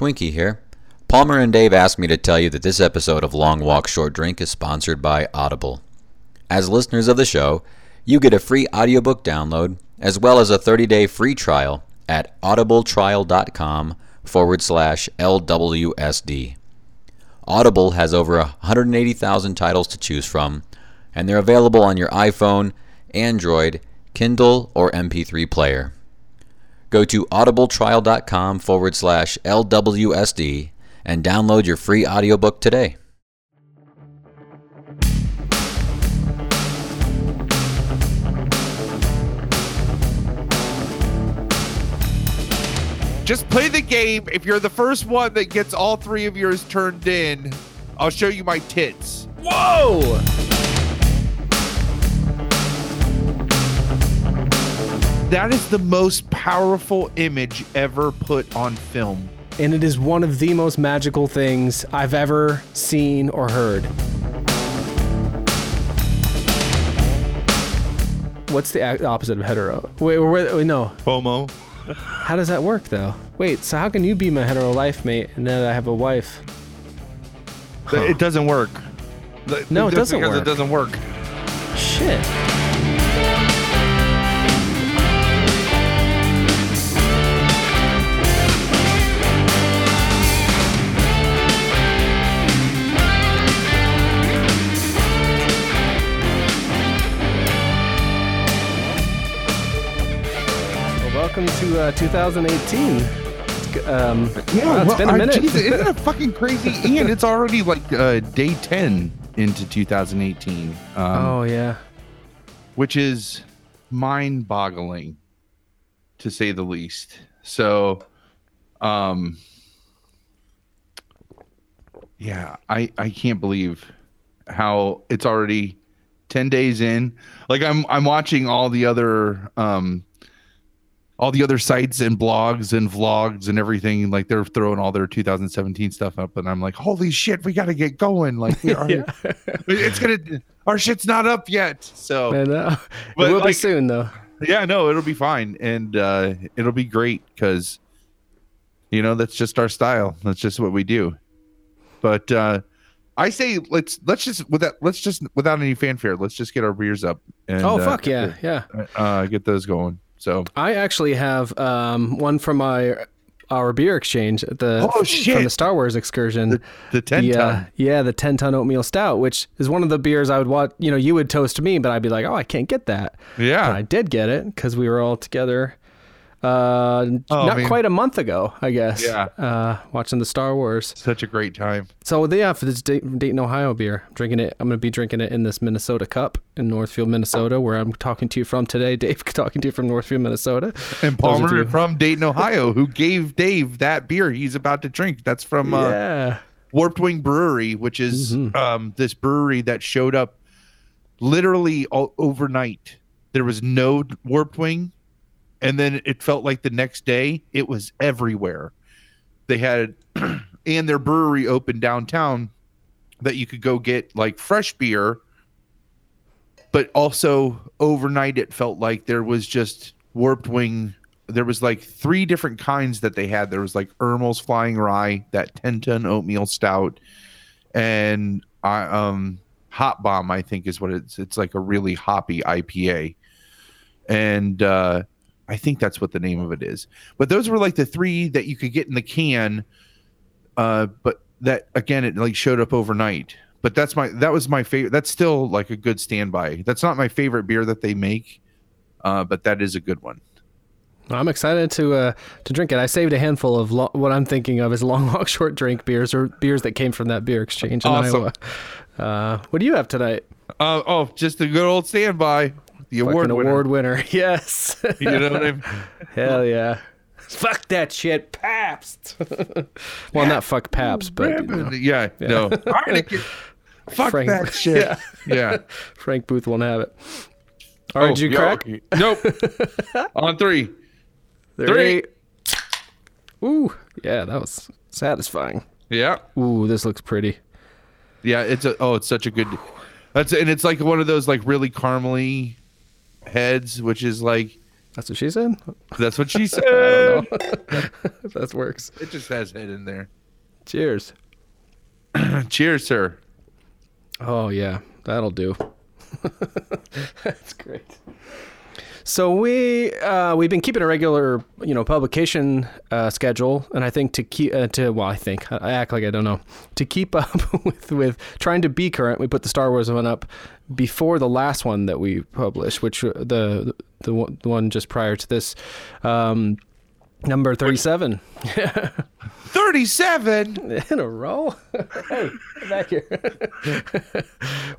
Twinkie here. Palmer and Dave asked me to tell you that this episode of Long Walk Short Drink is sponsored by Audible. As listeners of the show, you get a free audiobook download as well as a 30 day free trial at audibletrial.com forward slash LWSD. Audible has over 180,000 titles to choose from, and they're available on your iPhone, Android, Kindle, or MP3 player. Go to audibletrial.com forward slash LWSD and download your free audiobook today. Just play the game. If you're the first one that gets all three of yours turned in, I'll show you my tits. Whoa! That is the most powerful image ever put on film. And it is one of the most magical things I've ever seen or heard. What's the opposite of hetero? Wait, wait, wait, no. Homo. How does that work though? Wait, so how can you be my hetero life mate and then I have a wife? It doesn't work. No, it doesn't because work. It doesn't work. Shit. To uh, 2018. Um, wow, it's been a minute. geez, isn't it fucking crazy? Ian, it's already like uh, day 10 into 2018, um, oh yeah. which is mind boggling to say the least. So, um, yeah, I, I can't believe how it's already 10 days in. Like I'm, I'm watching all the other, um, all the other sites and blogs and vlogs and everything like they're throwing all their 2017 stuff up and i'm like holy shit we gotta get going like we are, it's gonna our shit's not up yet so I know. But, it will be soon though. yeah no it'll be fine and uh it'll be great because you know that's just our style that's just what we do but uh i say let's let's just without let's just without any fanfare let's just get our beers up and Oh uh, fuck yeah, yeah. uh get those going so I actually have um, one from my our beer exchange at the Oh, from the Star Wars excursion. the, the 10 The, uh, yeah, the ten ton oatmeal stout, which is one of the beers I would want. You know, you would toast to me, but I'd be like, oh, I can't get that. yeah But I did get it because we were all together. Uh, Oh, not man. quite a month ago, I guess. Yeah. Uh, watching the Star Wars. such a great time So yeah, for this Dayton, Ohio beer, I'm drinking it. I'm gonna be drinking it in this Minnesota cup in Northfield, Minnesota, where I'm talking to you from today. Dave talking to you from Northfield, Minnesota. and Palmer from Dayton, Ohio, who gave Dave that beer he's about to drink. That's from uh, yeah. Warped Wing Brewery, which is Mhm. um, this brewery that showed up literally all overnight. There was no Warped Wing, and then it felt like the next day it was everywhere. They had, and their brewery opened downtown that you could go get like fresh beer, but also overnight it felt like there was just Warped Wing. There was like three different kinds that they had. There was like Ermal's Flying Rye, that 10 ton oatmeal stout, and I um Hot Bomb, I think is what it's it's like a really hoppy IPA. And uh I think that's what the name of it is. But those were like the three that you could get in the can. Uh but that again it like showed up overnight. But that's my that was my favorite. That's still like a good standby. That's not my favorite beer that they make. Uh but that is a good one. I'm excited to uh, to drink it. I saved a handful of lo- what I'm thinking of as long, walk, short drink beers or beers that came from that beer exchange in Awesome. Iowa. Uh, what do you have tonight? Uh, oh, just a good old standby. The award Fucking winner. award winner. Yes. You know what I mean? Hell yeah. Fuck that shit, Pabst. well, not fuck Pabst, but you know, yeah, no. Heineken. Fuck Frank- that shit. Yeah. Yeah. Frank Booth won't have it. All right, Oh, did you yeah, crack? okay. Nope. On three. Three. Ooh, yeah, that was satisfying. Yeah. Ooh, this looks pretty. Yeah. It's a. Oh, it's such a good. That's and it's like one of those like really caramely heads, which is like That's what she said. That's what she I said. don't know if that works. it just has head in there. Cheers. Cheers, sir. Oh yeah, that'll do. That's great. So we uh, we've been keeping a regular you know publication uh, schedule, and I think to keep uh, to well I think I act like I don't know to keep up with with trying to be current. We put the Star Wars one up before the last one that we published, which uh, the the one, the one just prior to this. Um, Number 37 Thirty-seven. in a row. hey, back here.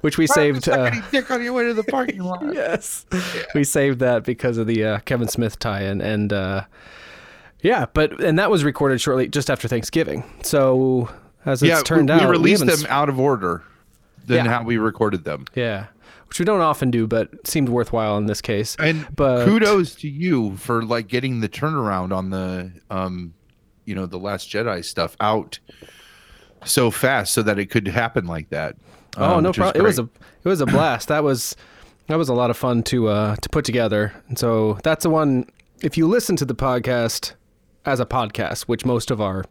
Which we saved. Uh, dick on your way to the parking lot. yes, we saved that because of the uh, Kevin Smith tie-in, and uh, yeah, but and that was recorded shortly just after Thanksgiving. So as it's yeah, turned we, out, we released haven't them out of order than Yeah. how we recorded them. Yeah, which we don't often do, but seemed worthwhile in this case. And But- kudos to you for like getting the turnaround on the um you know the last Jedi stuff out so fast so that it could happen like that. Oh um, no problem. It was a it was a blast. that was that was a lot of fun to uh to put together. And so that's the one. If you listen to the podcast as a podcast, which most of our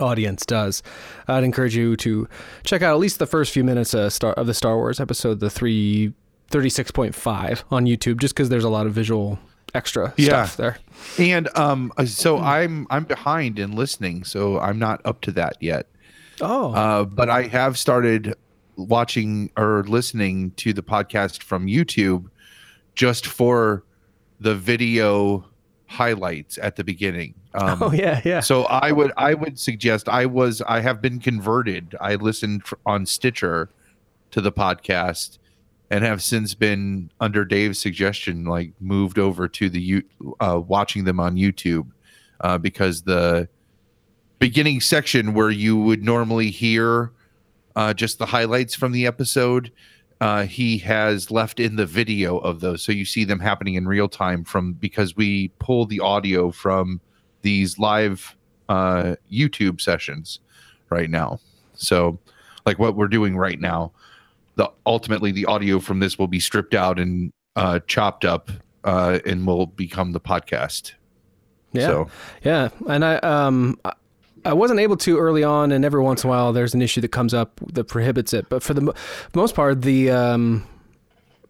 audience does, I'd encourage you to check out at least the first few minutes of Star of the Star Wars episode, the three thirty six point five on YouTube just because there's a lot of visual extra Yeah. stuff there. and um uh, so I'm I'm behind in listening, so I'm not up to that yet. Oh, Uh, but I have started watching or listening to the podcast from YouTube just for the video highlights at the beginning. Um, oh yeah, yeah. So I would I would suggest I was I have been converted. I listened on Stitcher to the podcast and have since been under Dave's suggestion like moved over to the you uh, watching them on YouTube uh, because the beginning section where you would normally hear uh, just the highlights from the episode uh, he has left in the video of those so you see them happening in real time from because we pull the audio from these live uh, YouTube sessions right now. So, like what we're doing right now, the ultimately the audio from this will be stripped out and uh, chopped up uh, and will become the podcast. Yeah. So, Yeah, and I um I- wasn't able to early on, and every once in a while there's an issue that comes up that prohibits it. But for the mo- most part, the um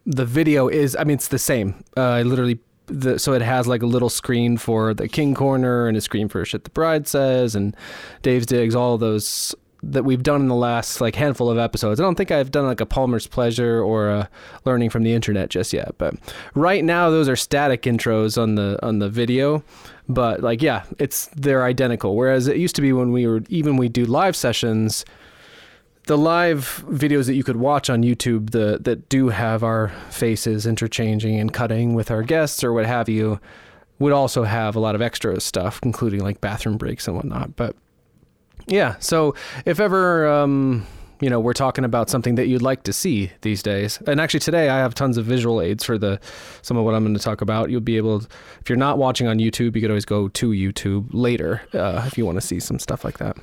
the video is I mean it's the same. Uh, I literally the so it has like a little screen for the King Corner and a screen for shit the bride says and Dave's digs all those that we've done in the last like handful of episodes. I don't think I've done like a Palmer's Pleasure or a learning from the internet just yet, but right now those are static intros on the on the video. But like yeah, it's they're identical. Whereas it used to be when we were even we do live sessions, the live videos that you could watch on YouTube the that do have our faces interchanging and cutting with our guests or what have you would also have a lot of extra stuff, including like bathroom breaks and whatnot. But yeah, so if ever um, you know we're talking about something that you'd like to see these days, and actually today I have tons of visual aids for the some of what I'm going to talk about. You'll be able, to, if you're not watching on YouTube, you could always go to YouTube later uh, if you want to see some stuff like that.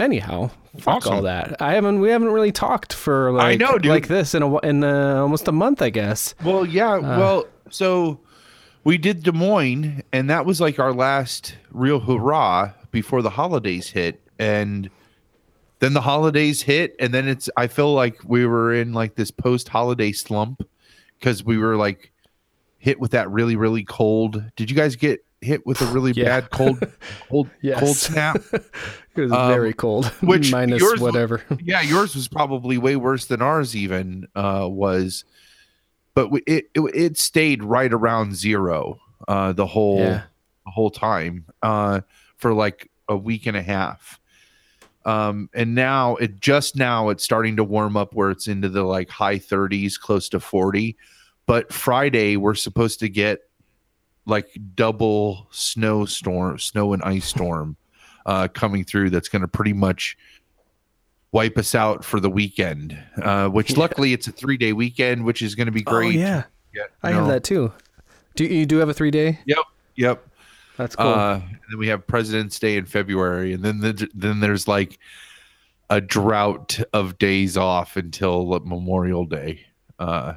Anyhow, fuck Awesome. all that. I haven't. We haven't really talked for like know, dude. like this in a in uh, almost a month, I guess. well, yeah, well, so we did Des Moines, and that was like our last real hurrah before the holidays hit, and then the holidays hit, and then it's. I feel like we were in like this post-holiday slump because we were like hit with that really really cold. Did you guys get hit with a really Yeah. bad cold cold Yes. cold snap? It was Um, very cold, which minus yours was- whatever. yeah, yours was probably way worse than ours even uh, was, but it, it it stayed right around zero uh, the whole Yeah. the whole time uh, for like a week and a half. Um, and now it just now it's starting to warm up where it's into the like high 30s, close to 40. But Friday we're supposed to get like double snowstorm, snow and ice storm uh, coming through. That's going to pretty much wipe us out for the weekend. Uh, which Yeah. luckily it's a three day weekend, which is going to be great. Oh yeah, Yeah, I have that too. Do you do have a three day? Yep, yep. That's cool. Uh, and then we have President's Day in February, and then the, then there's like a drought of days off until Memorial Day. Uh,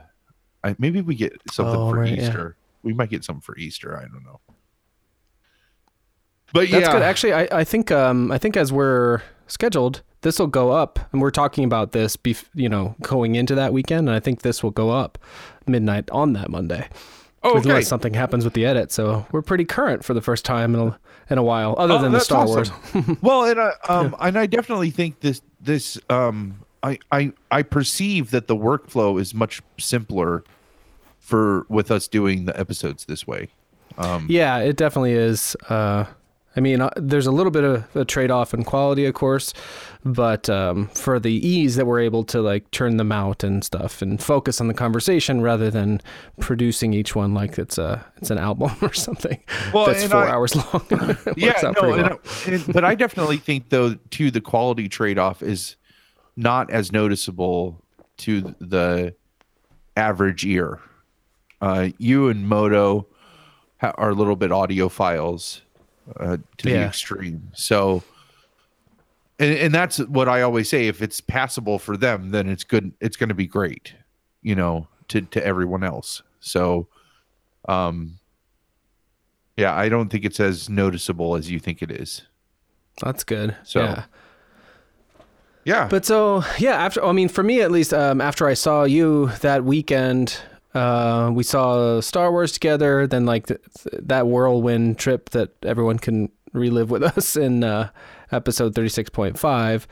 I, maybe we get something Oh, for right, yeah. Easter. we might get something for Easter. I don't know. But That's yeah, good. Actually, I, I think um I think as we're scheduled, this will go up, and we're talking about this, bef- you know, going into that weekend, and I think this will go up midnight on that Monday. oh, okay. Unless something happens with the edit, so we're pretty current for the first time in a, in a while, other Oh, than the Star awesome. Wars. well, and I, um, and I definitely think this this um, I I I perceive that the workflow is much simpler for with us doing the episodes this way. Um, Yeah, it definitely is. Uh, I mean, uh, there's a little bit of a trade off in quality, of course, but um, for the ease that we're able to like turn them out and stuff and focus on the conversation rather than producing each one like it's a it's an album or something Well, that's four I- hours long. Yeah, no, well. I- and- but I definitely think though too the quality trade off is not as noticeable to the average ear. Uh, you and Moto ha- are a little bit audiophiles uh, to the extreme. So, and, and that's what I always say: if it's passable for them, then it's good. It's going to be great, you know, to to everyone else. So, um, yeah, I don't think it's as noticeable as you think it is. That's good. So- yeah. Yeah, But so yeah, after I mean, for me at least, um, after I saw you that weekend, uh, we saw Star Wars together. Then like th- that whirlwind trip that everyone can relive with us in uh, episode thirty six point five.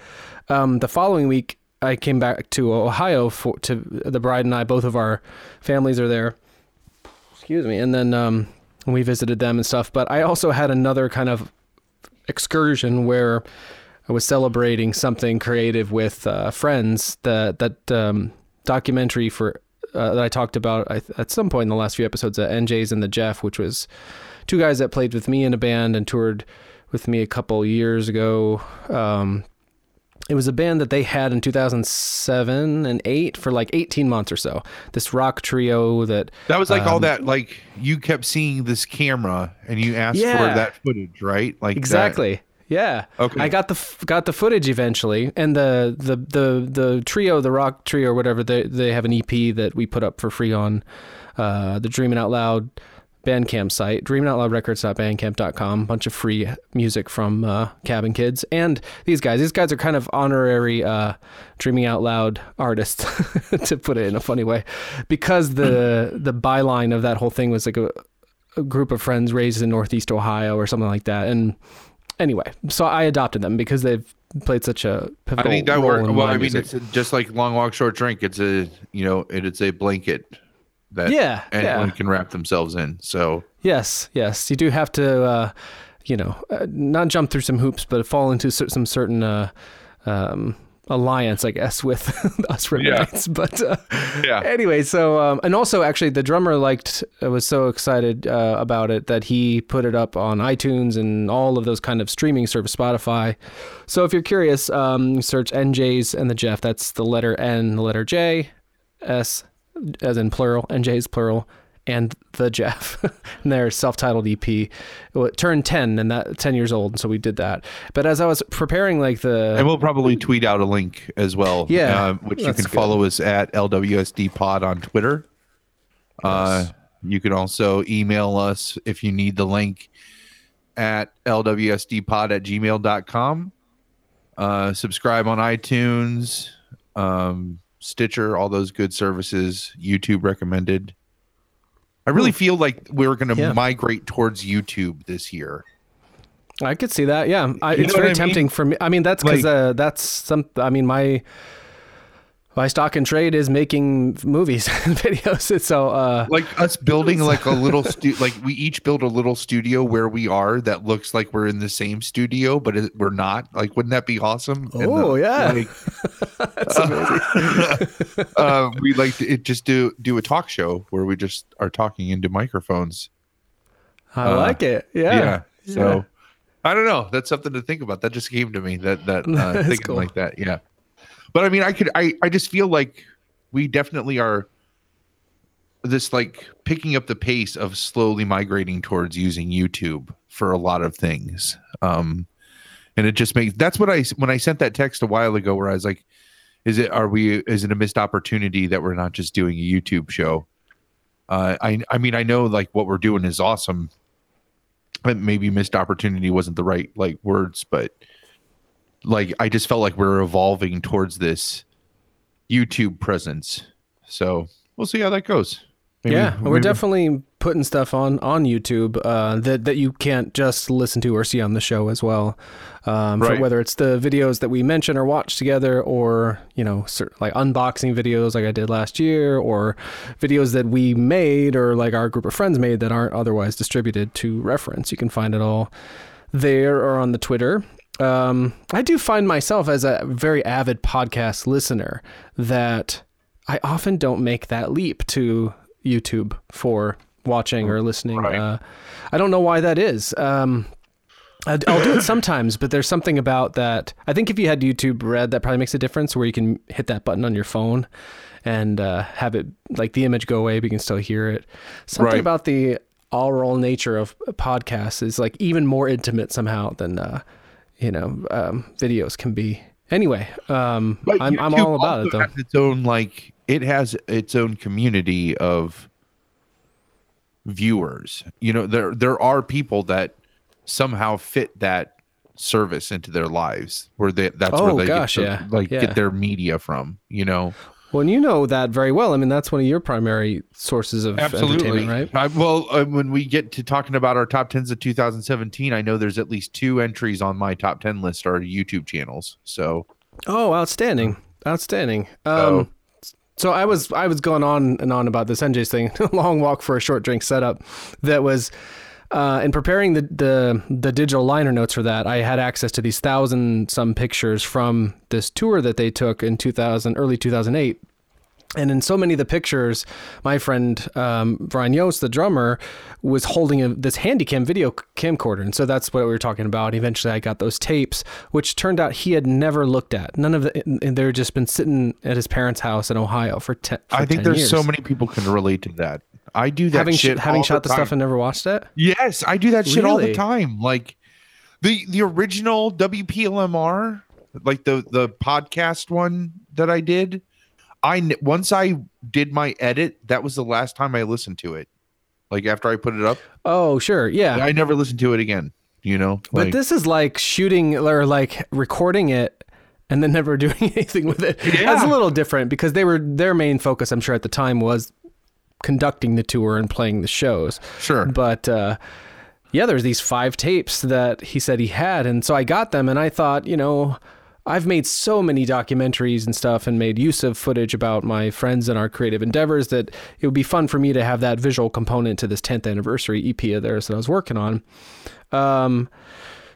Um, the following week, I came back to Ohio for to the bride and I. Both of our families are there. Excuse me, and then um, we visited them and stuff. But I also had another kind of excursion where I was celebrating something creative with uh, friends. That that um, documentary for uh, that I talked about at some point in the last few episodes, uh, NJ's and the Jeff, which was two guys that played with me in a band and toured with me a couple years ago. Um, it was a band that they had in 2007 and 8 for like 18 months or so. This rock trio that that was like all um, that. Like you kept seeing this camera, and you asked Yeah. for that footage, right? Like that- Exactly. Yeah. Okay. I got the got the footage eventually, and the the the the trio, the rock trio or whatever, they they have an EP that we put up for free on uh, the Dreaming Out Loud Bandcamp site, dreamingoutloudrecords.bandcamp.com. Bunch of free music from uh, Cabin Kids and these guys. These guys are kind of honorary uh, Dreaming Out Loud artists, to put it in a funny way, because the the byline of that whole thing was like a, a group of friends raised in Northeast Ohio or something like that, and anyway, so I adopted them because they've played such a pivotal think that role Well, I mean, music. it's just like long walk, short drink. It's a you know, it, it's a blanket that Yeah, anyone yeah. can wrap themselves in. So yes, yes, you do have to, uh, you know, uh, not jump through some hoops, but fall into some certain uh, um, alliance, I guess, with us Yeah. But uh, Yeah. anyway, so um, and also actually the drummer liked uh, was so excited uh, about it that he put it up on iTunes and all of those kind of streaming service, Spotify. So if you're curious, um, search NJ's and the Jeff. That's the letter N, the letter J, S as in plural, NJ's plural, and the Jeff. and their self-titled EP. It turned 10 and that 10 years old, and so we did that. But as I was preparing like the and we'll probably tweet out a link as well. Yeah, uh, which you can good. follow us at LWSD Pod on Twitter. Uh, you can also email us if you need the link at lwsdpod at gmail.com. Uh, subscribe on iTunes, um, Stitcher, all those good services. YouTube recommended. I really feel like we're going to Yeah. migrate towards YouTube this year. I could see that. Yeah, I, it's very I mean? tempting for me. I mean, that's because Like- uh, that's some. I mean, my my stock and trade is making movies and videos. So uh, like us building like a little stu- like we each build a little studio where we are that looks like we're in the same studio but it, we're not like wouldn't that be awesome Oh, yeah. like, uh, we like to it just do do a talk show where we just are talking into microphones I uh, like it. Yeah. Yeah. so i don't know that's something to think about that just came to me that that uh, thinking cool. like that yeah but i mean i could i i just feel like we definitely are this like picking up the pace of slowly migrating towards using YouTube for a lot of things. Um and it just makes that's what I when I sent that text a while ago where I was like is it are we is it a missed opportunity that we're not just doing a YouTube show? Uh, I I mean I know like what we're doing is awesome. But maybe missed opportunity wasn't the right like words, but like I just felt like we're evolving towards this YouTube presence. So we'll see how that goes. Maybe- yeah, we're definitely putting stuff on on YouTube uh, that that you can't just listen to or see on the show as well. Um, Right. whether it's the videos that we mention or watch together, or you know, like unboxing videos like I did last year, or videos that we made or like our group of friends made that aren't otherwise distributed to reference. You can find it all there or on the Twitter. Um, I do find myself as a very avid podcast listener that I often don't make that leap to YouTube for watching or listening. Right. Uh, I don't know why that is. Um, I'll do it sometimes, but there's something about that. I think if you had YouTube Red, that probably makes a difference where you can hit that button on your phone and uh, have it like the image go away, but you can still hear it. Something Right. about the oral nature of podcasts is like even more intimate somehow than uh, you know um, videos can be. Anyway, um, But I'm, I'm all about it though. Its own like it has its own community of viewers. You know, there there are people that somehow fit that service into their lives where they that's Oh, where they gosh, to, yeah, like yeah. get their media from, you know. Well, and you know that very well. I mean, that's one of your primary sources of entertainment, right? I, well, uh, when we get to talking about our top tens of 2017, I know there's at least two entries on my top 10 list are YouTube channels. So Oh, outstanding, outstanding. Um, so I was I was going on and on about this NJ's thing, long walk for a short drink setup. That was uh, in preparing the, the the digital liner notes for that. I had access to these thousand some pictures from this tour that they took in 2000, early 2008. And in so many of the pictures, my friend um, Brian Yost, the drummer, was holding a, this Handycam video camcorder, and so that's what we were talking about. Eventually, I got those tapes, which turned out he had never looked at. None of the, and they're just been sitting at his parents' house in Ohio for ten. For I think 10 there's years. so many people can relate to that. I do that having shit having shot the, time. stuff and never watched it. Yes, I do that shit all the time. Like the the original WPLMR, like the the podcast one that I did. I once I did my edit, that was the last time I listened to it. Like after I put it up, Oh, sure, yeah. I never listened to it again. You know, But this is like shooting or like recording it and then never doing anything with it. Yeah. That's a little different because they were their main focus, I'm sure, at the time was conducting the tour and playing the shows. sure. But uh, yeah, there's these five tapes that he said he had, and so I got them, and I thought, you know, I've made so many documentaries and stuff, and made use of footage about my friends and our creative endeavors that it would be fun for me to have that visual component to this 10th anniversary EP of theirs that I was working on. Um,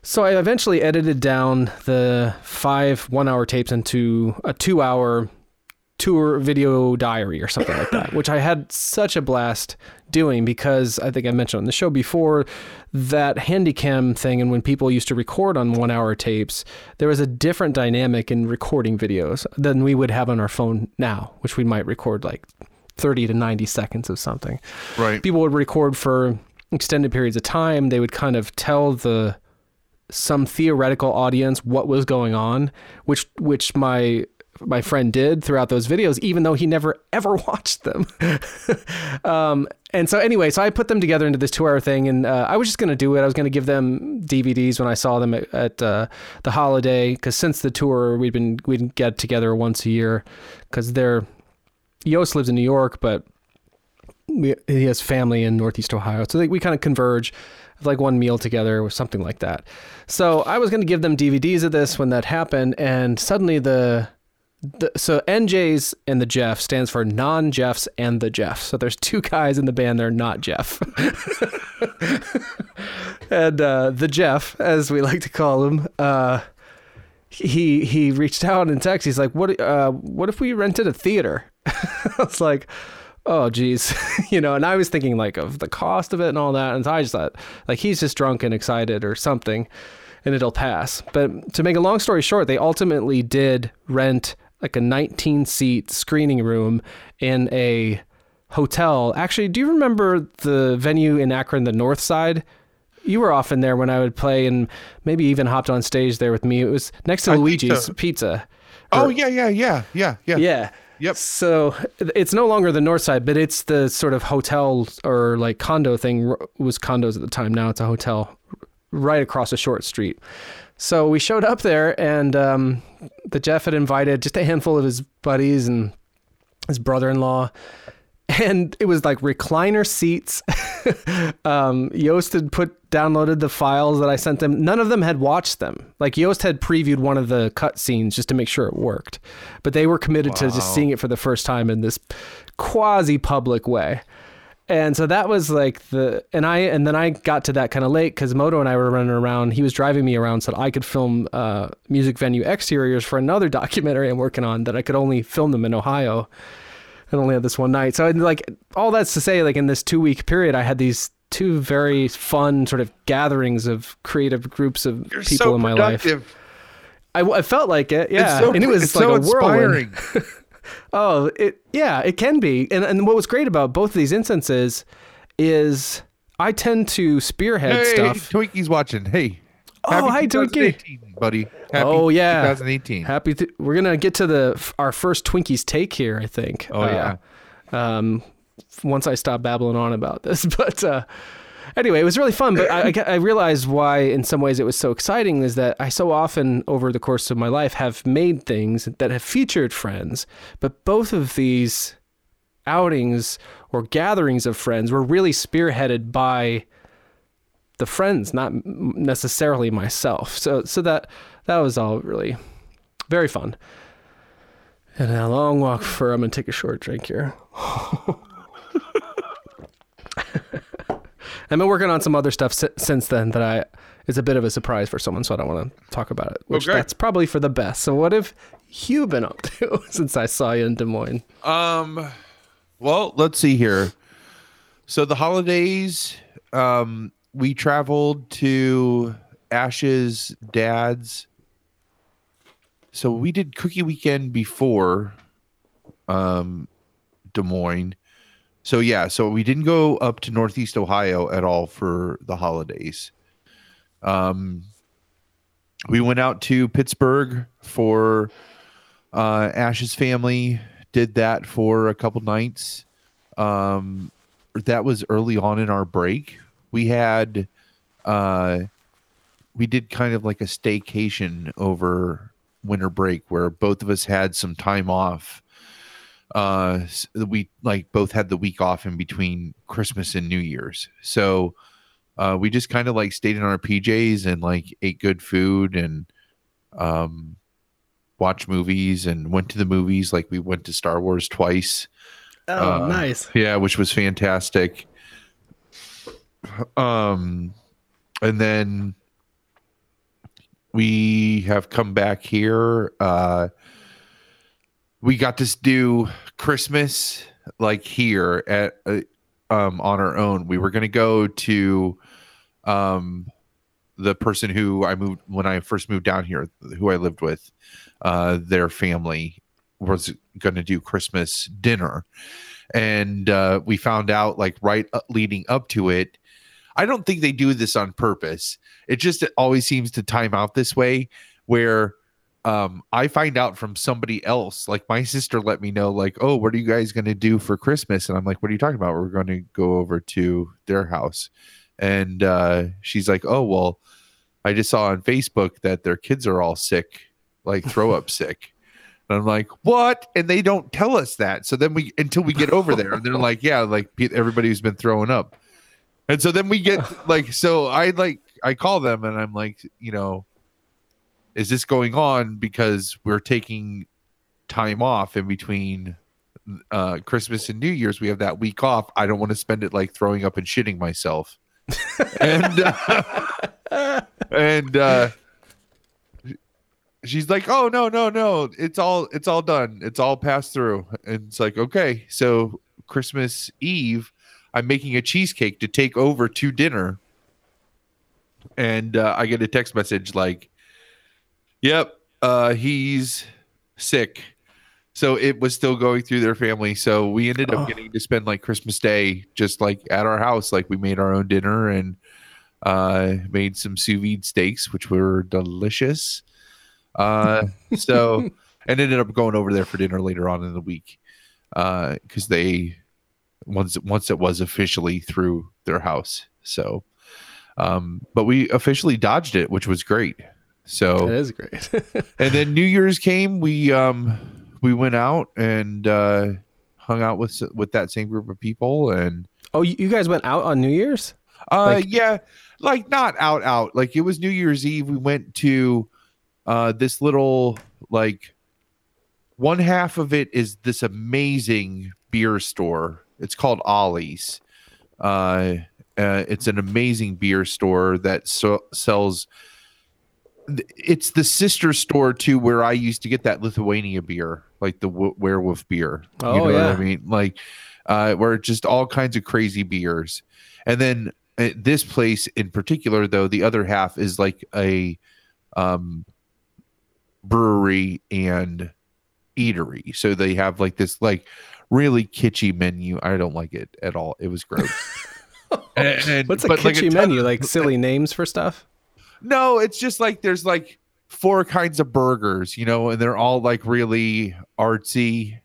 so I eventually edited down the five one-hour tapes into a two-hour tour video diary or something like that, which I had such a blast doing because I think I mentioned on the show before that Handycam thing. And when people used to record on one hour tapes, there was a different dynamic in recording videos than we would have on our phone now, which we might record like 30 to 90 seconds of something right. people would record for extended periods of time. They would kind of tell the some theoretical audience what was going on, which which my my friend did throughout those videos, even though he never ever watched them. um, and so anyway, so I put them together into this two-hour thing, and uh, I was just going to do it. I was going to give them DVDs when I saw them at, at uh, the holiday, because since the tour, we'd been we'd get together once a year, because they're Yost lives in New York, but we, he has family in Northeast Ohio, so they, we kind of converge, like one meal together or something like that. So I was going to give them DVDs of this when that happened, and suddenly the, the so NJ's and the Jeff stands for non Jeffs and the Jeff. So there's two guys in the band that are not Jeff, and uh, the Jeff, as we like to call him. Uh, he he reached out and texted. He's like, "What uh, what if we rented a theater?" I was like, "Oh, geez," you know. And I was thinking like of the cost of it and all that, and I just thought like he's just drunk and excited or something, and it'll pass. But to make a long story short, they ultimately did rent like a 19 seat screening room in a hotel. Actually, do you remember the venue in Akron, the North Side? You were often there when I would play, and maybe even hopped on stage there with me. It was next to I Luigi's so. Pizza. Oh yeah, yeah, yeah, yeah, yeah. yeah. Yep. So it's no longer the north side, but it's the sort of hotel or like condo thing. It was condos at the time. Now it's a hotel right across a short street. So we showed up there, and um, the Jeff had invited just a handful of his buddies and his brother-in-law, and it was like recliner seats. um, Yost had put downloaded the files that I sent them. None of them had watched them. Like Yost had previewed one of the cut scenes just to make sure it worked, but they were committed to just seeing it for the first time in this quasi-public way. And so that was like the and I and then I got to that kind of late because Moto and I were running around. He was driving me around so that I could film uh, music venue exteriors for another documentary I'm working on that I could only film them in Ohio. and only had this one night. So like all that's to say, like in this two week period, I had these two very fun sort of gatherings of creative groups of You're people so in my life. I, I felt like it, yeah, so, and it was like so a whirlwind. Oh, it yeah, it can be. And and what was great about both of these instances is I tend to spearhead hey, stuff. Twinkie's watching. Hey. Oh, hi, Twinkie. buddy. Happy Oh, yeah. 2018. Happy to, we're gonna get to the our first Twinkies take here. I think. Oh, yeah. Uh, um, once I stop babbling on about this, but uh, anyway, it was really fun. But I, I, realized why, in some ways, it was so exciting is that I so often over the course of my life have made things that have featured friends, but both of these outings or gatherings of friends were really spearheaded by the friends, not necessarily myself. So so that that was all really very fun. And a long walk for I'm gonna take a short drink here. I've been working on some other stuff si- since then that I is a bit of a surprise for someone, so I don't want to talk about it. Which Okay. that's probably for the best. So what have you been up to since I saw you in Des Moines? Um, well, let's see here. So the holidays, um, we traveled to Ash's dad's. So we did cookie weekend before, um, Des Moines. So yeah, so we didn't go up to Northeast Ohio at all for the holidays. Um, we went out to Pittsburgh for uh, Ash's family did that for a couple nights. Um, that was early on in our break. We had, uh, we did kind of like a staycation over winter break where both of us had some time off. Uh, we like both had the week off in between Christmas and New Year's. So, uh, we just kind of like stayed in our PJs and like ate good food and, um, watch movies and went to the movies. Like we went to Star Wars twice. Oh, Uh, nice. Yeah, which was fantastic. Um, and then we have come back here. Uh, we got to do Christmas like here at uh, um on our own. We were gonna go to um the person who I moved when I first moved down here, who I lived with, uh, their family was to do Christmas dinner, and uh, we found out like right leading up to it. I don't think they do this on purpose. It just always seems to time out this way, where um, I find out from somebody else. Like my sister let me know, like, "Oh, what are you guys going to do for Christmas?" And I'm like, "What are you talking about? We're going to go over to their house." And uh, she's like, "Oh, well." I just saw on Facebook that their kids are all sick, like throw up sick. And I'm like, what? And they don't tell us that. So then we, until we get over there, and they're like, yeah, like pe- everybody's been throwing up. And so then we get like, so I like, I call them and I'm like, you know, is this going on because we're taking time off in between uh Christmas and New Year's? We have that week off. I don't want to spend it like throwing up and shitting myself. and, uh, and uh she's like oh no no no it's all it's all done it's all passed through and it's like okay so christmas eve i'm making a cheesecake to take over to dinner and uh, i get a text message like yep uh he's sick so it was still going through their family so we ended up Oh. getting to spend like christmas day just like at our house like we made our own dinner and uh made some sous vide steaks which were delicious uh so and ended up going over there for dinner later on in the week because they once once it was officially through their house. So, um, but we officially dodged it, which was great. That So, is great. and then New Year's came. We um we went out and uh, hung out with with that same group of people and. oh, you you guys went out on New Year's? Uh, Like- yeah, like not out out. Like it was New Year's Eve. We went to uh this little like one half of it is this amazing beer store. It's called Ollie's. Uh, uh it's an amazing beer store that so- sells. It's the sister store to where I used to get that Lithuania beer, like the w- werewolf beer. Oh, you know what yeah. I mean? Like, uh, where just all kinds of crazy beers. And then uh, this place in particular, though, the other half is like a um, brewery and eatery. So they have like this like really kitschy menu. I don't like it at all. It was gross. And- and- What's a but, like, kitschy menu? of- Like silly names for stuff? No, it's just like there's like four kinds of burgers, you know, and they're all like really artsy.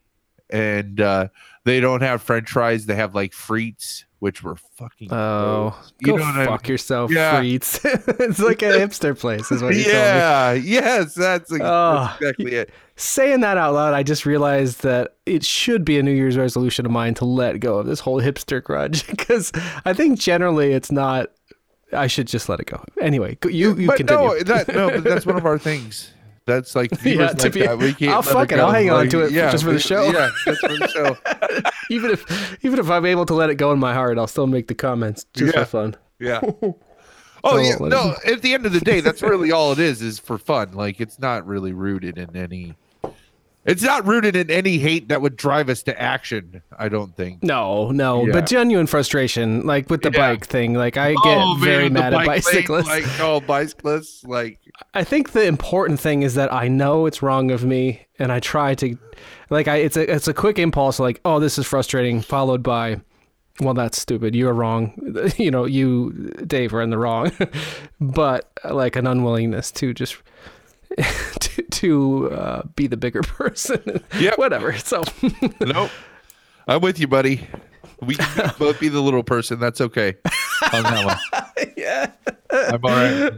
And uh they don't have French fries. They have like frites, which were fucking. Oh, gross. you go know what I fuck yourself, Yeah. Freets. it's like a hipster place, is what you yeah, yes, that's, ex- Oh. that's exactly it. Saying that out loud, I just realized that it should be a New Year's resolution of mine to let go of this whole hipster grudge because I think generally it's not. I should just let it go. Anyway, you you but continue. no, that no, but that's one of our things. That's like Yeah, to like be- that. We can't I'll fuck it. I'll hang on Like, to it just for the show. Yeah, just for the show. even if even if I'm able to let it go in my heart, I'll still make the comments just Yeah. for fun. Yeah. Oh yeah, no. At the end of the day, that's really all it is. Is for fun. Like it's not really rooted in any. It's not rooted in any hate that would drive us to action. I don't think. No, no, Yeah. but genuine frustration, like with the Yeah. bike thing. Like I oh, get Oh, very man, the mad at bike lane, bicyclists. like oh, bicyclists. Like I think the important thing is that I know it's wrong of me, and I try to, like, I it's a it's a quick impulse, like, oh, this is frustrating, followed by, well, that's stupid. You're wrong. You know, you, Dave, are in the wrong. but like an unwillingness to just to to uh, be the bigger person. Yep. Whatever. So nope. I'm with you, buddy. We can both be the little person. That's okay. On that one. yeah. I'm all right.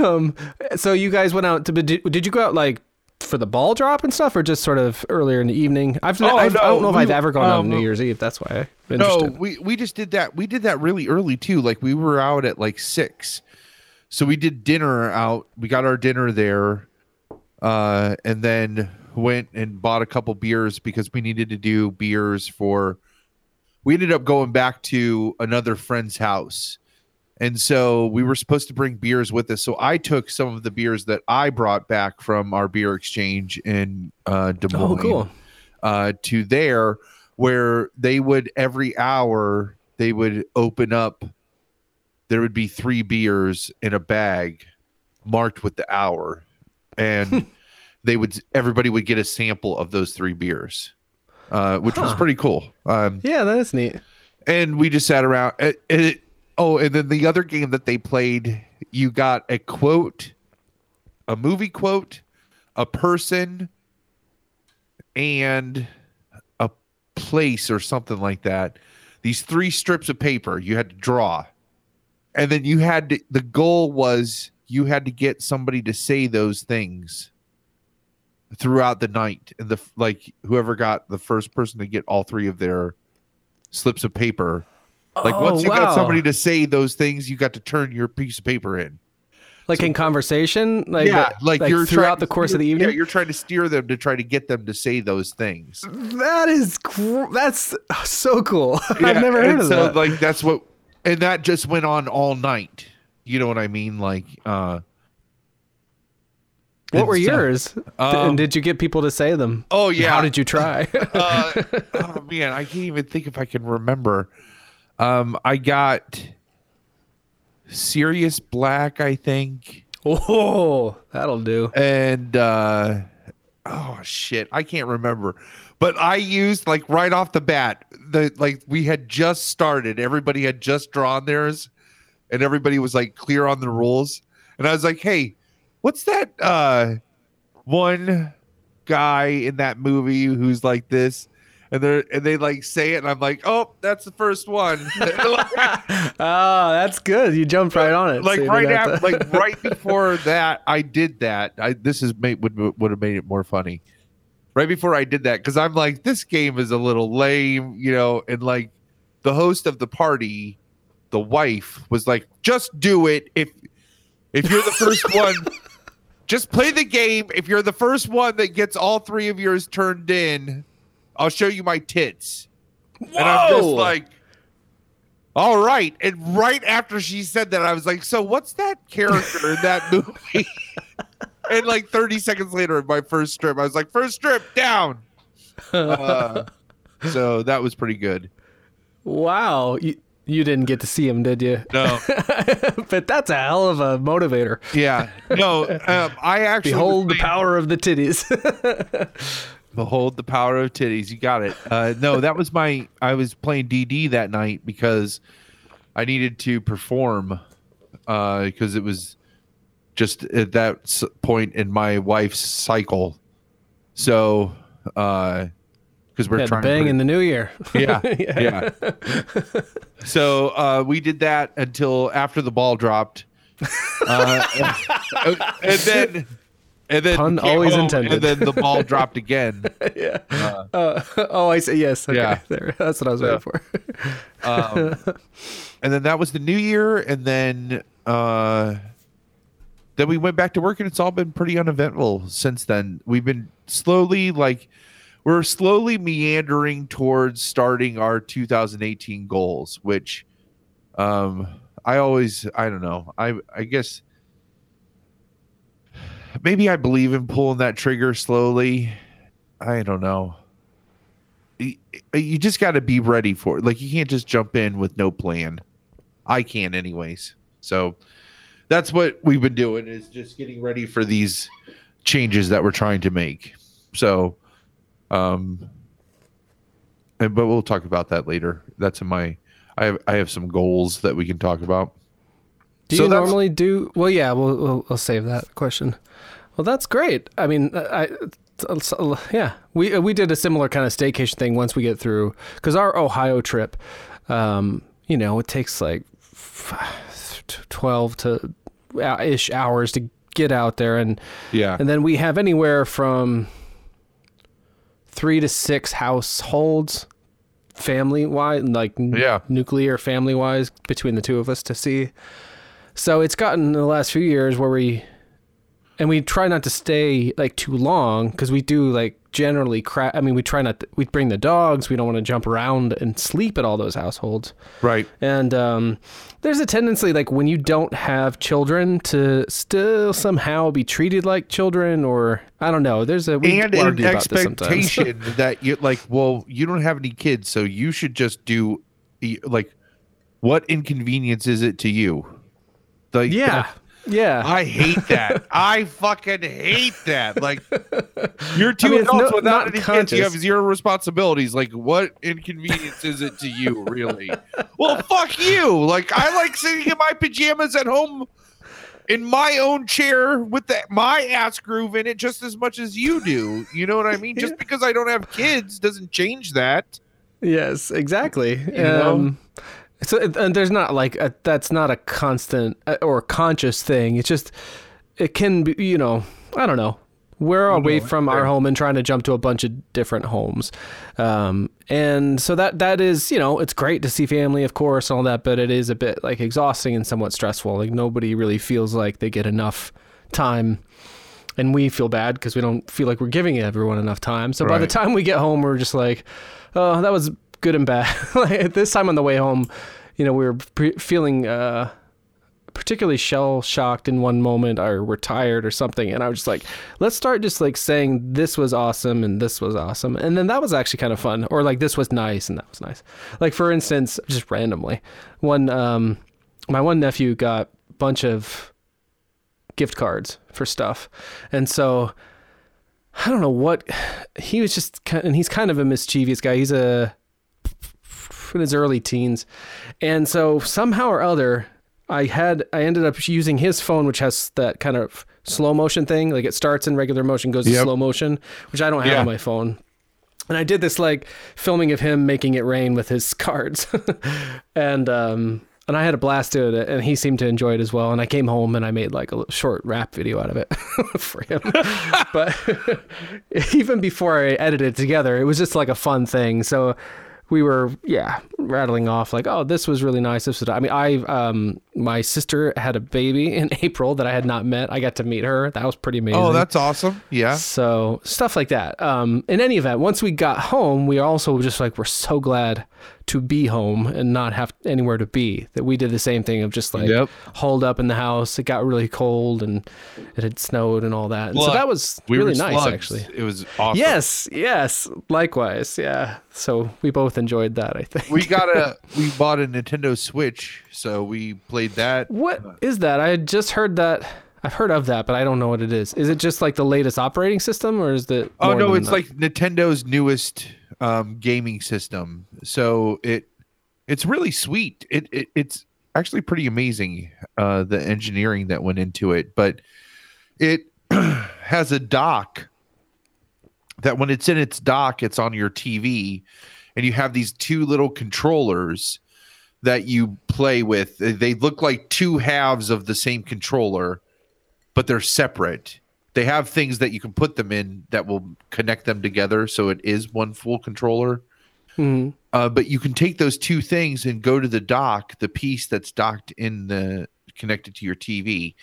Um. So you guys went out to did, you go out like for the ball drop and stuff, or just sort of earlier in the evening? I've, Oh, I've I don't know no, if I've ever gone out on um, New Year's Eve. That's why I'm No, interested. we we just did that. We did that really early too. Like we were out at like six, so we did dinner out. We got our dinner there, uh, and then went and bought a couple beers because we needed to do beers for. We ended up going back to another friend's house, and so we were supposed to bring beers with us. So I took some of the beers that I brought back from our beer exchange in uh, Des Oh, Moines cool. uh, to there where they would every hour they would open up there would be three beers in a bag marked with the hour and they would everybody would get a sample of those three beers uh, which was pretty cool. Um, Yeah, that is neat. and we just sat around and it, oh and then the other game that they played you got a quote a movie quote a person and a place or something like that. These three strips of paper you had to draw and then you had to, the goal was you had to get somebody to say those things throughout the night and the like whoever got the first person to get all three of their slips of paper like Oh, once you oh, wow. got somebody to say those things you got to turn your piece of paper in Like in conversation, like yeah that- like, you're throughout the course of the evening. yeah you're trying to steer them to try to get them to say those things that is that's so cool. I've never heard of so that. like that's what and that just went on all night you know what i mean like uh what were yours? Um, and did you get people to say them? oh yeah How did you try? uh, oh man i can't even think if i can remember um i got Sirius Black, I think. oh, that'll do. and uh oh shit i can't remember but i used like right off the bat the like we had just started everybody had just drawn theirs and everybody was like clear on the rules and i was like hey what's that uh one guy in that movie who's like this, and they and they like say it, and I'm like, oh, that's the first one. oh, that's good. You jumped right on it. like So right after, to- like right before that, I did that. I this is made would would have made it more funny. Right before I did that, because I'm like, this game is a little lame, you know, and like the host of the party, the wife was like, just do it if if you're the first one. Just play the game. If you're the first one that gets all three of yours turned in, I'll show you my tits. And I'm just Whoa! like, all right. And right after she said that, I was like, so what's that character in that movie? And like 30 seconds later, in my first strip, I was like, first strip down. Uh, so that was pretty good. wow. You, you didn't get to see him, did you? No. but that's a hell of a motivator. Yeah. No. Um, I actually Behold the power of the titties. Behold the power of titties. You got it. Uh, no, that was my. I was playing DD that night because I needed to perform because it was just at that point in my wife's cycle. So, uh, because we're yeah, trying to bang in the new year. yeah, yeah. so uh, we did that until after the ball dropped, uh, and then and then Pun always home, intended. And then the ball dropped again. yeah. Uh, oh, I see. Yes. Okay. Yeah. There. That's what I was So- waiting for. Um, and then that was the new year, and then uh, then we went back to work, and it's all been pretty uneventful since then. We've been slowly like we're slowly meandering towards starting our 2018 goals, which um, I always I don't know I I guess maybe I believe in pulling that trigger slowly. I don't know y- you just got to be ready for it. Like you can't just jump in with no plan. I can, anyways. So that's what we've been doing is just getting ready for these changes that we're trying to make. So, um, and, but we'll talk about that later. That's in my. I have I have some goals that we can talk about. Do So you normally do? Well, yeah. We'll, we'll we'll save that question. Well, that's great. I mean, I. I yeah, we we did a similar kind of staycation thing once we get through because our Ohio trip, um, you know, it takes like f- twelve to uh, ish hours to get out there, and Yeah. and then we have anywhere from three to six households, family wise, like Yeah. nuclear family wise, between the two of us to see. So it's gotten in the last few years where we, and we try not to stay like too long because we do like generally cra I mean, we try not. To, we bring the dogs. We don't want to jump around and sleep at all those households. Right. And um, there's a tendency, like when you don't have children, to still somehow be treated like children, or I don't know. There's a we and an argue about this sometimes. expectation that you like well you don't have any kids so you should just do like what inconvenience is it to you like yeah, yeah. i hate that i fucking hate that like you're two I mean, adults no- without any kids you have zero responsibilities like what inconvenience is it to you really well fuck you like i like sitting in my pajamas at home in my own chair with the, my ass groove in it just as much as you do. You know what I mean? Just because I don't have kids doesn't change that. Yes, exactly. know? Um, so and there's not like a, that's not a constant uh, or conscious thing. It's just it can be. You know, I don't know. We're away from our home and trying to jump to a bunch of different homes, um, and so that that is you know it's great to see family, of course, and all that, but it is a bit like exhausting and somewhat stressful. Like nobody really feels like they get enough time and we feel bad because we don't feel like we're giving everyone enough time. So by the time we get home, we're just like, oh, that was good and bad. like at this time on the way home, you know, we were pre- feeling uh, particularly shell shocked in one moment, or we're tired or something, and I was just like, let's start just like saying this was awesome and this was awesome, and then that was actually kind of fun, or like this was nice and that was nice. Like for instance, just randomly, one um, my one nephew got a bunch of gift cards for stuff. And so I don't know what he was just kind and he's kind of a mischievous guy. He's a in his early teens. And so somehow or other I had I ended up using his phone which has that kind of slow motion thing. Like it starts in regular motion, goes to slow motion, which I don't have Yeah. on my phone. And I did this like filming of him making it rain with his cards, and um, and I had a blast doing it, and he seemed to enjoy it as well. And I came home and I made like a short rap video out of it for him. but even before I edited it together, it was just like a fun thing. So we were yeah rattling off like oh this was really nice. This was i mean i um my sister had a baby in april that i had not met i got to meet her that was pretty amazing Oh, that's awesome. Yeah. so stuff like that. Um, in any event, once we got home, we also just like we're so glad to be home and not have anywhere to be. That we did the same thing of just like Yep. holed up in the house. It got really cold and it had snowed and all that. And so that was We really nice, slugs. actually. It was awesome. Yes, yes. Likewise, yeah. So we both enjoyed that. I think. We got a we bought a Nintendo Switch, so we played that. What is that? I had just heard that. I've heard of that, but I don't know what it is. Is it just like the latest operating system, or is it? Oh no, it's that? like Nintendo's newest um, gaming system. So it it's really sweet. It, it it's actually pretty amazing uh, the engineering that went into it, but it has a dock that when it's in its dock, it's on your TV, and you have these two little controllers that you play with. They- look like two halves of the same controller, but they're separate. They have things that you can put them in that will connect them together, so it is one full controller. Mhm. Uh, but you can take those two things and go to the dock, the piece that's docked in the connected to your TV,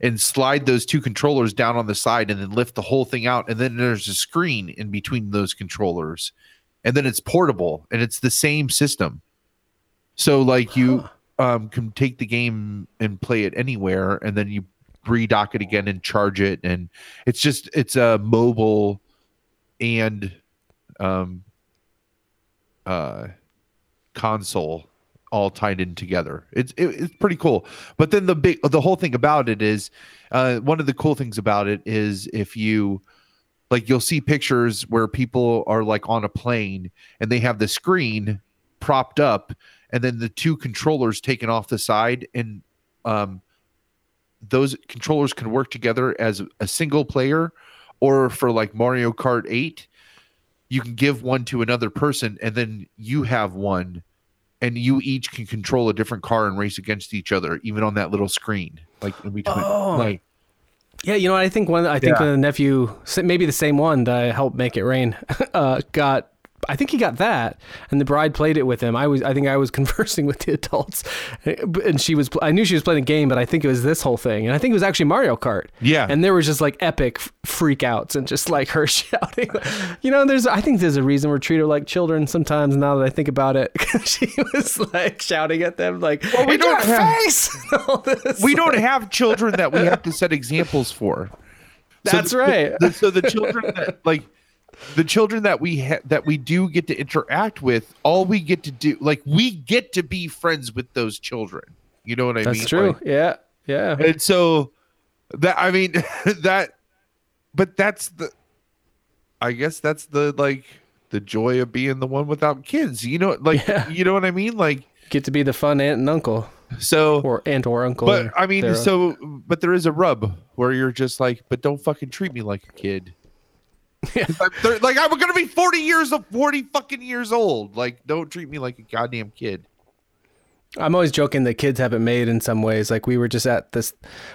and slide those two controllers down on the side, and then lift the whole thing out. And then there's a screen in between those controllers, and then it's portable, and it's the same system. So like you um, can take the game and play it anywhere, and then you redock it again and charge it, and it's just it's a mobile and um, uh, console all tied in together. It's it, it's pretty cool. But then the big the whole thing about it is uh, one of the cool things about it is if you like you'll see pictures where people are like on a plane and they have the screen propped up and then the two controllers taken off the side and um those controllers can work together as a single player or for like Mario Kart 8 you can give one to another person and then you have one and you each can control a different car and race against each other even on that little screen like in between Oh. like Yeah, you know, I think one. I think Yeah. the nephew, maybe the same one that I helped make it rain, uh, got. I think he got that, and the bride played it with him. I was, I think, I was conversing with the adults, and she was. I knew she was playing a game, but I think it was this whole thing, and I think it was actually Mario Kart. Yeah. and there was just like epic freakouts and just like her shouting. You know, there's. I think there's a reason we're treated like children sometimes. Now that I think about it, she was like shouting at them, like, Well, we don't have, face. We don't have children that we have to set examples for So That's the- right. the- so the children that like the children that we ha- that we do get to interact with all we get to do like we get to be friends with those children. You know what i That's mean? true. Like, yeah, yeah. and so that i mean that but that's the i guess that's the like the joy of being the one without kids. You know like Yeah. you know what i mean? Like get to be the fun aunt and uncle. So or aunt or uncle but or i mean so but there is a rub where you're just like but don't fucking treat me like a kid 'Cause like i'm gonna be 40 years of 40 fucking years old. Like don't treat me like a goddamn kid. I'm always joking that kids have it made in some ways. Like we were just at this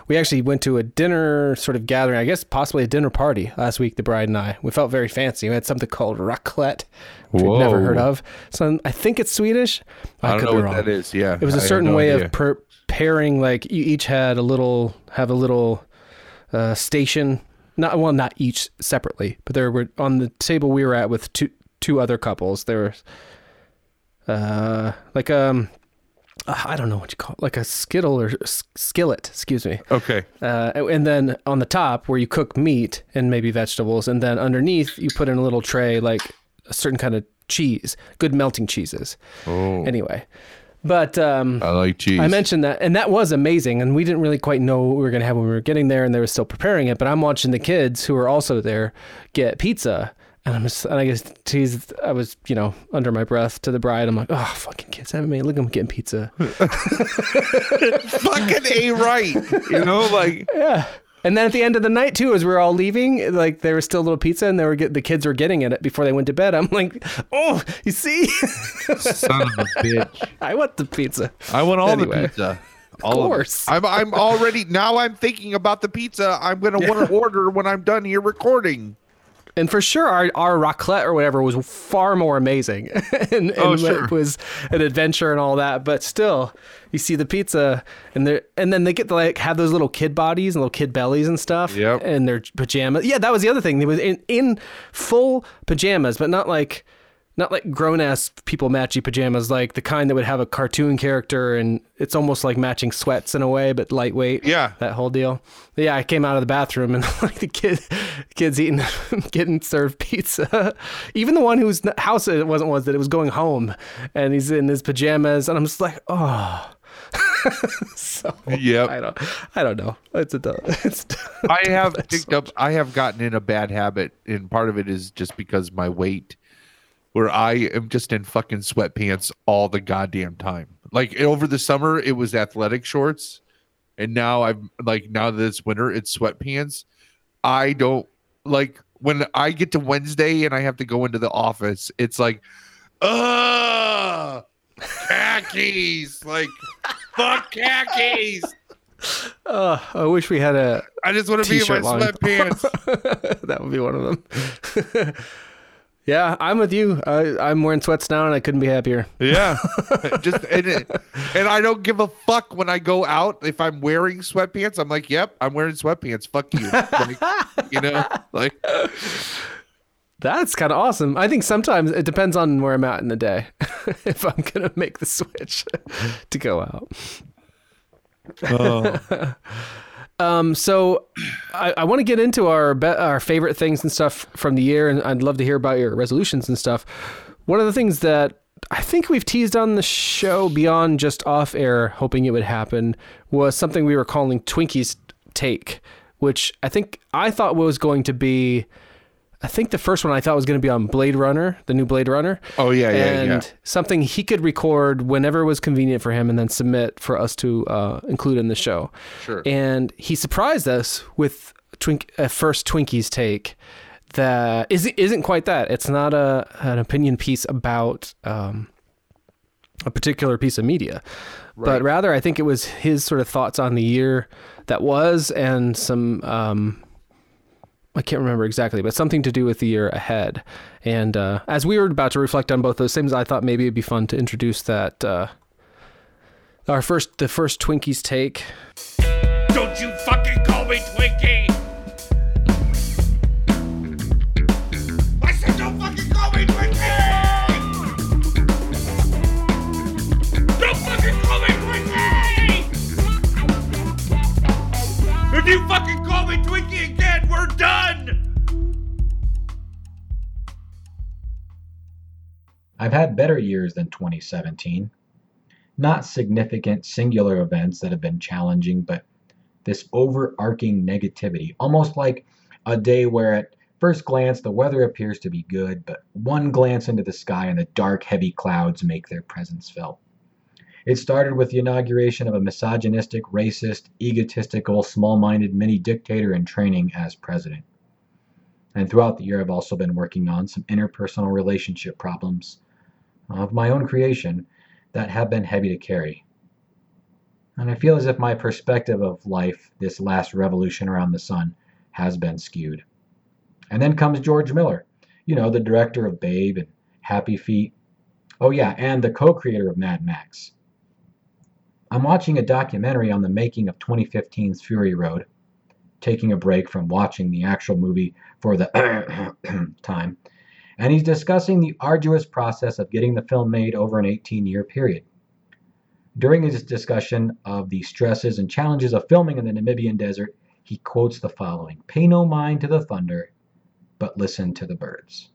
we actually went to a dinner sort of gathering i guess possibly a dinner party last week the bride and i. We felt very fancy. We had something called raclette which we'd never heard of. So i think it's swedish. I, i, don't could know be what wrong. that is. Yeah it was a a certain way of preparing like you each had a little have a little uh, station not well not each separately but there were on the table we were at with two two other couples there was uh like um uh, I don't know what you call it, like a skittle or skillet, excuse me. okay Uh, and then on the top where you cook meat and maybe vegetables, and then underneath you put in a little tray like a certain kind of cheese, good melting cheeses. oh Anyway, but um, i like cheese I mentioned that, and that was amazing. And we didn't really quite know what we were going to have when we were getting there, and they were still preparing it. But I'm watching the kids who were also there get pizza, and I'm just, and I guess teased. I was, you know, under my breath to the bride. I'm like, oh, fucking kids haven't made. Look at them getting pizza. fucking a right you know like yeah. And then at the end of the night too, as we were all leaving, like there was still a little pizza, and they were get, the kids were getting it before they went to bed. I'm like, oh, you see, Son of a bitch. I want the pizza. I want all Anyway. the pizza. All Of course. it. I'm I'm already now I'm thinking about the pizza I'm gonna want to order when I'm done here recording. And for sure, our, our raclette or whatever was far more amazing, and, and Oh, sure. it was an adventure and all that. But still, you see the pizza, and they and then they get to like have those little kid bodies and little kid bellies and stuff, Yep. and their pajamas. Yeah, that was the other thing. They was in in full pajamas, but not like not like grown ass people matchy pajamas, like the kind that would have a cartoon character, and it's almost like matching sweats in a way, but lightweight Yeah. that whole deal. Yeah, I came out of the bathroom and like the kid, kids eating, getting served pizza. Even the one whose house it wasn't was that it was going home, and he's in his pajamas, and I'm just like, oh. so Yep. I don't, I don't know. It's a, it's. I have picked up I have gotten in a bad habit and part of it is just because my weight where I am just in fucking sweatpants all the goddamn time. Like over the summer it was athletic shorts and now I'm like now that it's winter it's sweatpants. I don't like when I get to Wednesday and I have to go into the office it's like uh khakis like fuck khakis. Uh, I wish we had a. I just want to be in my line. sweatpants. that would be one of them. yeah, I'm with you. I, I'm wearing sweats now, and I couldn't be happier. Yeah, just and, and I don't give a fuck when I go out if I'm wearing sweatpants. I'm like, yep, I'm wearing sweatpants. Fuck you, like, you know, like That's kind of awesome. I think sometimes it depends on where I'm at in the day if I'm gonna make the switch to go out. Oh. Um, so I, I want to get into our be- our favorite things and stuff from the year, and I'd love to hear about your resolutions and stuff. One of the things that I think we've teased on the show beyond just off air, hoping it would happen, was something we were calling Twinkies Take, which I think I thought was going to be. I think the first one I thought was going to be on Blade Runner, the new Blade Runner. Oh, yeah, yeah, and yeah. something he could record whenever it was convenient for him, and then submit for us to uh, include in the show. Sure. And he surprised us with twink, a first Twinkies take that isn't isn't quite that. It's not a an opinion piece about um, a particular piece of media, but rather I think it was his sort of thoughts on the year that was and some. Um, I can't remember exactly, but something to do with the year ahead. And uh, as we were about to reflect on both those things, I thought maybe it'd be fun to introduce that uh, our first, the first Twinkies take. Don't you fucking call me Twinkie! I said don't fucking call me Twinkie! Don't fucking call me Twinkie! If you fucking call me Twinkie we're done! I've had better years than 2017. Not significant singular events that have been challenging, but this overarching negativity, almost like a day where at first glance the weather appears to be good, but one glance into the sky and the dark, heavy clouds make their presence felt. It started with the inauguration of a misogynistic, racist, egotistical, small minded mini dictator in training as president. And throughout the year, I've also been working on some interpersonal relationship problems of my own creation that have been heavy to carry. And I feel as if my perspective of life, this last revolution around the sun, has been skewed. And then comes George Miller, you know, the director of Babe and Happy Feet. Oh, yeah, and the co creator of Mad Max. I'm watching a documentary on the making of 2015's Fury Road, taking a break from watching the actual movie for the time, and he's discussing the arduous process of getting the film made over an 18 year period. During his discussion of the stresses and challenges of filming in the Namibian desert, he quotes the following Pay no mind to the thunder, but listen to the birds.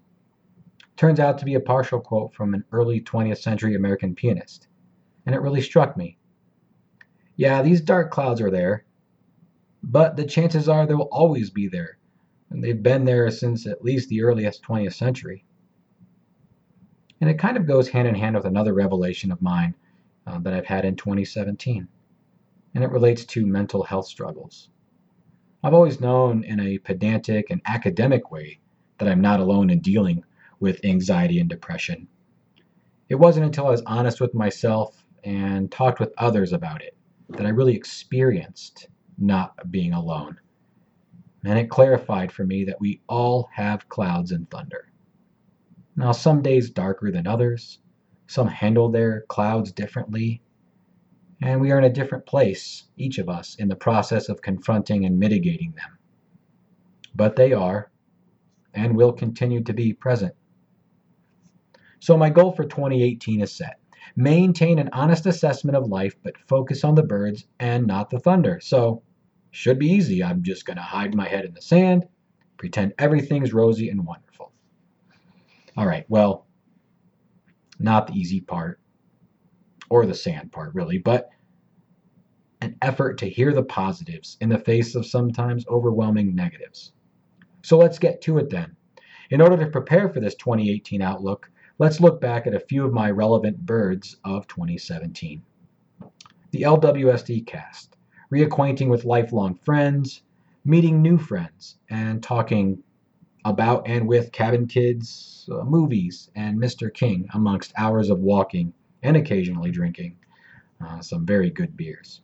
Turns out to be a partial quote from an early 20th century American pianist, and it really struck me. Yeah, these dark clouds are there, but the chances are they will always be there, and they've been there since at least the earliest 20th century. And it kind of goes hand in hand with another revelation of mine uh, that I've had in 2017, and it relates to mental health struggles. I've always known in a pedantic and academic way that I'm not alone in dealing with anxiety and depression. It wasn't until I was honest with myself and talked with others about it that I really experienced not being alone. And it clarified for me that we all have clouds and thunder. Now, some days darker than others, some handle their clouds differently, and we are in a different place, each of us, in the process of confronting and mitigating them. But they are, and will continue to be present. So, my goal for 2018 is set maintain an honest assessment of life, but focus on the birds and not the thunder. So, should be easy. I'm just going to hide my head in the sand, pretend everything's rosy and wonderful. All right, well, not the easy part or the sand part, really, but an effort to hear the positives in the face of sometimes overwhelming negatives. So let's get to it then. In order to prepare for this 2018 outlook, let's look back at a few of my relevant birds of 2017. The LWSD cast reacquainting with lifelong friends, meeting new friends, and talking about and with cabin kids, uh, movies, and Mr. King, amongst hours of walking and occasionally drinking uh, some very good beers.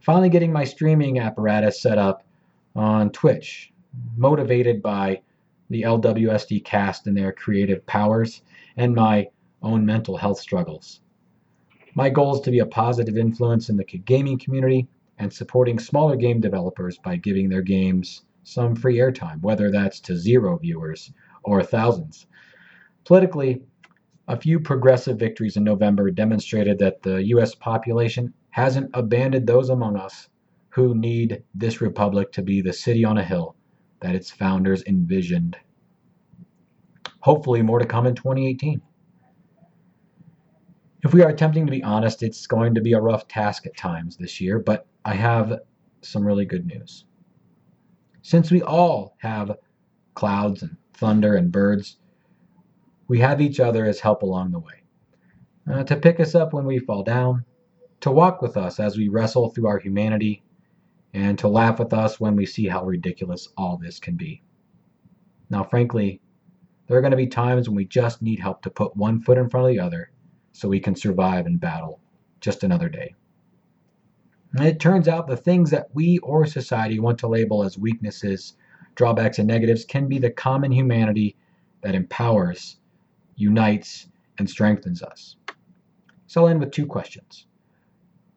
Finally, getting my streaming apparatus set up on Twitch, motivated by the LWSD cast and their creative powers, and my own mental health struggles. My goal is to be a positive influence in the gaming community and supporting smaller game developers by giving their games some free airtime, whether that's to zero viewers or thousands. Politically, a few progressive victories in November demonstrated that the U.S. population hasn't abandoned those among us who need this republic to be the city on a hill that its founders envisioned. Hopefully, more to come in 2018. If we are attempting to be honest, it's going to be a rough task at times this year, but I have some really good news. Since we all have clouds and thunder and birds, we have each other as help along the way. Uh, to pick us up when we fall down, to walk with us as we wrestle through our humanity, and to laugh with us when we see how ridiculous all this can be. Now, frankly, there are going to be times when we just need help to put one foot in front of the other so we can survive and battle just another day. And it turns out the things that we or society want to label as weaknesses, drawbacks, and negatives can be the common humanity that empowers, unites, and strengthens us. So I'll end with two questions.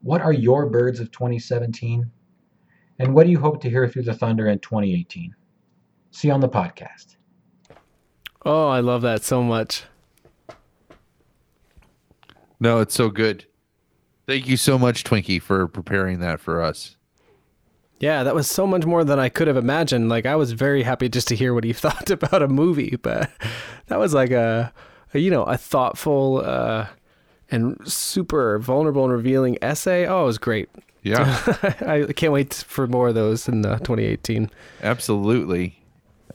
What are your birds of 2017? And what do you hope to hear through the thunder in 2018? See you on the podcast. Oh, I love that so much. No, it's so good. Thank you so much, Twinkie, for preparing that for us. Yeah, that was so much more than I could have imagined. Like I was very happy just to hear what he thought about a movie, but that was like a, a you know, a thoughtful uh, and super vulnerable and revealing essay. Oh, it was great. Yeah, I can't wait for more of those in uh, 2018. absolutely.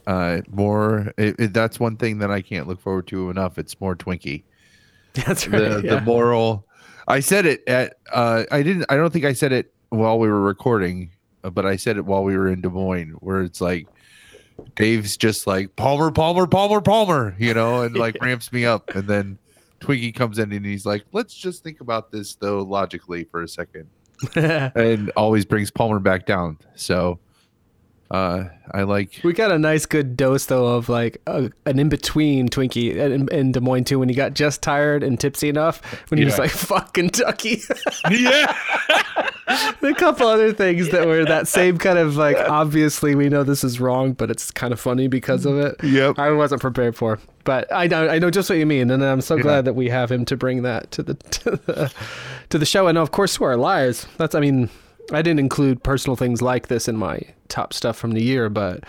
Uh, more. It, it, that's one thing that I can't look forward to enough. It's more Twinkie. That's right. the, yeah. the moral. I said it at. Uh, I didn't. I don't think I said it while we were recording, uh, but I said it while we were in Des Moines, where it's like Dave's just like Palmer, Palmer, Palmer, Palmer, you know, and like ramps me up, and then Twiggy comes in and he's like, "Let's just think about this though logically for a second. and always brings Palmer back down. So. Uh, I like We got a nice good dose though of like a, an in between Twinkie in, in Des Moines too when he got just tired and tipsy enough when he was Yeah. like fuck Kentucky. yeah. a couple other things that were that same kind of like obviously we know this is wrong but it's kind of funny because of it. Yep. I wasn't prepared for, but I know I know just what you mean, and I'm so Yeah. glad that we have him to bring that to the to the, to the show, and of course to our lives. That's I mean I didn't include personal things like this in my top stuff from the year, but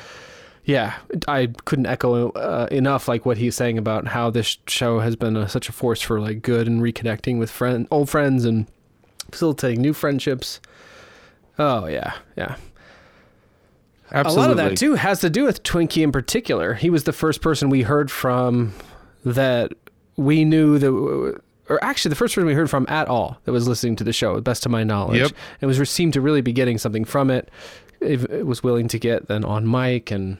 yeah, I couldn't echo uh, enough like what he's saying about how this show has been a, such a force for like good and reconnecting with friend old friends and facilitating new friendships. Oh yeah, yeah. Absolutely. A lot of that too has to do with Twinkie in particular. He was the first person we heard from that we knew that, or actually the first person we heard from at all that was listening to the show, best to my knowledge. Yep. It was seemed to really be getting something from it. if it was willing to get then on mic and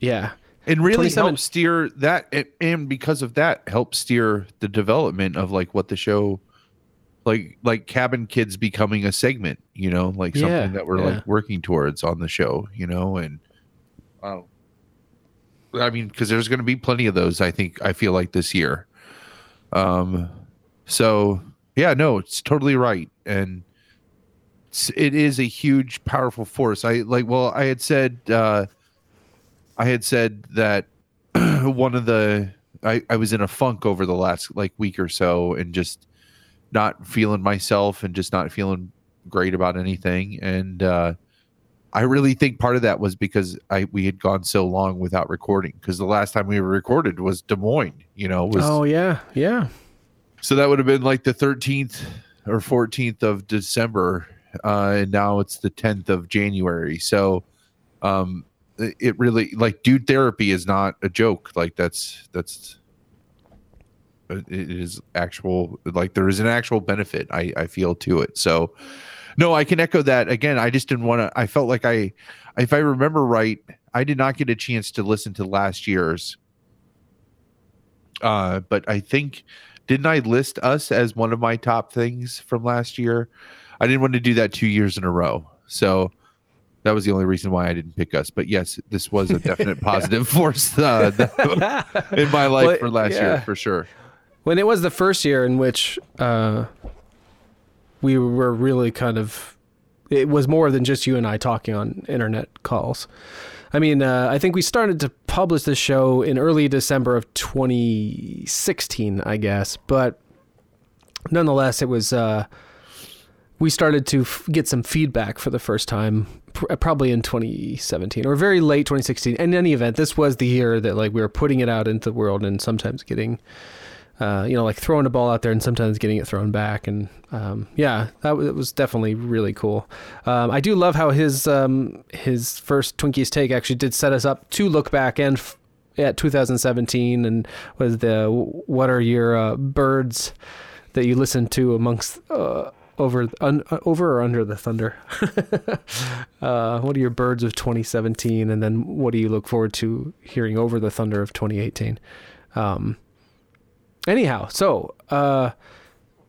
yeah. and really 27 help steer that and, and because of that help steer the development of like what the show like like cabin kids becoming a segment you know like something that we're yeah. like working towards on the show you know and wow i mean because there's going to be plenty of those i think i feel like this year um so yeah no it's totally right and it's, it is a huge powerful force i like well i had said uh I had said that one of the I, I was in a funk over the last like week or so and just not feeling myself and just not feeling great about anything and uh I really think part of that was because I we had gone so long without recording because the last time we were recorded was Des Moines, you know, was Oh yeah, yeah. so that would have been like the 13th or 14th of December. Uh, and now it's the 10th of January. So um, it really like dude therapy is not a joke. Like that's, that's, it it is actual, like there is an actual benefit I, I feel to it. So no, I can echo that again. I just didn't want to, I felt like I, if I remember right, I did not get a chance to listen to last year's. Uh, but I think didn't I list us as one of my top things from last year? I didn't want to do that two years in a row. So that was the only reason why I didn't pick us. But yes, this was a definite positive force uh, in my life Well, for last yeah. year, for sure. When it was the first year in which uh, we were really kind of, it was more than just you and I talking on internet calls. I mean, uh, I think we started to publish the show in early December of 2016, I guess, but nonetheless, it was. Uh, we started to f- get some feedback for the first time, pr- probably in 2017 or very late 2016. In any event, this was the year that like we were putting it out into the world and sometimes getting uh, you know, like throwing a ball out there and sometimes getting it thrown back. And um, yeah, that it was definitely really cool. Um, I do love how his um, his first Twinkies take actually did set us up to look back and f- at 2017 and was the what are your uh, birds that you listen to amongst uh, over un, over or under the thunder. uh, what are your birds of 2017, and then what do you look forward to hearing over the thunder of 2018? Um, anyhow, so uh,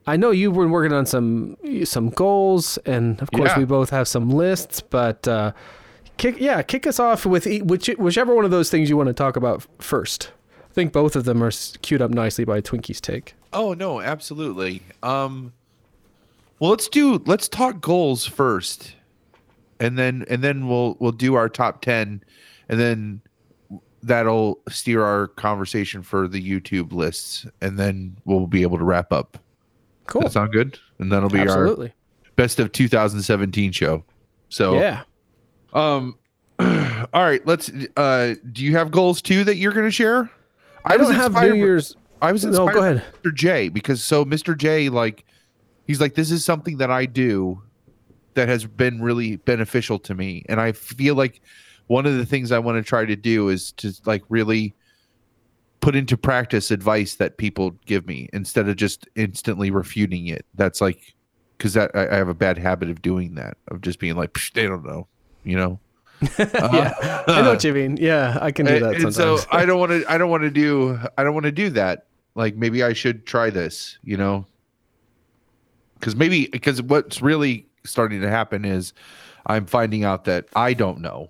I know you've been working on some some goals, and of course Yeah. we both have some lists. But uh, kick yeah, kick us off with e- which, whichever one of those things you want to talk about first. I think both of them are queued up nicely by Twinkie's take. Oh no, absolutely. Um well let's do let's talk goals first. And then and then we'll we'll do our top 10 and then that'll steer our conversation for the YouTube lists and then we'll be able to wrap up. Cool. That sound good? And that'll be our Absolutely. best of 2017 show. So Yeah. um all right, let's uh do you have goals too that you're going to share? I don't have New Year's. I was inspired. No, go ahead. Mr. J because so Mr. J like he's like this is something that I do that has been really beneficial to me and I feel like one of the things I want to try to do is to like really put into practice advice that people give me instead of just instantly refuting it. That's like because that I, I have a bad habit of doing that of just being like "Psh, they don't know, you know. yeah, uh, I know uh, what you mean. Yeah, I can do And- that and so. I don't want to. I don't want to do. I don't want to do that. Like maybe I should try this. You know, because maybe because what's really starting to happen is I'm finding out that I don't know.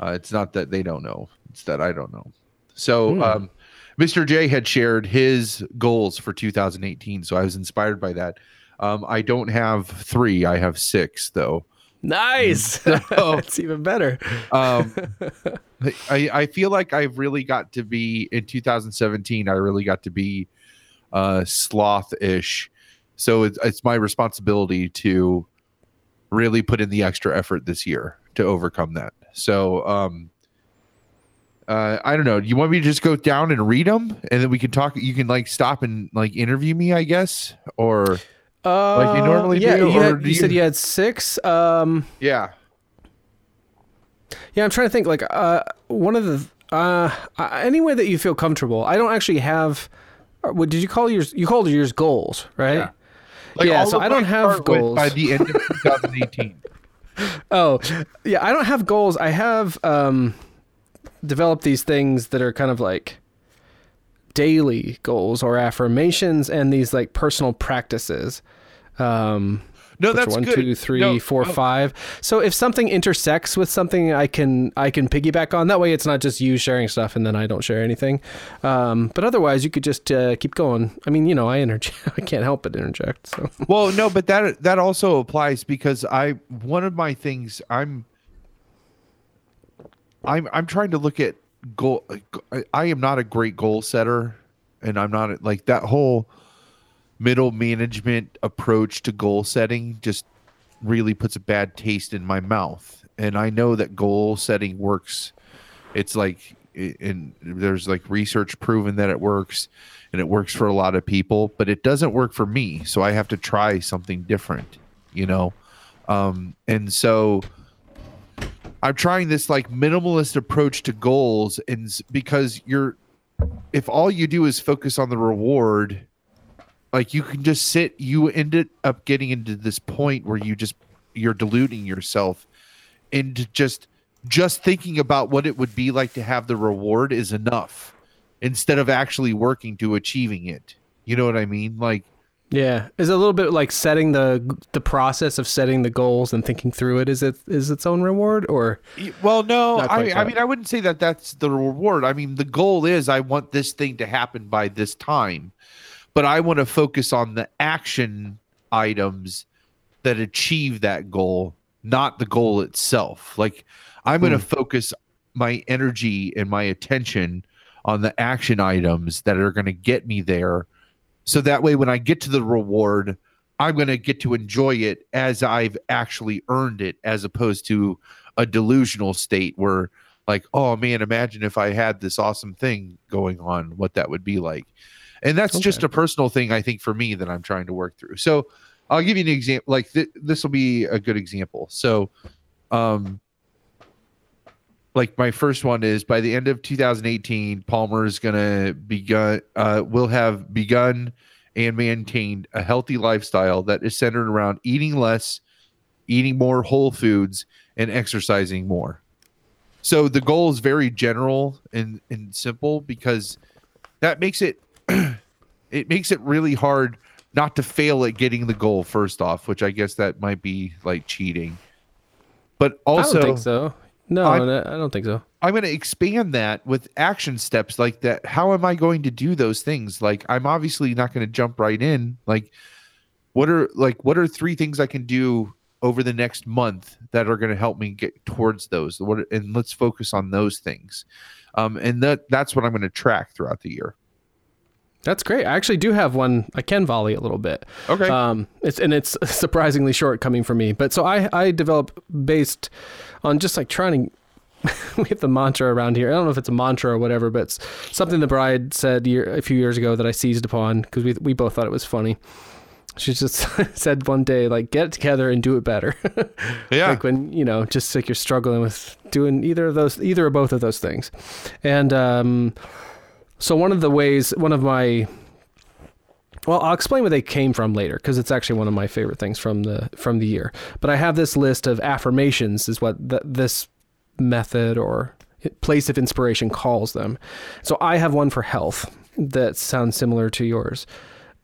Uh, it's not that they don't know. It's that I don't know. So Hmm. um, Mr. J had shared his goals for 2018. So I was inspired by that. Um, I don't have three. I have six though. nice. That's even better. um I, I feel like I've really got to be in 2017 I really got to be uh sloth-ish so it's, it's my responsibility to really put in the extra effort this year to overcome that so um uh, I don't know. Do you want me to just go down and read them, and then we can talk? You can like stop and like interview me, I guess, or Uh, Like you normally yeah, do, You, or had- do you said you- had six. Um, yeah. yeah, I'm trying to think. Like, uh, one of the uh, uh, any way that you feel comfortable. I don't actually have. uh, What did you call yours? You called yours goals, right? Yeah. Like Yeah, so I don't have goals. by the end of 2018. Oh, yeah. I don't have goals. I have um, developed these things that are kind of like daily goals or affirmations and these like personal practices. Um, No, that's one, good. two, three, No, four, oh, five. So if something intersects with something, I can I can piggyback on. That way, it's not just you sharing stuff and then I don't share anything. Um, but otherwise, you could just uh, keep going. I mean, you know, I interject. I can't help but interject. So Well, no, but that that also applies because I one of my things I'm I'm I'm trying to look at goal. I am not a great goal setter, and I'm not like that whole middle management approach to goal setting just really puts a bad taste in my mouth. And I know that goal setting works. It's like and there's like research proven that it works and it works for a lot of people, but it doesn't work for me. So I have to try something different, you know? Um, and so I'm trying this like minimalist approach to goals and because you're if all you do is focus on the reward, like you can just sit you ended up getting into this point where you just you're deluding yourself into just just thinking about what it would be like to have the reward is enough instead of actually working to achieving it. You know what I mean? Like yeah, is a little bit like setting the the process of setting the goals and thinking through it. Is it is its own reward or Well, no, I mean, I mean, I wouldn't say that that's the reward. I mean, the goal is I want this thing to happen by this time, but I want to focus on the action items that achieve that goal, not the goal itself. Like, I'm going to hmm. focus my energy and my attention on the action items that are going to get me there. So that way, when I get to the reward, I'm going to get to enjoy it as I've actually earned it, as opposed to a delusional state where, like, oh man, imagine if I had this awesome thing going on, what that would be like. And that's just a personal thing, I think, for me that I'm trying to work through. So I'll give you an example. Like, th- this will be a good example. So, um, like my first one is by the end of 2018 palmer is going to begun uh, will have begun and maintained a healthy lifestyle that is centered around eating less eating more whole foods and exercising more so the goal is very general and, and simple because that makes it it makes it really hard not to fail at getting the goal first off which i guess that might be like cheating but also I don't think so. No, I'm- no, I don't think so. I'm going to expand that with action steps like that. How am I going to do those things? Like I'm obviously not going to jump right in. Like what are like what are three things I can do over the next month that are going to help me get towards those? What and let's focus on those things. Um and that that's what I'm going to track throughout the year. That's great. I actually do have one. I can volley a little bit. Okay. Um, it's and it's surprisingly short coming from me. But so I I develop based on just like trying to. we have the mantra around here. I don't know if it's a mantra or whatever, but it's something the bride said year, a few years ago that I seized upon because we we both thought it was funny. She just said one day like get it together and do it better. yeah. like when you know just like you're struggling with doing either of those either or both of those things and um so one of the ways one of my well i'll explain where they came from later because it's actually one of my favorite things from the from the year. But i have this list of affirmations is what th- this method or place of inspiration calls them. So i have one for health that sounds similar to yours.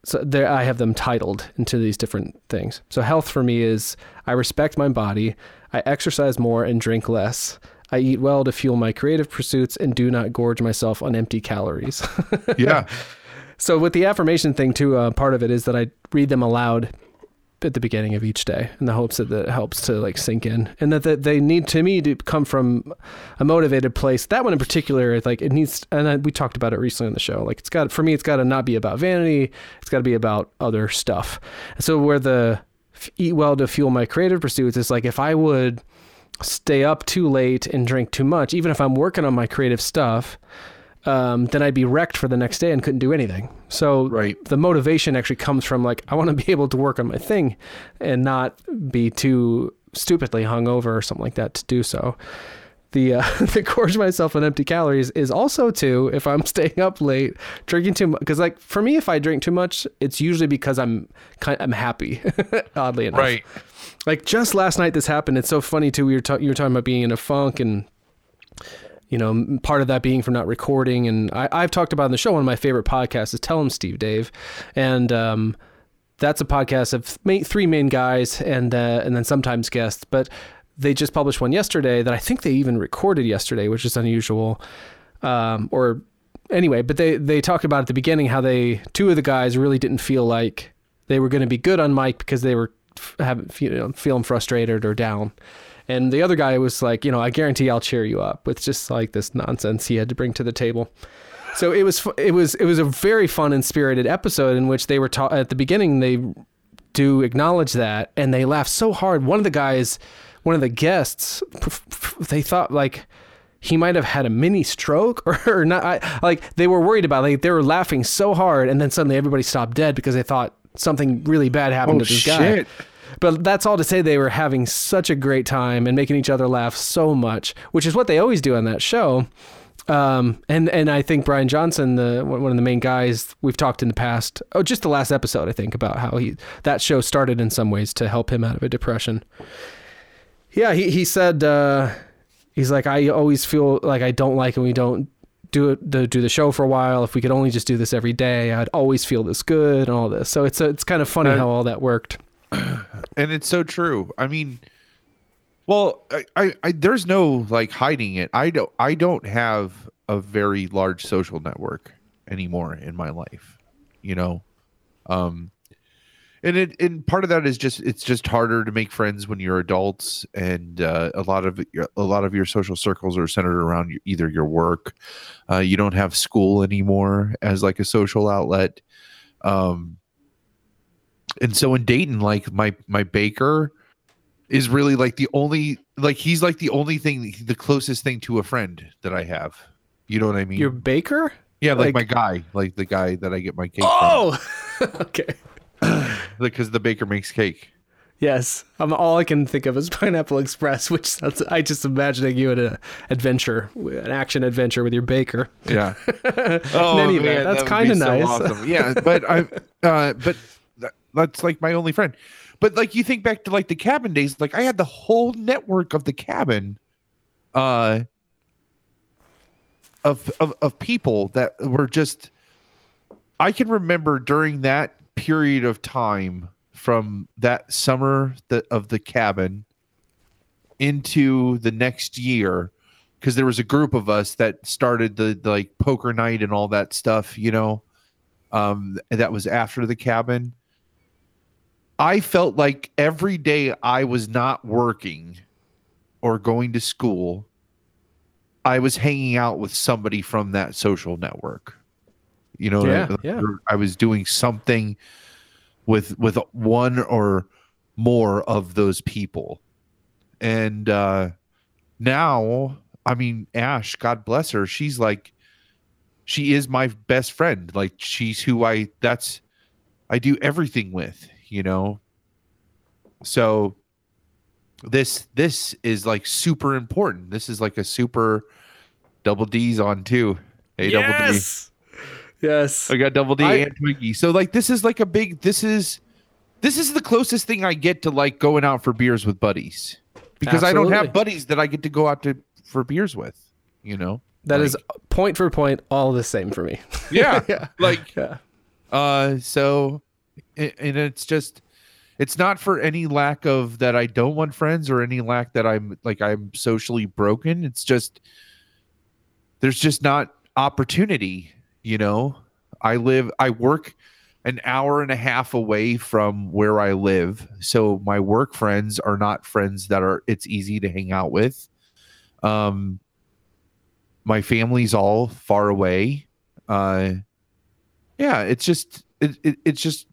So there i have them titled into these different things. So health for me is i respect my body i exercise more and drink less i eat well to fuel my creative pursuits and do not gorge myself on empty calories. Yeah. so with the affirmation thing too uh, part of it is that i read them aloud at the beginning of each day in the hopes that it helps to like sink in and that, that they need to me to come from a motivated place. That one in particular like it needs and I, we talked about it recently on the show like it's got for me it's got to not be about vanity. It's got to be about other stuff. So where the eat well to fuel my creative pursuits is like if i would stay up too late and drink too much even if i'm working on my creative stuff um, then I'd be wrecked for the next day and couldn't do anything. So Right. the motivation actually comes from like I want to be able to work on my thing and not be too stupidly hungover or something like that to do so. the uh, the gorge myself on empty calories is also too if I'm staying up late drinking too much because like for me if I drink too much it's usually because I'm kind I'm happy oddly enough Right. Like just last night this happened. It's so funny too. We were ta- you were talking about being in a funk and you know part of that being from not recording. And I, I've talked about in the show. One of my favorite podcasts is Tell 'em Steve Dave. And um that's a podcast of three main guys and uh, and then sometimes guests. But they just published one yesterday that I think they even recorded yesterday which is unusual. Um, or anyway but they they talked about at the beginning how they two of the guys really didn't feel like they were going to be good on mic because they were having you know feeling frustrated or down. And the other guy was like you know I guarantee I'll cheer you up with just like this nonsense he had to bring to the table. So it was it was it was a very fun and spirited episode in which they were ta- at the beginning they do acknowledge that and they laughed so hard. One of the guys one of the guests they thought like he might have had a mini stroke or, or not I, like they were worried about like they were laughing so hard and then suddenly everybody stopped dead because they thought something really bad happened Oh, to this shit. guy but that's all to say they were having such a great time and making each other laugh so much, which is what they always do on that show. Um, and and I think Bryan Johnson, the one of the main guys, we've talked in the past. Oh, just the last episode, I think, about how he that show started in some ways to help him out of a depression. Yeah, he he said uh, he's like I always feel like I don't like when we don't do it the, do the show for a while. If we could only just do this every day, I'd always feel this good and all this. So it's a, it's kind of funny Uh, how all that worked. and it's so true. I mean, well, I, I, I there's no like hiding it. I don't I don't have a very large social network anymore in my life. You know, um, and it and part of that is just it's just harder to make friends when you're adults, and uh, a lot of your- a lot of your social circles are centered around your, either your work. Uh, you don't have school anymore as like a social outlet. Um, and so in Dayton, like my my baker is really like the only like he's like the only thing the closest thing to a friend that I have. You know what I mean? Your baker? yeah, like, like- my guy, like the guy that I get my cake from. Oh, okay. Because the baker makes cake. Yes, I'm all I can think of is Pineapple Express, which sounds, I just imagining you at an adventure, an action adventure with your baker. Yeah. oh any event, that's that kinda be so nice. awesome. Yeah, but I, uh, but that's like my only friend. But like you think back to like the cabin days, like I had the whole network of the cabin, uh, of of of people that were just. I can remember during that period of time from that summer that of the cabin into the next year because there was a group of us that started the, the like poker night and all that stuff you know um that was after the cabin. I felt like every day i was not working or going to school i was hanging out with somebody from that social network you know what I- Yeah, yeah. i was doing something with with one or more of those people. And uh now i mean ash god bless her she's like she is my best friend. Like she's who i that's i do everything with you know? So this this is like super important. This is like a super double d's on double d. Yes. Yes. I got double D I- and Twinkie. So like this is like a big this is this is the closest thing I get to like going out for beers with buddies. Because I don't have buddies that I get to go out to for beers with, you know? That Like- is point for point all the same for me. Yeah. Yeah. Like Yeah. uh so and it's just it's not for any lack of that I don't want friends or any lack that I'm like I'm socially broken. It's just there's just not opportunity, you know. I live I work an hour and a half away from where I live. So my work friends are not friends that are it's easy to hang out with. Um my family's all far away. Uh yeah, it's just it, it it's just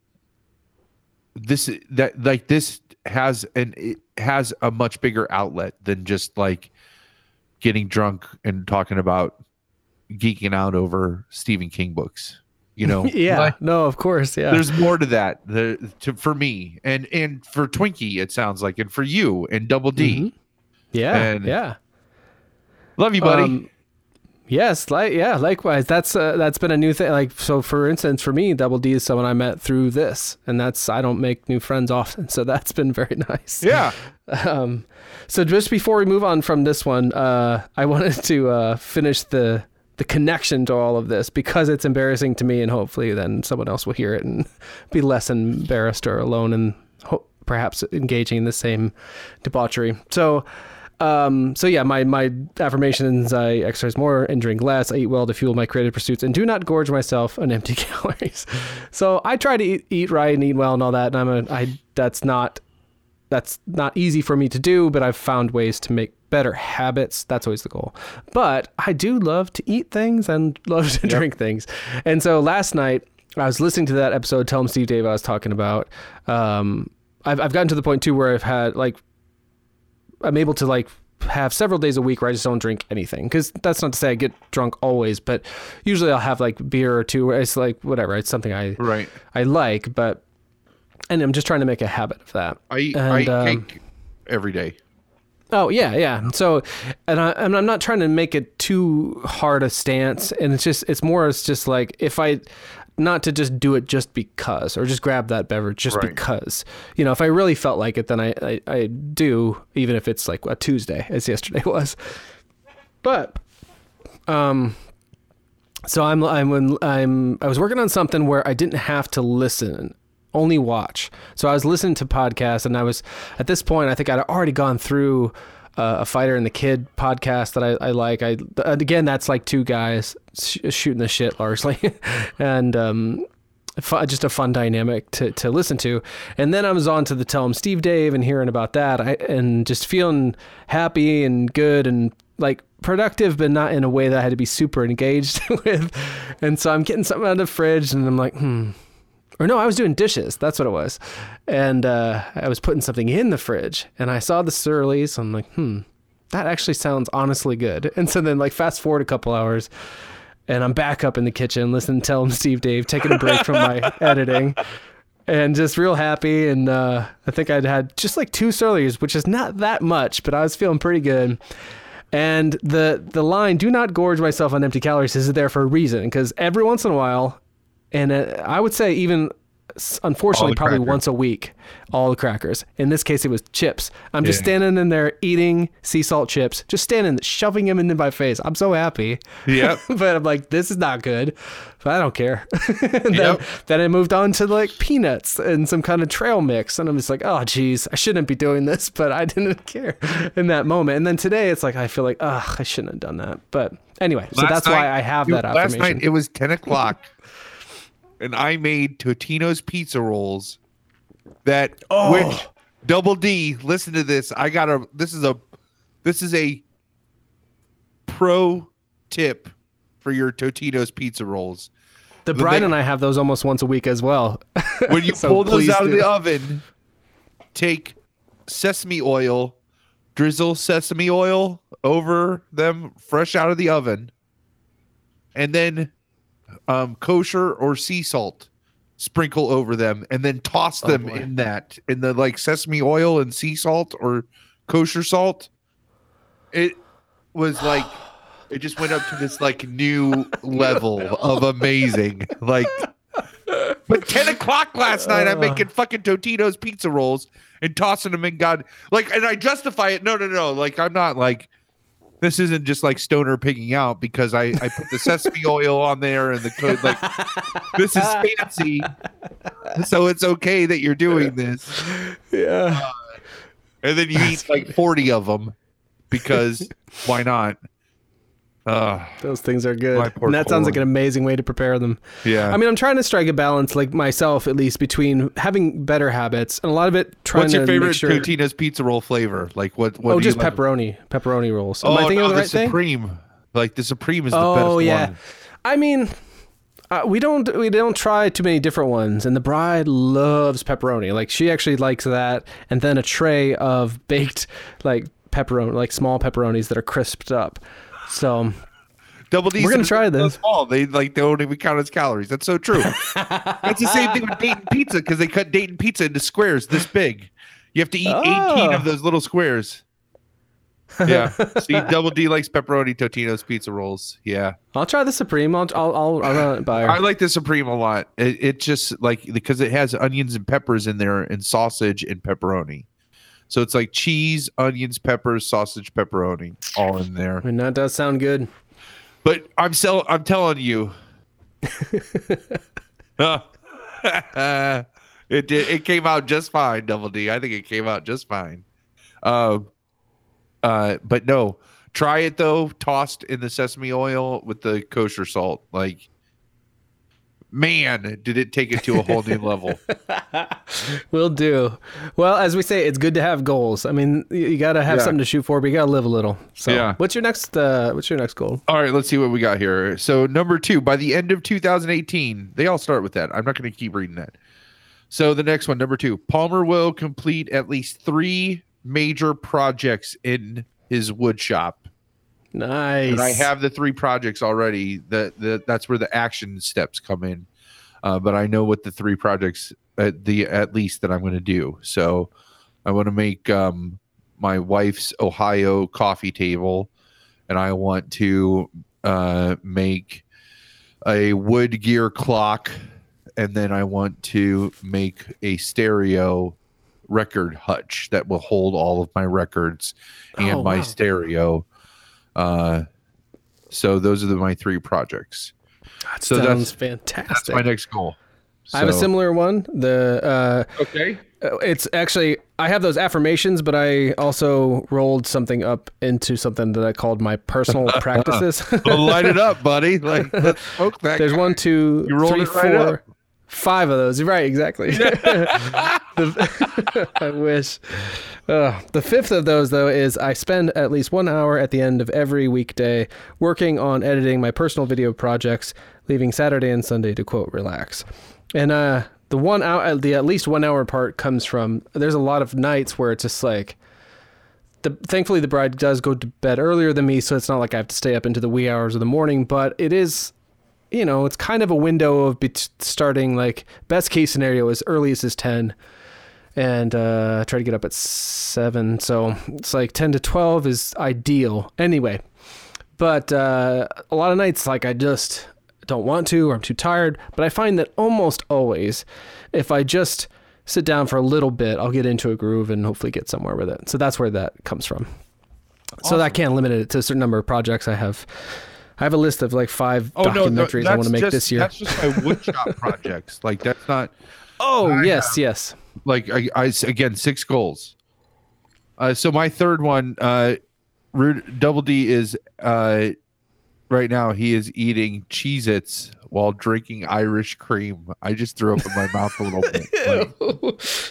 this that like this has an it has a much bigger outlet than just like getting drunk and talking about geeking out over Stephen King books. You know, Yeah. Like, no, of course. Yeah. there's more to that. The to for me and and for Twinkie, it sounds like, and for you and Double D. Mhm. Yeah. and- yeah. Love you, buddy. Um, Yes, like yeah, likewise. That's uh, that's been a new thing. Like so, for instance, for me, Double D is someone I met through this, and that's I don't make new friends often, so that's been very nice. yeah. Um, so just before we move on from this one, uh, I wanted to uh, finish the the connection to all of this because it's embarrassing to me, and hopefully then someone else will hear it and be less embarrassed or alone, and ho- perhaps engaging in the same debauchery. So. Um, so yeah, my, my affirmations, I exercise more and drink less. I eat well to fuel my creative pursuits and do not gorge myself on empty calories. So I try to eat, eat right and eat well and all that. And I'm a, I, that's not, that's not easy for me to do, but I've found ways to make better habits. That's always the goal. But I do love to eat things and love to drink things. And so last night I was listening to that episode, Tell 'em Steve Dave I was talking about. Um, I've, I've gotten to the point too where I've had like I'm able to like have several days a week where I just don't drink anything. Because that's not to say I get drunk always, but usually I'll have like beer or two. It's like whatever. It's something I Right. I like, but and I'm just trying to make a habit of that. I eat, And, I um, cake every day. Oh yeah, yeah. So, and I, I'm not trying to make it too hard a stance, and it's just it's more it's just like if I, not to just do it just because or just grab that beverage just Right. because you know if I really felt like it, then I, I I do even if it's like a Tuesday as yesterday was, but um. So I'm I'm when I'm I was working on something where I didn't have to listen, only watch. So I was listening to podcasts, and I was at this point I think I'd already gone through uh, a fighter and the kid podcast that I, I like. I again that's like two guys sh- shooting the shit largely, and um, just a fun dynamic to, to listen to. And then I was on to the Tell 'em Steve Dave and hearing about that, I, and just feeling happy and good and like productive, but not in a way that I had to be super engaged with. And so I'm getting something out of the fridge, and I'm like, hmm. Or no, I was doing dishes. That's what it was. And uh, I was putting something in the fridge, and I saw the Surly's. I'm like, hmm, that actually sounds honestly good. And so then, like, fast forward a couple hours, and I'm back up in the kitchen listening to Tell 'em Steve Dave, taking a break from my editing, and just real happy. And uh, I think I'd had just like two Surly's, which is not that much, but I was feeling pretty good. And the the line "Do not gorge myself on empty calories" is there for a reason, because every once in a while, and uh, I would say even unfortunately probably crackers. once a week, all the crackers. In this case, it was chips. I'm just Yeah. standing in there eating sea salt chips, just standing, shoving them into my face. I'm so happy. Yep. but I'm like, this is not good. But I don't care. And then, Yep. then I moved on to like peanuts and some kind of trail mix. And I'm just like, oh, geez, I shouldn't be doing this, but I didn't care in that moment. And then today it's like, I feel like, ugh, I shouldn't have done that. But anyway, so that's night- why I have that Last night it was 10 o'clock, and I made Totino's pizza rolls. That Oh. which Double D. Listen to this. I got a. This is a. This is a pro tip for your Totino's pizza rolls. the Brian and I have those almost once a week as well. When you So pull those out of the oven, take sesame oil, drizzle sesame oil over them fresh out of the oven, and then um, kosher or sea salt sprinkle over them, and then toss them boy. in that in the like sesame oil and sea salt or kosher salt. It was like it just went up to this like new level of amazing. Like but 10 o'clock last night, I'm making fucking Totino's pizza rolls and tossing them in God. Like, and I justify it. No, no, no. Like, I'm not like, this isn't just like stoner pigging out because I, I put the sesame oil on there and the code. Like, this is fancy. So it's okay that you're doing this. yeah. Uh, and then you eat like 40 of them because why not? Uh, Those things are good. And that sounds like an amazing way to prepare them. yeah. I mean, I'm trying to strike a balance, like myself at least, between having better habits and a lot of it trying What's your to favorite sure. Totino's pizza roll flavor? Like, what? what oh, just like? pepperoni, pepperoni rolls. Am Oh, I thinking no, of the the right thing? Supreme. Like the Supreme is the Oh best Oh, yeah. one. I mean, uh, we don't we don't try too many different ones, and the bride loves pepperoni. Like she actually likes that, and then a tray of baked like pepperoni, like small pepperonis that are crisped up. So Double D's We're gonna try this. Small. They like they don't even count as calories. That's so true. That's the same thing with Dayton pizza because they cut Dayton pizza into squares this big. You have to eat 18 Oh. of those little squares. Yeah. See, Double D likes pepperoni Totino's pizza rolls. Yeah. I'll try the supreme. I'll I'll I'll, I'll run it by her. I like the Supreme a lot. It, it just like because it has onions and peppers in there and sausage and pepperoni. So it's like cheese, onions, peppers, sausage, pepperoni, all in there. and that does sound good. But I'm sell I'm telling you. it did it came out just fine, Double D. I think it came out just fine. Um uh but no, try it though, tossed in the sesame oil with the kosher salt. Like man, did it take it to a whole new level. Will do. Well, as we say, it's good to have goals. I mean, you, got to have Yeah. something to shoot for, but you got to live a little. So, Yeah. what's your next? Uh, what's your next goal? All right, let's see what we got here. So number two, by the end of 2018, they all start with that. I'm not going to keep reading that. So the next one, number two, Palmer will complete at least three major projects in his wood shop. Nice. And I have the three projects already. That the, that's where the action steps come in. Uh, but I know what the three projects at the at least that I'm going to do. So I want to make um, my wife's Ohio coffee table, and I want to uh, make a wood gear clock, and then I want to make a stereo record hutch that will hold all of my records and Oh, my wow. stereo. Uh, so those are the, my three projects. That so sounds that's- fantastic. That's my next goal. I have a similar one. The uh, Okay. Uh, It's actually I have those affirmations, but I also rolled something up into something that I called my personal practices. Well, light it up, buddy. Like, let's smoke that. There's guy. one, two, You three, right four. Five of those. Right, exactly. The- I wish. Uh, the fifth of those, though, is I spend at least one hour at the end of every weekday working on editing my personal video projects, leaving Saturday and Sunday to quote relax. And uh, the one hour, the at least one hour part comes from. There's a lot of nights where it's just like the, thankfully the bride does go to bed earlier than me so it's not like i have to stay up into the wee hours of the morning but it is you know it's kind of a window of bet- starting like best case scenario as early as is 10 and uh try to get up at 7 so it's like 10 to 12 is ideal. Anyway but uh a lot of nights like i just don't want to or i'm too tired but i find that almost always if i just sit down for a little bit i'll get into a groove and hopefully get somewhere with it. So that's where that comes from. So I can't limit it to a certain number of projects I have. I have a list of like five Oh no, no, documentaries I want to make just- this year. That's just my woodshop projects. Like that's not Oh I yes, yes. like I, I again six goals. Uh, so my third one, uh, Rude, Double D is uh, right now he is eating Cheez-Its while drinking Irish cream. I just threw up in my mouth a little bit.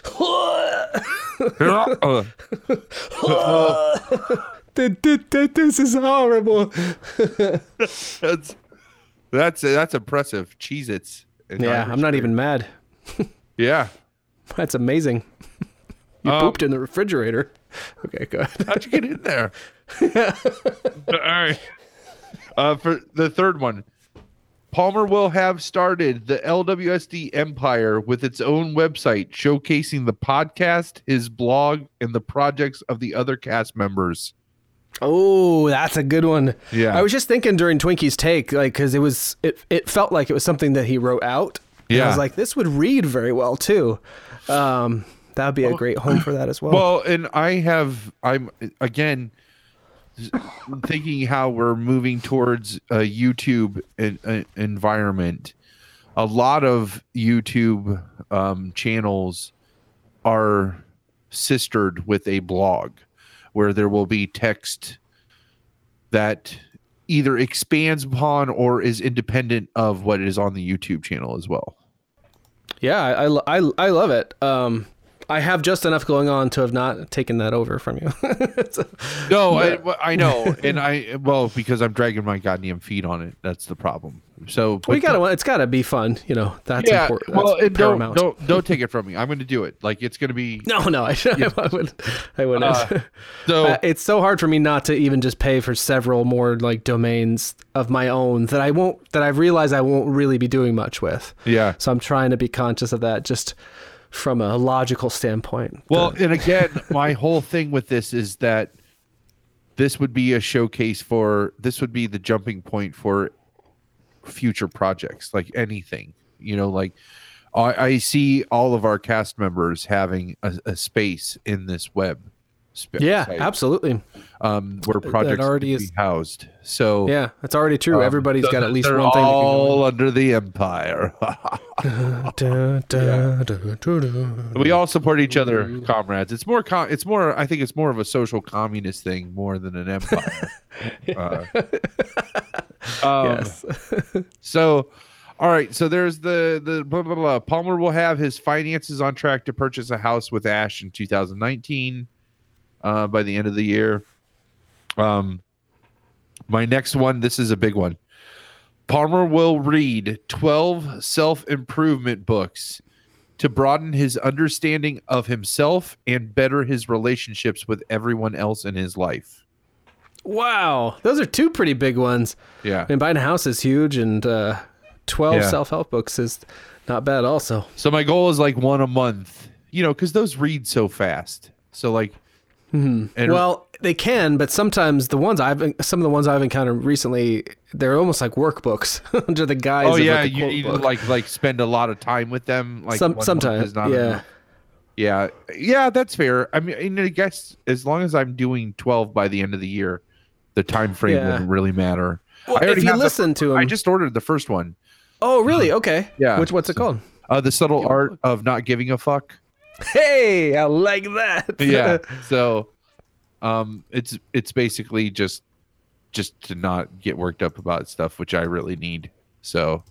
Like, this is horrible. that's that's that's impressive. Cheez-Its. Yeah, I'm not even mad. Yeah. That's amazing. You Um, pooped in the refrigerator. Okay, good. How'd you get in there? All right. Uh, for the third one, Palmer will have started the LWSD empire with its own website showcasing the podcast, his blog, and the projects of the other cast members. Oh, that's a good one. Yeah. I was just thinking during Twinkie's take, like, because it was, it, it felt like it was something that he wrote out. And I was like, this would read very well too. Um, that would be a great home for that as well. Well, and I have, I'm again thinking how we're moving towards a YouTube en- en- environment. A lot of YouTube um, channels are sistered with a blog where there will be text that either expands upon or is independent of what is on the YouTube channel as well. Yeah, I, I, I, I love it. Um, I have just enough going on to have not taken that over from you. So- No, I, I know, and I well because I'm dragging my goddamn feet on it. That's the problem. So we gotta, it's gotta be fun. You know, that's yeah. important. Well, That's don't don't don't take it from me. I'm going to do it. Like it's going to be No, no, I, I wouldn't. I wouldn't. Uh, so. Uh, it's so hard for me not to even just pay for several more like domains of my own that I won't that I realize I won't really be doing much with. yeah. So I'm trying to be conscious of that just from a logical standpoint. Well, and again, my whole thing with this is that this would be a showcase for this would be the jumping point for future projects like anything you know like i, I see all of our cast members having a, a space in this web sp- Yeah, site, absolutely. Um where projects already is- be housed so Yeah, that's already true. um, Everybody's got at least one thing. all under the empire Da, da, da, da, da, da. we all support each other comrades it's more com- it's more i think it's more of a social communist thing more than an empire uh, um, yes. So, all right. So there's the the blah, blah, blah. Palmer will have his finances on track to purchase a house with Ash in 2019, uh, by the end of the year. Um, my next one. This is a big one. Palmer will read 12 self improvement books to broaden his understanding of himself and better his relationships with everyone else in his life. Wow, those are two pretty big ones. Yeah. I mean, buying a house is huge, and uh, twelve Yeah. self-help books is not bad. Also, So my goal is like one a month, you know, because those read so fast. So like, and well, they can, but sometimes the ones I've some of the ones I've encountered recently, they're almost like workbooks under the guise. oh of yeah, like you book. like like spend a lot of time with them. Like Some- sometimes, not yeah. enough. yeah, yeah, that's fair. I mean, I guess as long as I'm doing twelve by the end of the year, the time frame Yeah. wouldn't really matter. Well, if you listen the- to 'em- I just ordered the first one. oh, really? Okay. Yeah. Which what's it called? Uh, the subtle art of not giving a fuck. Hey, I like that. yeah so um it's it's basically just just to not get worked up about stuff which i really need so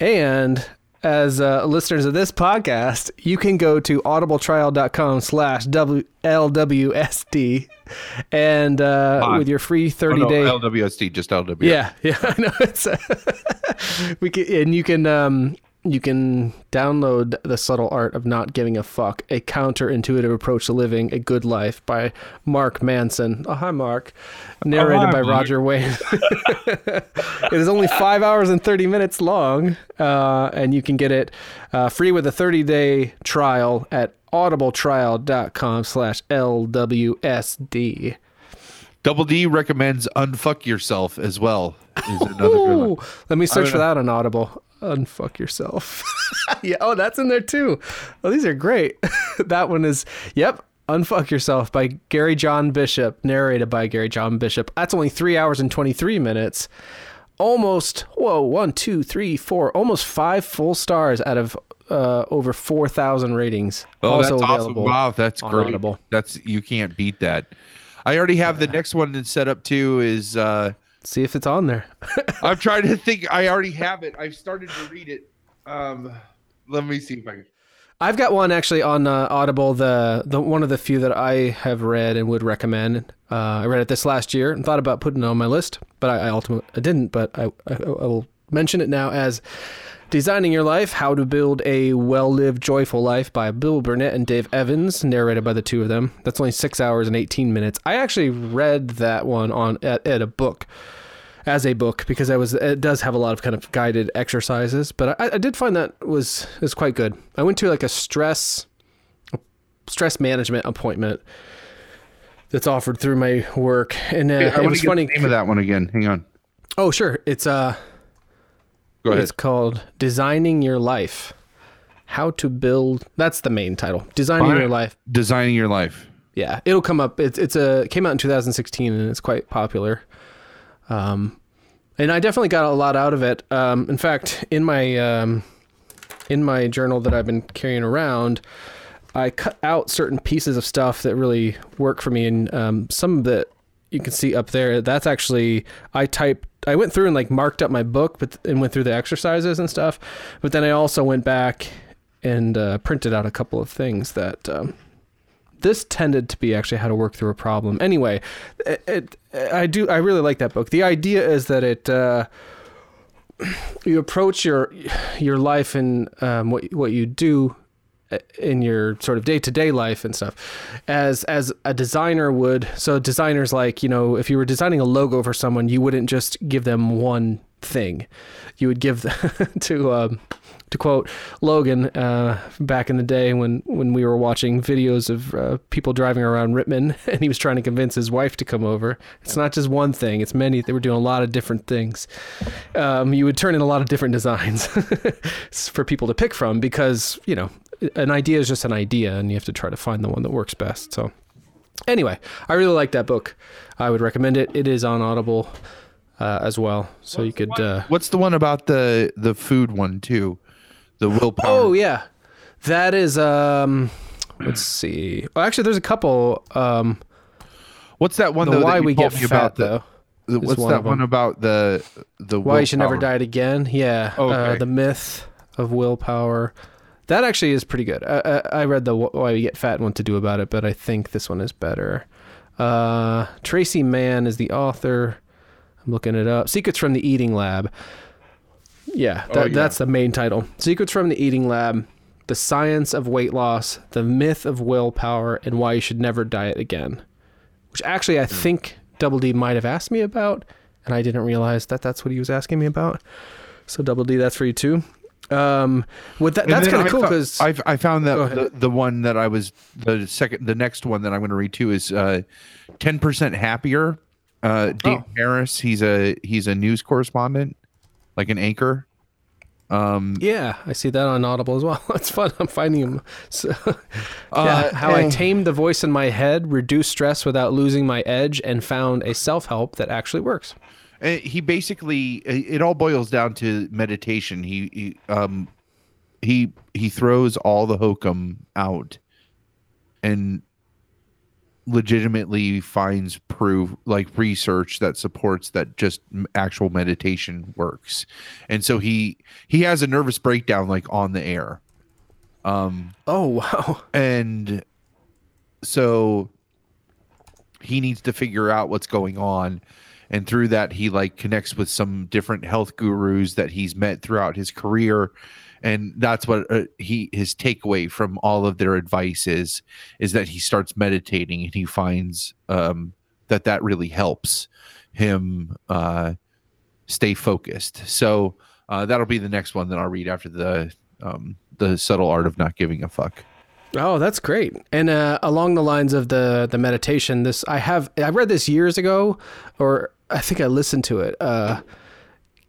And as uh, listeners of this podcast, you can go to audibletrial.com slash LWSD and uh, with your free Oh, 30 no, day. lwsd just lws yeah, yeah, I know. It's, uh, we can, and you can um, you can download the subtle art of not giving a fuck, a counterintuitive approach to living a good life by Mark Manson. Oh, hi, Mark. Narrated hi, by Mark. Roger Wayne. it is only five hours and 30 minutes long, uh, and you can get it uh, free with a 30 day trial at audibletrial.com slash LWSD. double d recommends unfuck yourself as well is another good one let me search for that on Audible. Unfuck yourself. yeah. Oh, that's in there too. Oh, these are great. that one is. Yep. Unfuck Yourself by Gary John Bishop, narrated by Gary John Bishop. That's only three hours and 23 minutes. Almost, whoa, one, two, three, four, almost five full stars out of uh, over 4,000 ratings. oh also that's awesome available wow that's on great Audible. that's you can't beat that i already have the next one that's set up too is uh See if it's on there. i'm trying to think i already have it i've started to read it um let me see if i can I've got one actually on uh, Audible. The the one of the few that I have read and would recommend. Uh, I read it this last year and thought about putting it on my list, but I, I ultimately I didn't. But I, I I will mention it now as "Designing Your Life: How to Build a Well-Lived, Joyful Life" by Bill Burnett and Dave Evans, narrated by the two of them. That's only six hours and eighteen minutes. I actually read that one on at, at a book as a book because I was it does have a lot of kind of guided exercises, but I, I did find that was is quite good. I went to like a stress stress management appointment that's offered through my work, and uh, I it was funny. the name of that one again hang on Oh, sure, it's uh, go ahead it's called "Designing Your Life." How to build. That's the main title. Designing your life. designing your life Yeah, it'll come up. It's it's a it came out in 2016 and it's quite popular. Um, and I definitely got a lot out of it. Um, in fact, in my um, in my journal that I've been carrying around, I cut out certain pieces of stuff that really work for me, and um, some of it you can see up there. That's actually I typed. I went through and like marked up my book, but and went through the exercises and stuff. But then I also went back and uh, printed out a couple of things that. Um, this tended to be actually how to work through a problem. Anyway, it, it, I do I really like that book. The idea is that it uh, you approach your your life and um, what what you do in your sort of day to day life and stuff as as a designer would. So designers like you know if you were designing a logo for someone, you wouldn't just give them one thing. You would give to um, to quote Logan uh, back in the day when when we were watching videos of uh, people driving around Rittman and he was trying to convince his wife to come over. It's not just one thing; it's many. They were doing a lot of different things. Um, you would turn in a lot of different designs for people to pick from because you know an idea is just an idea, and you have to try to find the one that works best. So. Anyway, I really like that book. I would recommend it. It is on Audible uh, as well, so you could. Uh, What's the one about the the food one too? The willpower. oh yeah, that is. Um, let's see. Oh, actually, there's a couple. Um, What's that one the though? why that we get fat about though. the- what's one that one about the the Why you should never willpower? diet again. Yeah. Uh, Okay. the myth of willpower. That actually is pretty good. I, I, I read the Why We Get Fat and What to Do About It, but I think this one is better. Uh, Traci Mann is the author. I'm looking it up. Secrets from the Eating Lab. Yeah, that, Oh, yeah. that's the main title. Secrets from the Eating Lab, The Science of Weight Loss, The Myth of Willpower, and Why You Should Never Diet Again. Which actually I think Double D might have asked me about, and I didn't realize that that's what he was asking me about. So Double D, that's for you too. Um, with that, And that's kind of cool because I I found that the, the one that I was the second the next one that I'm going to read to is uh 10% happier. Uh Dave Oh. Harris, he's a he's a news correspondent, like an anchor. Um yeah, I see that on Audible as well. It's fun. I'm finding him. So, Uh, yeah, how I tamed the voice in my head, reduced stress without losing my edge, and found a self help that actually works. Uh, he basically it all boils down to meditation. He, he um he he throws all the hokum out and legitimately finds proof like research that supports that just actual meditation works. And so he he has a nervous breakdown like on the air. Um Oh wow! and so he needs to figure out what's going on and through that he like connects with some different health gurus that he's met throughout his career. And that's what uh, he his takeaway from all of their advice is is that he starts meditating and he finds um that that really helps him uh stay focused. So uh that'll be the next one that i'll read after the um the subtle art of not giving a fuck Oh, that's great. And uh, along the lines of the the meditation, this I have I read this years ago, or I think I listened to it. Uh,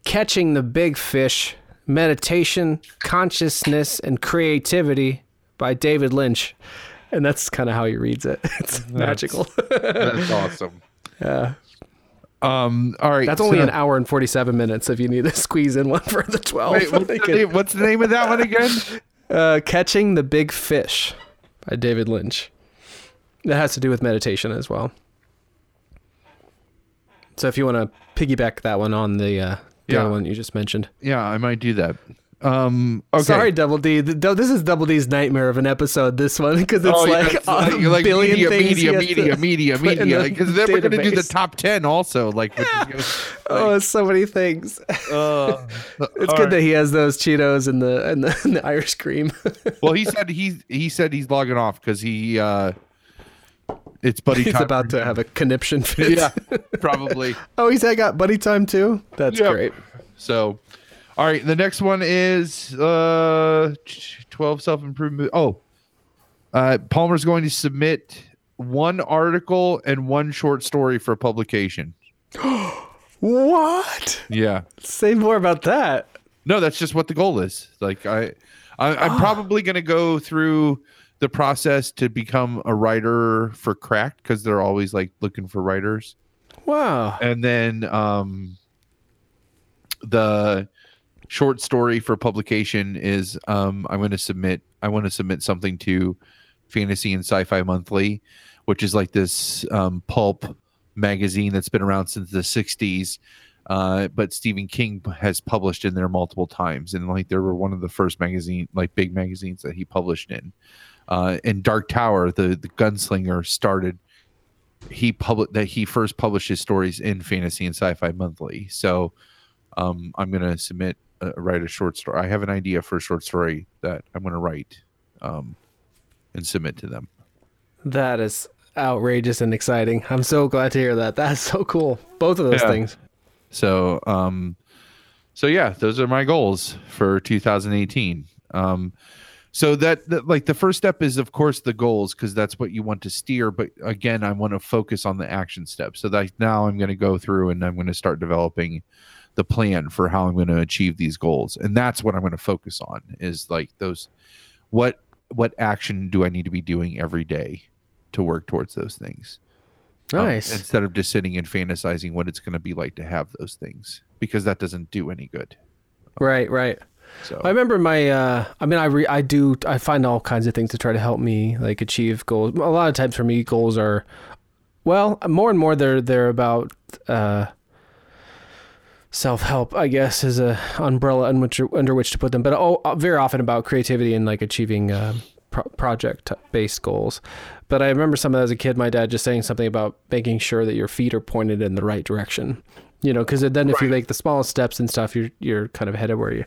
Catching the Big Fish: Meditation, Consciousness, and Creativity by David Lynch, and that's kind of how he reads it. It's magical. That's awesome. yeah, Um. All right. that's only so- an hour and forty seven minutes if you need to squeeze in one for the twelve. Wait, what's, the name, what's the name of that one again? Uh, Catching the Big Fish by David Lynch. That has to do with meditation as well. So if you want to piggyback that one on the, uh, the Yeah. other one you just mentioned. Yeah, I might do that. Um. Okay. Sorry, Double D. Th- th- This is Double D's nightmare of an episode. This one because it's Oh, yeah, like it's a like, like billion media, things. he media, media, media, media. the Because then we're gonna do the top ten also. Like, which is Oh, it's so many things. gonna- It's good that he has those Cheetos and the and the, and the Irish cream. well, he said he's he said he's logging off because he uh, it's buddy He's time. He's about to have a conniption fit. yeah, probably. Oh, he's I got buddy time too. That's Yep. great. So, all right, the next one is uh, twelve self improvement. Oh, uh, Palmer's going to submit one article and one short story for publication. What? Yeah. Say more about that. No, that's just what the goal is. Like I, I I'm probably going to go through the process to become a writer for Cracked because they're always like looking for writers, Wow. and then um, the short story for publication is um I'm going to submit. I want to submit something to Fantasy and Sci-Fi Monthly, which is like this um, pulp magazine that's been around since the 60s uh, but Stephen King has published in there multiple times, and like there were one of the first magazine, like big magazines that he published in. Uh, and Dark Tower, the the gunslinger, started. He published that he first published his stories in Fantasy and Sci-Fi Monthly. So, um, I'm gonna submit uh, write a short story. I have an idea for a short story that I'm gonna write, um, and submit to them. That is outrageous and exciting. I'm so glad to hear that. That's so cool. Both of those Yeah. things. So, um, so yeah, those are my goals for 2018. Um, so that, that like the first step is of course the goals because that's what you want to steer. But again, I want to focus on the action steps. So that now I'm going to go through and I'm going to start developing the plan for how I'm going to achieve these goals, and that's what I'm going to focus on is like those what what action do I need to be doing every day to work towards those things. Um, Nice. instead of just sitting and fantasizing what it's going to be like to have those things because that doesn't do any good. right, right. So I remember my. Uh, I mean, I re, I do. I find all kinds of things to try to help me like achieve goals. A lot of times for me, goals are, well, more and more they're they're about uh, self help. I guess is a umbrella under which, under which to put them. But oh, very often about creativity and like achieving uh, pro- project based goals. But I remember some as a kid, my dad just saying something about making sure that your feet are pointed in the right direction. You know, because then if you make the smallest steps and stuff, you're you're kind of headed where you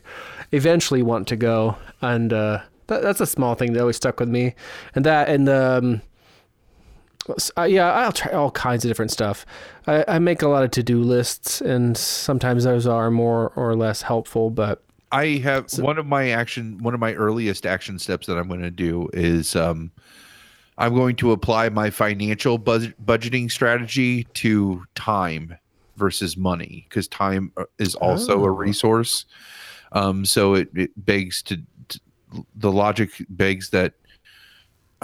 eventually want to go. And uh, that, that's a small thing that always stuck with me. And that and um, uh, yeah, I'll try all kinds of different stuff. I, I make a lot of to do lists, and sometimes those are more or less helpful. But I have one of my action one of my earliest action steps that I'm going to do is um I'm going to apply my financial budget budgeting strategy to time versus money because time uh, is also a Oh. resource. Um so it, it begs to, to the logic begs that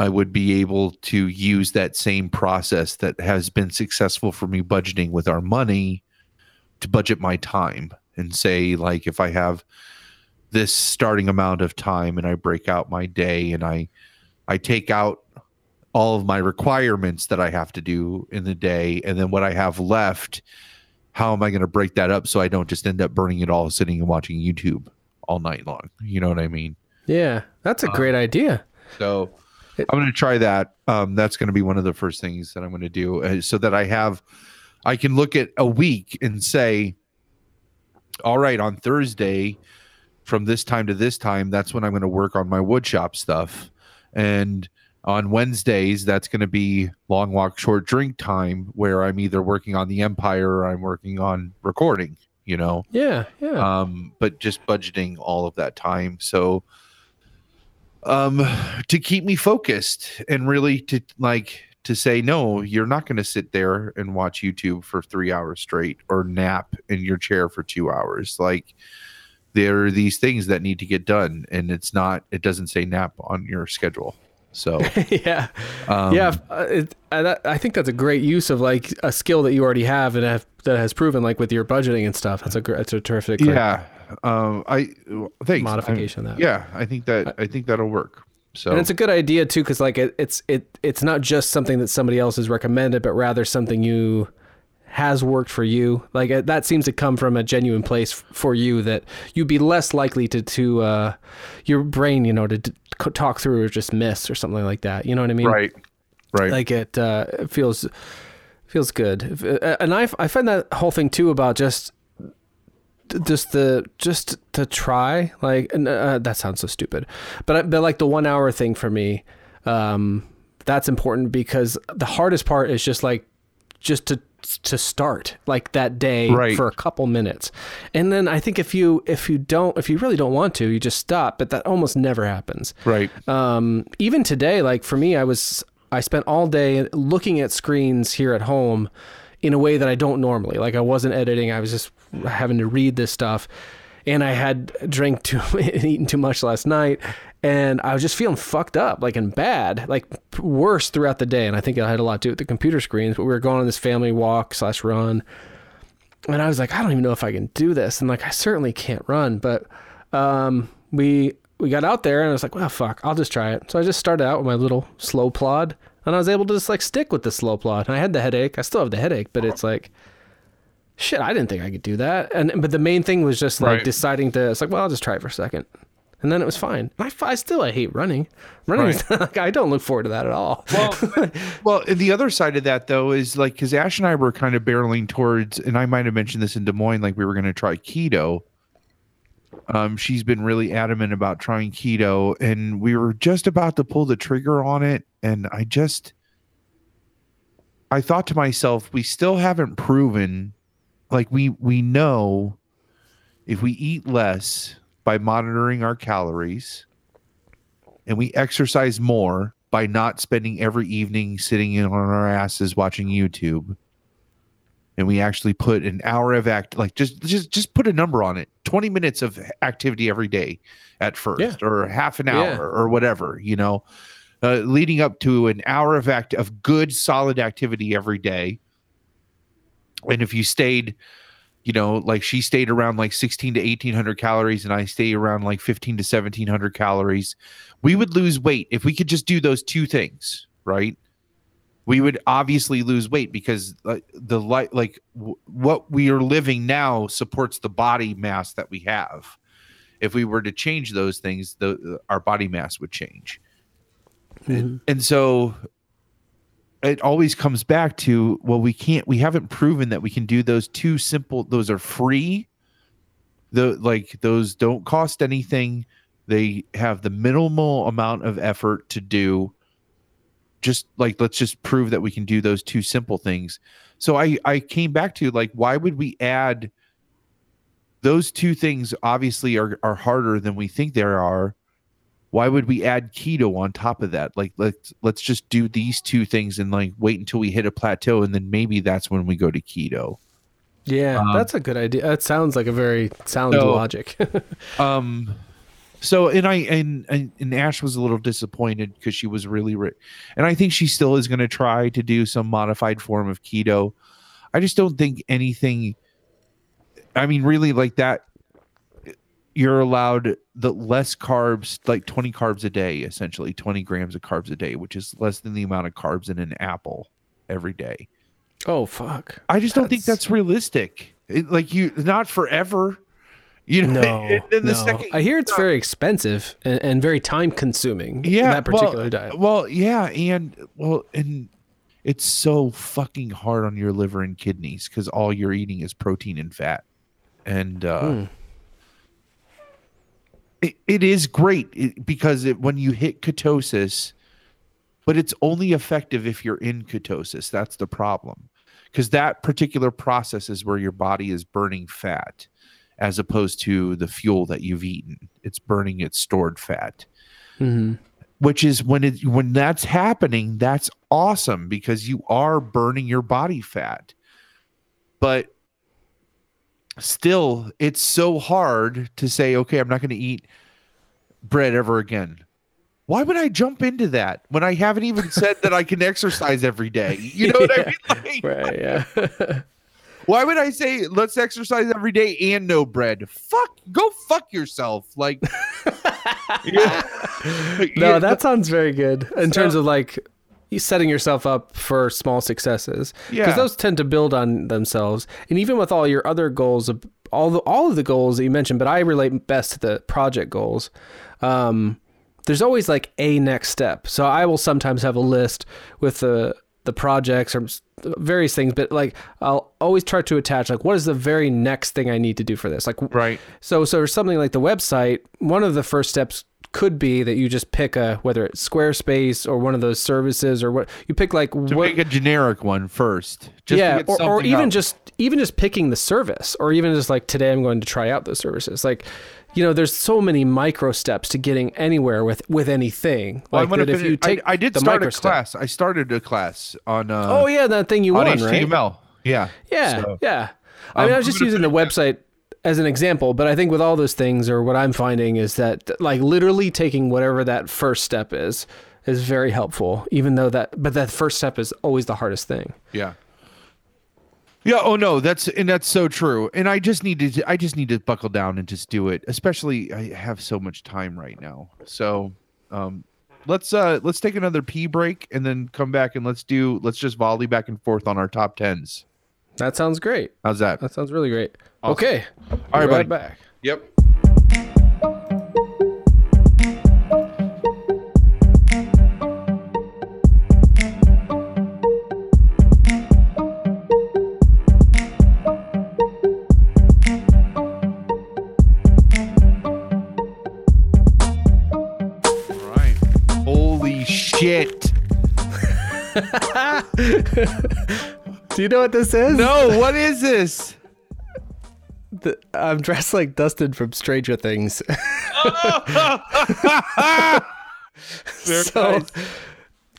I would be able to use that same process that has been successful for me budgeting with our money to budget my time and say like if I have this starting amount of time and I break out my day and I I take out all of my requirements that I have to do in the day and then what I have left how am I going to break that up so I don't just end up burning it all sitting and watching YouTube all night long you know what I mean yeah, that's a Uh, great idea. so I'm going to try that. Um, that's going to be one of the first things that I'm going to do uh, so that I have, I can look at a week and say, all right, on Thursday from this time to this time, that's when I'm going to work on my woodshop stuff. And on Wednesdays, that's going to be long walk, short drink time where I'm either working on the empire or I'm working on recording, you know? Yeah, yeah. um but just budgeting all of that time so um to keep me focused and really to like to say no you're not going to sit there and watch youtube for three hours straight or nap in your chair for two hours like there are these things that need to get done and it's not it doesn't say nap on your schedule so yeah, um, yeah. uh, It, I, I think that's a great use of like a skill that you already have and have, that has proven like with your budgeting and stuff. That's a that's a terrific like, yeah um i thanks modification of that. yeah i think that i think that'll work so And it's a good idea too, because like it, it's it it's not just something that somebody else has recommended, but rather something you has worked for you. Like it, that seems to come from a genuine place f- for you that you'd be less likely to to uh, your brain, you know, to, d talk through or just miss or something like that. You know what I mean? right right Like it, uh, it feels feels good. Uh, And I I find that whole thing too about just just the just to try like and, uh, that sounds so stupid but but like the one hour thing for me um that's important because the hardest part is just like just to to start like that day Right. for a couple minutes and then i think if you if you don't if you really don't want to you just stop but that almost never happens right um, even today, like for me, I was I spent all day looking at screens here at home in a way that I don't normally. Like I wasn't editing; I was just having to read this stuff, and I had drank too and eaten too much last night, and I was just feeling fucked up, like and bad, like worse throughout the day. And I think it had a lot to do with the computer screens. But we were going on this family walk slash run, and I was like, I don't even know if I can do this, and like I certainly can't run, but um, we we got out there and I was like, well, fuck, I'll just try it. So I just started out with my little slow plod, and I was able to just like stick with the slow plod. And I had the headache. I still have the headache, but it's like, shit, I didn't think I could do that. And but the main thing was just like Right. deciding to. It's like, well, I'll just try it for a second. And then it was fine. I, I still I hate running. Running, is, like, I don't look forward to that at all. Well, well, the other side of that though is like because Ash and I were kind of barreling towards, and I might have mentioned this in Des Moines, like we were going to try keto. Um, she's been really adamant about trying keto, and we were just about to pull the trigger on it, and I just, I thought to myself, we still haven't proven, like we we know if we eat less by monitoring our calories and we exercise more by not spending every evening sitting in on our asses watching YouTube and we actually put an hour of act like just just just put a number on it 20 minutes of activity every day at first Yeah. or half an hour Yeah. or whatever you know uh, leading up to an hour of act of good solid activity every day and if you stayed you know like she stayed around like 16 to 1800 calories and i stay around like 15 to 1700 calories we would lose weight. If we could just do those two things right we would obviously lose weight because the light like w- what we are living now supports the body mass that we have. If we were to change those things the our body mass would change. And, and so it always comes back to well we can't we haven't proven that we can do those two simple those are free. The like those don't cost anything. They have the minimal amount of effort to do. Just like let's just prove that we can do those two simple things. So i i came back to like why would we add those two things obviously are are harder than we think there are why would we add keto on top of that like let's let's just do these two things and like wait until we hit a plateau and then maybe that's when we go to keto Yeah, Um, that's a good idea. That sounds like a very sound So- logic. um so and i and and, and ash was a little disappointed because she was really ri- and i think she still is going to try to do some modified form of keto i just don't think anything i mean really like that you're allowed the less carbs like 20 carbs a day essentially 20 grams of carbs a day which is less than the amount of carbs in an apple every day oh fuck. i just don't think That's- that's realistic It- like you not forever you know No, and then the no. second I hear it's very expensive and, and very time consuming. yeah that particular well, diet. well yeah and well and it's so fucking hard on your liver and kidneys because all you're eating is protein and fat and uh Hmm. It, it is great because it, when you hit ketosis but it's only effective if you're in ketosis. That's the problem. Because that particular process is where your body is burning fat as opposed to the fuel that you've eaten. It's burning its stored fat. Mhm. which is when it when that's happening that's awesome because you are burning your body fat. But still it's so hard to say okay i'm not going to eat bread ever again why would i jump into that when i haven't even said that i can exercise every day you know what i mean like, Right. Yeah. why would i say let's exercise every day and no bread fuck go fuck yourself like yeah. no, that sounds very good in So- terms of like setting yourself up for small successes. Yeah. Because those tend to build on themselves, and even with all your other goals, of all the all of the goals that you mentioned, but I relate best to the project goals. Um, there's always like a next step. So I will sometimes have a list with the the projects or various things, but like I'll always try to attach like what is the very next thing I need to do for this. Like right so, so something like the website, one of the first steps could be that you just pick a whether it's Squarespace or one of those services or what you pick like to what make a generic one first. Just yeah, to get or, or even up. just even just picking the service, or even just like today I'm going to try out those services. Like, you know, there's so many micro steps to getting anywhere with with anything. Well, Like that if you take I, I did start a class. I started a class on uh, Oh yeah, that thing you on won, right? HTML. Yeah, Yeah, So, yeah. I mean, um, I was just using the website as an example, but I think with all those things, or what I'm finding is that, like, literally taking whatever that first step is, is very helpful. Even though that, but that first step is always the hardest thing. yeah, yeah. Oh no, that's and that's so true. And I just need to. I just need to buckle down and just do it. Especially, I have so much time right now. So, um, let's uh let's take another pee break and then come back and let's do let's just volley back and forth on our top tens. That sounds great. How's that? That sounds really great. Awesome. Okay, All right, right buddy. back. Yep. Do you know what this is? No, what is this? the, I'm dressed like Dustin from Stranger Things. so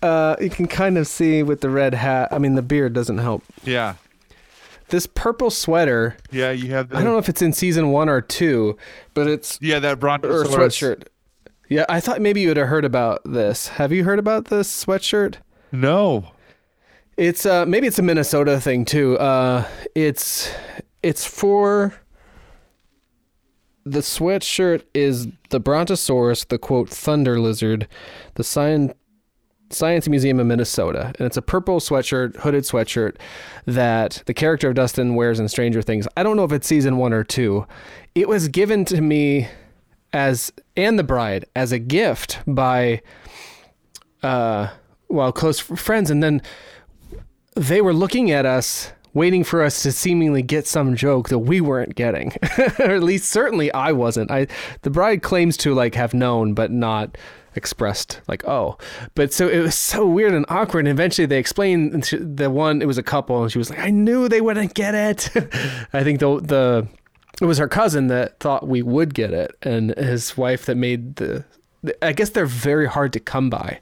uh, you can kind of see with the red hat. I mean, the beard doesn't help. Yeah. This purple sweater. Yeah, you have the, I don't know if it's in season one or two, but it's Yeah, that brontosaurus. sweatshirt. Yeah, I thought maybe you would have heard about this. Have you heard about this sweatshirt? No. It's uh maybe it's a Minnesota thing too. Uh it's it's for the sweatshirt is the Brontosaurus, the quote thunder lizard, the science Science Museum in Minnesota, and it's a purple sweatshirt, hooded sweatshirt that the character of Dustin wears in Stranger Things. I don't know if it's season one or two. It was given to me as and the bride as a gift by uh well close friends and then they were looking at us waiting for us to seemingly get some joke that we weren't getting. Or at least certainly i wasn't. I the bride claims to like have known but not expressed like oh. But so it was so weird and awkward and eventually they explained the one it was a couple and she was like i knew they wouldn't get it. I think the the it was her cousin that thought we would get it and his wife that made the I guess they're very hard to come by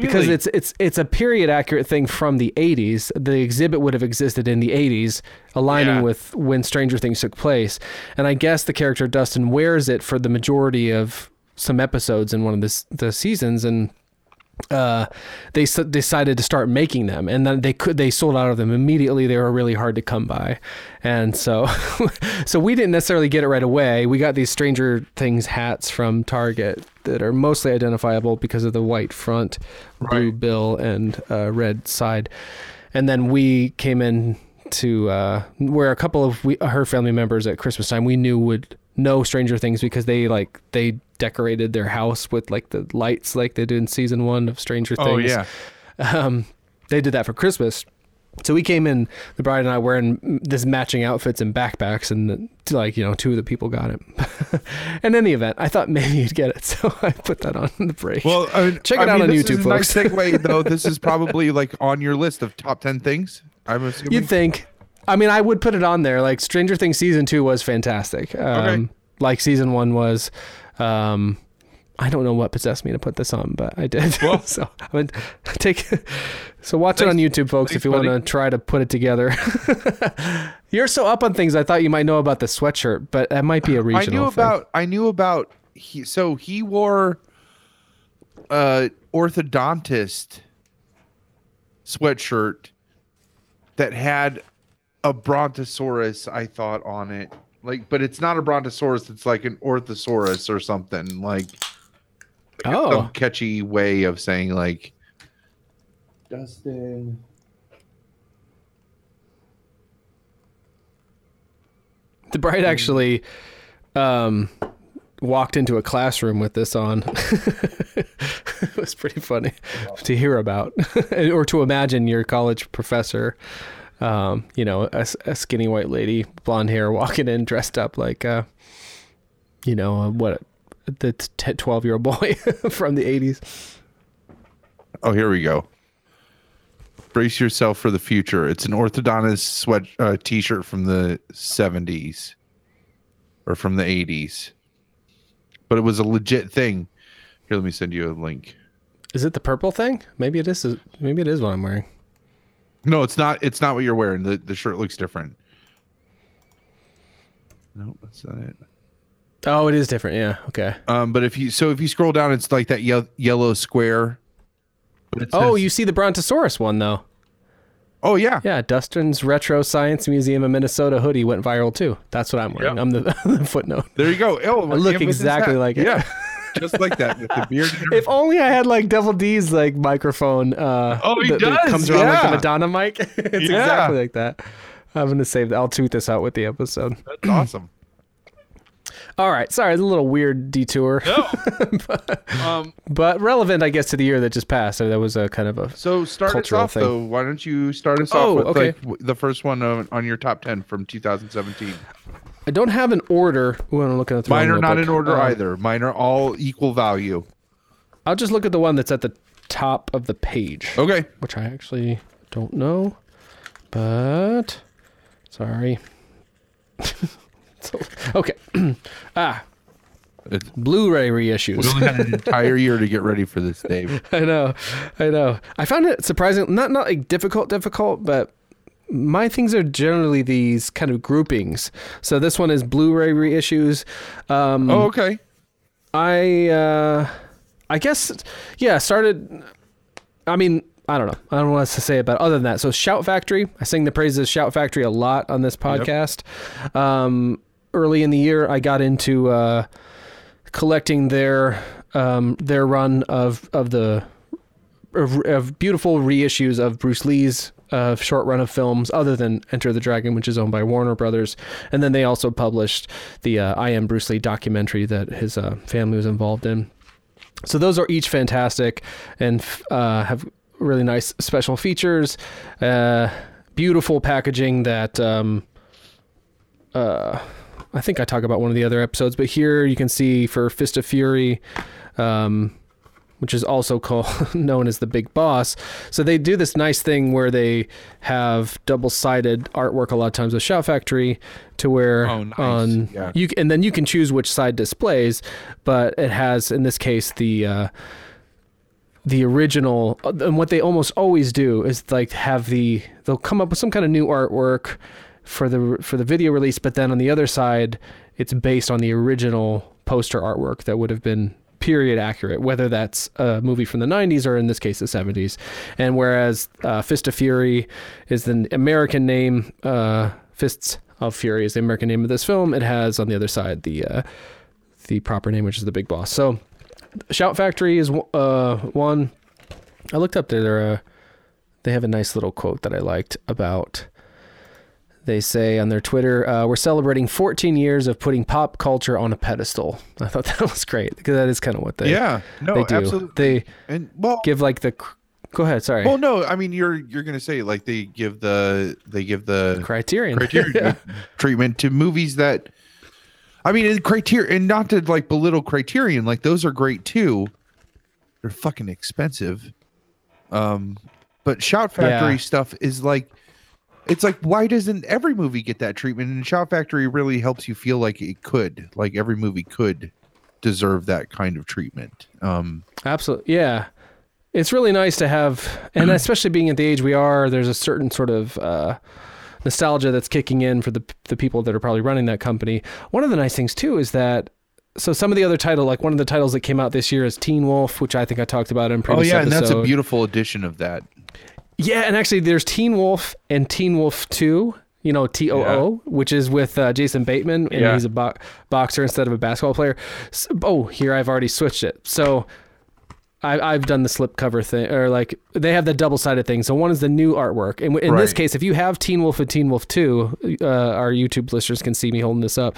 because it's it's it's a period accurate thing from the 80s. The exhibit would have existed in the 80s, aligning Yeah. with when Stranger Things took place. And I guess the character Dustin wears it for the majority of some episodes in one of the the seasons and uh, they s- decided to start making them, and then they could they sold out of them immediately. They were really hard to come by, and so so we didn't necessarily get it right away. We got these Stranger Things hats from Target that are mostly identifiable because of the white front, blue Right. bill, and uh, red side, and then we came in to uh, where a couple of we, her family members at Christmas time we knew would know Stranger Things because they like they decorated their house with like the lights like they did in season one of Stranger Things. Oh yeah. Um, they did that for Christmas. So we came in, the bride and I wearing this matching outfits and backpacks, and like you know, two of the people got it. in any event, I thought maybe you'd get it, so I put that on the break. Well, I mean, Check I it out mean, on this YouTube, is a nice folks. segue, though. This is probably like on your list of top ten things. I'm assuming. You'd think. I mean, I would put it on there. Like Stranger Things season two was fantastic. Um, Okay. Like season one was. Um, I don't know what possessed me to put this on, but I did. Well. so I would take. So watch it on YouTube, folks, if you want to try to put it together. You're so up on things. I thought you might know about the sweatshirt, but that might be a regional. I knew thing. about. I knew about. He, so he wore uh orthodontist sweatshirt that had a brontosaurus. I thought on it, like, but it's not a brontosaurus. It's like an orthosaurus or something. Like Oh, some catchy way of saying like Dustin. the bride actually um, walked into a classroom with this on. it was pretty funny to hear about, or to imagine your college professor, um, you know, a, a skinny white lady, blonde hair, walking in dressed up like, uh, you know, uh, what the t- 12 year old boy from the 80s. Oh, here we go. Brace yourself for the future. It's an orthodontist sweat uh, t-shirt from the 70s or from the 80s. But it was a legit thing. Here, let me send you a link. Is it the purple thing? Maybe it is. Maybe it is what I'm wearing. No, it's not. It's not what you're wearing. The the shirt looks different. No, that's not it. Oh, it is different. Yeah. Okay. Um, but if you so if you scroll down, it's like that ye- yellow square. But it Oh, you see the Brontosaurus one though. Oh yeah. Yeah, Dustin's Retro Science Museum in Minnesota hoodie went viral too. That's what I'm wearing. Yeah. I'm the, the footnote. There you go. Oh, I look exactly like it. Yeah, just like that with the beard. If only I had like Devil D's like microphone. Uh, Oh, he that, that does, comes around like yeah. the Madonna mic. it's Yeah. exactly like that. I'm gonna save that. I'll tweet this out with the episode. That's awesome. All right, sorry, it's a little weird detour, No. Um, but relevant, I guess, to the year that just passed. So that was a kind of a. so start us Cultural off thing. though. Why don't you start us Oh, off with okay. like the first one on, on your top ten from 2017? I don't have an order. Ooh, I'm looking at the Mine are not in order Um, either. Mine are all equal value. I'll just look at the one that's at the top of the page. Okay. which I actually don't know, but sorry. a Okay. ah, It's, Blu-ray reissues. we only had an entire year to get ready for this, Dave. I know, I know. I found it surprising, not not like difficult, difficult, but my things are generally these kind of groupings. So this one is Blu-ray reissues. Um, Oh, okay. I uh, I guess yeah. Started. I mean, I don't know. I don't know what else to say about it other than that. So Shout Factory. I sing the praises of Shout Factory a lot on this podcast. Um, early in the year, I got into uh, collecting their um, their run of of the of, of beautiful reissues of Bruce Lee's uh, short run of films, other than Enter the Dragon, which is owned by Warner Brothers, and then they also published the uh, I Am Bruce Lee documentary that his uh, family was involved in. So those are each fantastic and uh, have really nice special features, uh, beautiful packaging that. Um, uh, I think I talk about one of the other episodes, but here you can see for Fist of Fury, um, which is also called known as the Big Boss. So they do this nice thing where they have double-sided artwork a lot of times with Shout Factory, to where Oh, nice. on Yeah. you and then you can choose which side displays, but it has in this case the. Uh, the original and what they almost always do is like have the they'll come up with some kind of new artwork for the for the video release but then on the other side it's based on the original poster artwork that would have been period accurate whether that's a movie from the 90s or in this case the 70s and whereas uh, fist of fury is the american name uh, fists of fury is the american name of this film it has on the other side the uh, the proper name which is the big boss so Shout Factory is uh, one. I looked up there. Uh, they have a nice little quote that I liked about. They say on their Twitter, uh, "We're celebrating 14 years of putting pop culture on a pedestal." I thought that was great because that is kind of what they yeah. No, they do. absolutely. They and well, give like the. Go ahead. Sorry. well, no. I mean, you're you're gonna say like they give the they give the Criterion. criterion treatment to movies that I mean and criterion and not to like belittle criterion like those are great too they're fucking expensive um but shout factory Yeah. stuff is like it's like why doesn't every movie get that treatment and shout factory really helps you feel like it could like every movie could deserve that kind of treatment um Absolutely. Yeah. It's really nice to have, and especially being at the age we are, there's a certain sort of uh, nostalgia that's kicking in for the, the people that are probably running that company. One of the nice things, too, is that. So some of the other title, like one of the titles that came out this year is Teen Wolf, which I think I talked about in oh previous yeah and that's a beautiful edition of that Yeah, and actually, there's Teen Wolf and Teen Wolf Two. You know, T O O, which is with uh, Jason Bateman, and Yeah. he's a bo- boxer instead of a basketball player. S oh, here I've already switched it. So I, I've done the slip cover thing, or like they have the double sided thing. So one is the new artwork, and in this case, if you have Teen Wolf and Teen Wolf Two, uh, our YouTube listeners can see me holding this up.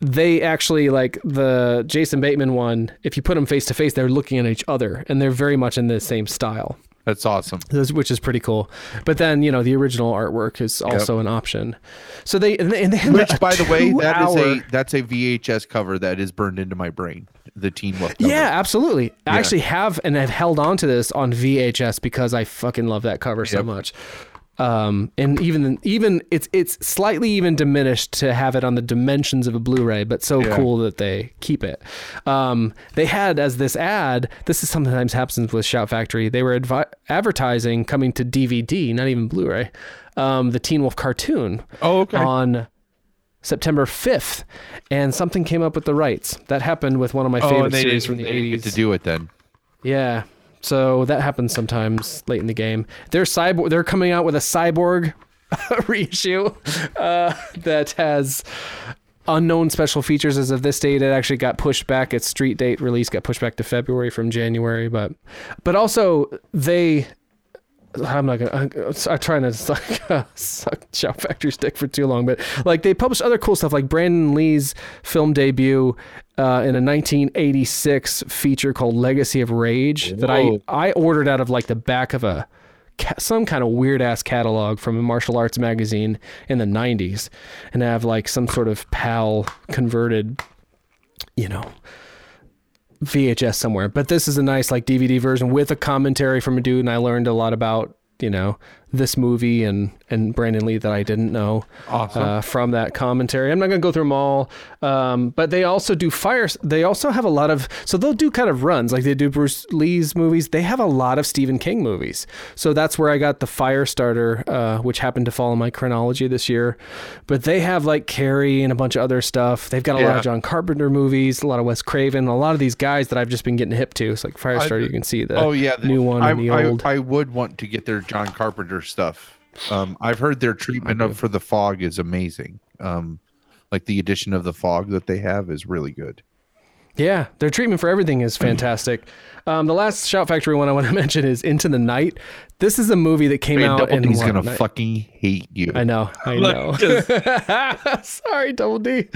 They actually like the Jason Bateman one. If you put them face to face, they're looking at each other, and they're very much in the same style that's awesome which is pretty cool. But then you know the original artwork is also an option. So they and they, and Which, by the way, that is two-hour- a that's a VHS cover that is burned into my brain. The Teen Wolf. Cover. yeah, absolutely. I actually have and I've held on to this on VHS because I fucking love that cover so much. Um, and even even it's it's slightly even diminished to have it on the dimensions of a Blu-ray, but so Yeah. cool that they keep it. Um, they had as this ad. This is sometimes happens with Shout Factory. They were advi- advertising coming to DVD, not even Blu-ray. Um, the Teen Wolf cartoon. Oh, okay. on September 5th, and something came up with the rights. That happened with one of my oh, favorite they series from the 80s. to do it then. yeah. So that happens sometimes late in the game. They're cyborg. They're coming out with a cyborg reissue uh, that has unknown special features as of this date. It actually got pushed back. Its street date release got pushed back to February from January. But but also they. I'm not gonna. I'm trying to suck, suck Shout Factory's dick for too long, but like they published other cool stuff, like Brandon Lee's film debut uh, in a 1986 feature called Legacy of Rage that I I ordered out of like the back of a some kind of weird ass catalog from a martial arts magazine in the 90s, and I have like some sort of PAL converted, you know, VHS somewhere. But this is a nice like DVD version with a commentary from a dude, and I learned a lot about you know this movie and and Brandon Lee that I didn't know Awesome. uh, from that commentary. I'm not going to go through them all, um, but they also do fire. They also have a lot of so they'll do kind of runs like they do Bruce Lee's movies. They have a lot of Stephen King movies, so that's where I got the Firestarter, uh, which happened to follow my chronology this year. But they have like Carrie and a bunch of other stuff. They've got a lot of John Carpenter movies, a lot of Wes Craven, a lot of these guys that I've just been getting hip to. It's like Firestarter. you can see the oh yeah, the new one I, and the I- old. I, would want to get their John Carpenter stuff. Um, I've heard their treatment of for the fog is amazing. Um, like the addition of the fog that they have is really good. Yeah, their treatment for everything is fantastic. Um, the last Shout Factory one I want to mention is Into the Night. This is a movie that came Hey, out Double in D's what, gonna ni- fucking hate you. I know, I Like, know. Sorry, Double D.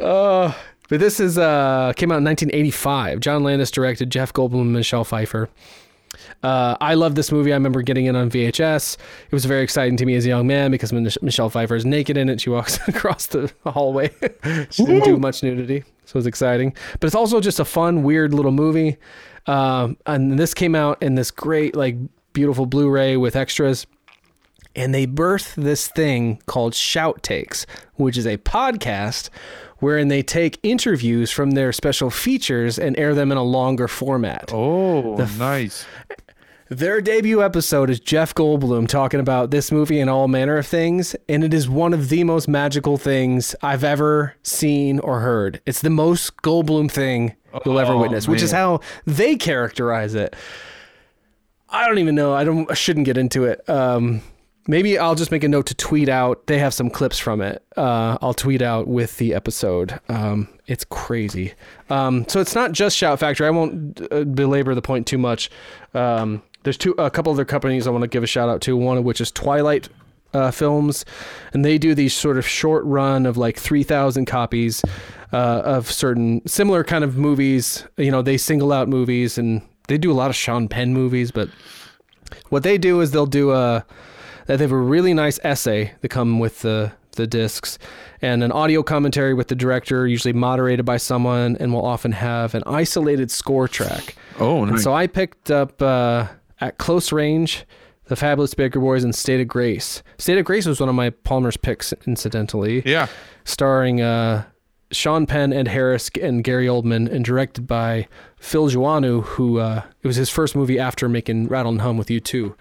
Uh, but this is uh came out in 1985. John Landis directed, Jeff Goldblum, and Michelle Pfeiffer. Uh, I love this movie. I remember getting it on VHS. It was very exciting to me as a young man because Mich- Michelle Pfeiffer is naked in it. She walks across the hallway. she didn't do much nudity, so it was exciting. But it's also just a fun, weird little movie. Um, and this came out in this great, like, beautiful Blu-ray with extras and they birthed this thing called Shout Takes, which is a podcast wherein they take interviews from their special features and air them in a longer format. Oh, nice. Their debut episode is Jeff Goldblum talking about this movie and all manner of things, and it is one of the most magical things I've ever seen or heard. It's the most Goldblum thing you'll ever Oh, witness, which is how they characterize it. I don't even know. I don't. I shouldn't get into it. Um, maybe I'll just make a note to tweet out. They have some clips from it. Uh, I'll tweet out with the episode. Um, it's crazy. Um, so it's not just Shout Factory. I won't uh, belabor the point too much. Um, there's two, a couple other companies I want to give a shout out to. One of which is Twilight uh, Films, and they do these sort of short run of like three thousand copies uh, of certain similar kind of movies. You know, they single out movies and they do a lot of Sean Penn movies, but what they do is they'll do a they have a really nice essay that come with the the discs and an audio commentary with the director usually moderated by someone and will often have an isolated score track Oh, and so i picked up uh, at close range the fabulous baker boys and state of grace state of grace was one of my palmer's picks incidentally yeah. starring uh, Sean Penn, Ed Harris, and Gary Oldman, and directed by Phil Joanou, who uh, it was his first movie after making Rattle and Hum with U2.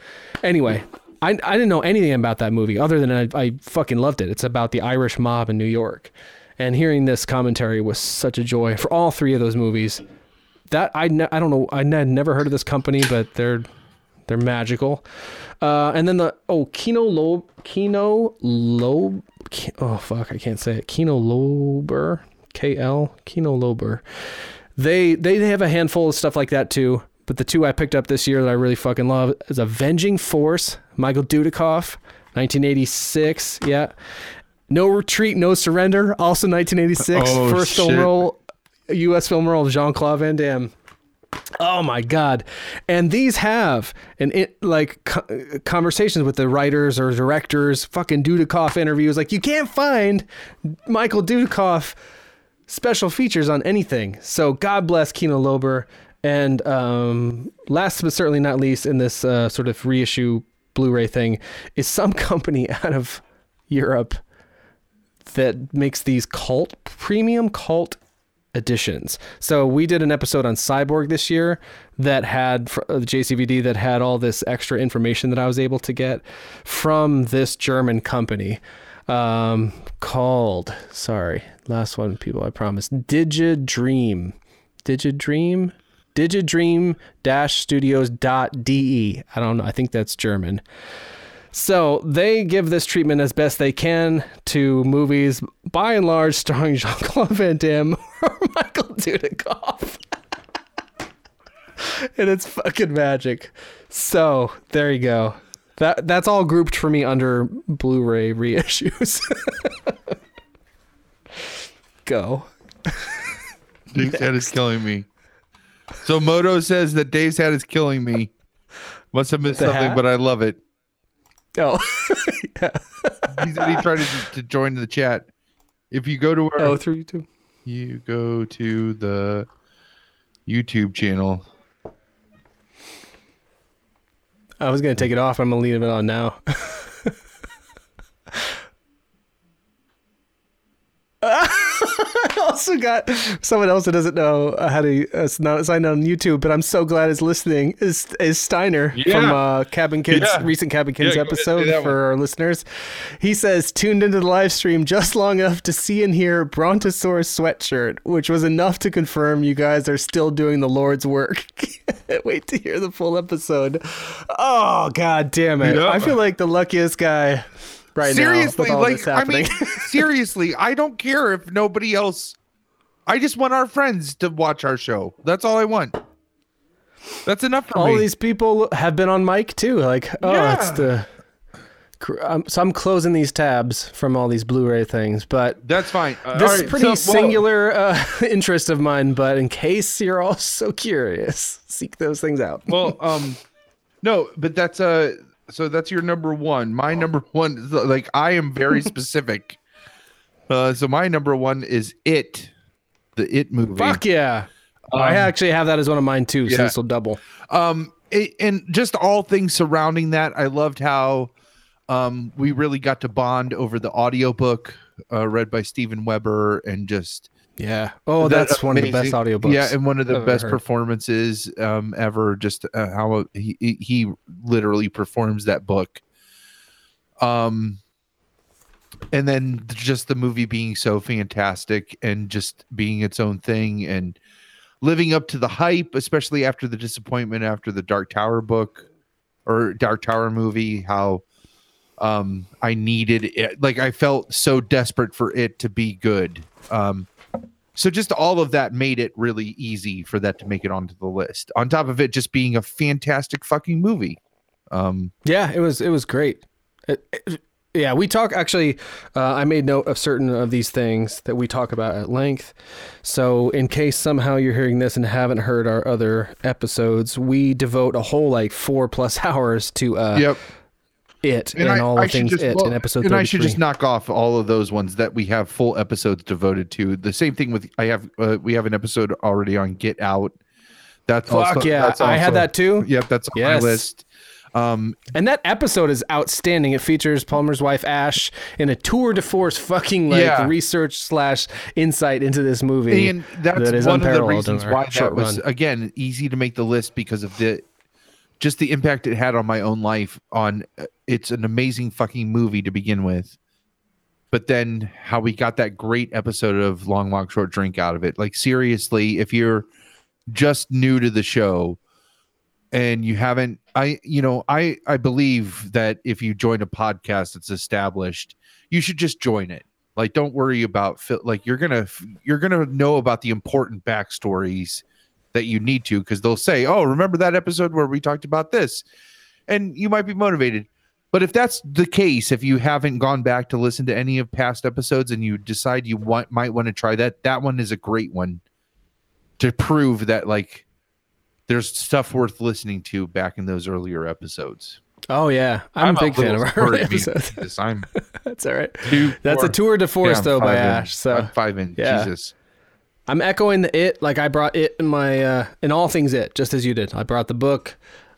Anyway, I, I didn't know anything about that movie other than I, I fucking loved it. It's about the Irish mob in New York, and hearing this commentary was such a joy for all three of those movies. That I ne- I don't know I had never heard of this company, but they're they're magical. Uh, and then the oh Kino Lob Kino Lob Ki- oh fuck I can't say it Kino Lober K L Kino Lober. They they have a handful of stuff like that too. But the two I picked up this year that I really fucking love is Avenging Force, Michael Dudikoff, 1986. Yeah. No Retreat, No Surrender, also 1986. Oh, First film role, U.S. film role of Jean Claude Van Damme. Oh my god! And these have an it, like co- conversations with the writers or directors, fucking Dudikoff interviews. Like you can't find Michael Dudikoff special features on anything. So God bless Kino Lober. And um, last but certainly not least, in this uh, sort of reissue Blu-ray thing, is some company out of Europe that makes these cult premium cult editions. So we did an episode on Cyborg this year that had uh, the JCVD that had all this extra information that I was able to get from this German company um, called sorry last one people I promise Digidream. Digidream? Digidream dash studios dot de I don't know. I think that's German so they give this treatment as best they can to movies, by and large, starring Jean Claude Van Damme or Michael Dudikoff. and it's fucking magic. So there you go. That that's all grouped for me under Blu-ray reissues. go. Dave's head is killing me. So Moto says that Dave's head is killing me. Must have missed The something, hat? but I love it. Oh, He said he tried to, to join the chat. If you go to our, oh, through YouTube. you go to the YouTube channel. I was gonna take it off. I'm gonna leave it on now. I also got someone else that doesn't know how to uh, not sign on YouTube, but I'm so glad is listening. Is is Steiner from uh, Cabin Kids, Yeah. recent Cabin Kids Yeah, episode for our listeners. He says tuned into the live stream just long enough to see and hear Brontosaurus sweatshirt, which was enough to confirm you guys are still doing the Lord's work. Wait to hear the full episode. Oh god damn it! Yeah. I feel like the luckiest guy right now seriously, like this I mean, seriously, I don't care if nobody else. I just want our friends to watch our show. That's all I want. That's enough for all me. these people have been on mic too. Like, oh, it's Yeah. the. cr- Um, so I'm closing these tabs from all these Blu-ray things, but That's fine. Uh, this all is pretty so- well, singular uh, interest of mine. But in case you're all so curious, seek those things out. well, um, no, but that's uh, so that's your number one. My number one, is, like I am very specific. Uh, so my number one is it, the it movie. Fuck yeah! I actually have that as one of mine too, so yeah. this will double. um it, and just all things surrounding that i loved how um we really got to bond over the audiobook uh read by steven weber and just Yeah. Oh, that that's one of the best audiobooks. yeah and one of the I've best performances um ever just uh, how he he- he literally performs that book um and then just the movie being so fantastic and just being its own thing and living up to the hype especially after the disappointment after the dark tower book or dark tower movie how um i needed it like i felt so desperate for it to be good um so just all of that made it really easy for that to make it onto the list on top of it just being a fantastic fucking movie um Yeah, it was it was great. It- it- yeah, we talk actually. Uh, I made note of certain of these things that we talk about at length. So, in case somehow you're hearing this and haven't heard our other episodes, we devote a whole like four plus hours to uh, yep it and, all the should things just- it well, in episode. and I should just knock off all of those ones that we have full episodes devoted to. The same thing with I have uh, we have an episode already on Get Out. That's Fuck also, yeah, that's I had that too. Yep, that's on Yes. my list. Um, And that episode is outstanding. It features Palmer's wife Ash in a tour de force fucking like Yeah. research slash insight into this movie. and that's that is one of the unparalleled in reasons why short that was run. again easy to make the list because of the just the impact it had on my own life on uh, it's an amazing fucking movie to begin with. But then how we got that great episode of long walk short drink out of it. Like seriously if you're just new to the show and you haven't i you know i i believe that if you join a podcast that's established you should just join it. Like don't worry about like you're gonna you're gonna know about the important backstories that you need to because they'll say oh remember that episode where we talked about this and you might be motivated but if that's the case if you haven't gone back to listen to any of past episodes and you decide you want might want to try that that one is a great one to prove that like there's stuff worth listening to back in those earlier episodes oh yeah, I'm, a big fan of our sorry early to be episodes. I'm That's all right. two, That's a tour de force Yeah, though by in. Ash. So I'm five in. yeah. Jesus. I'm echoing the it like I brought it in my uh in all things it just as you did. I brought the book.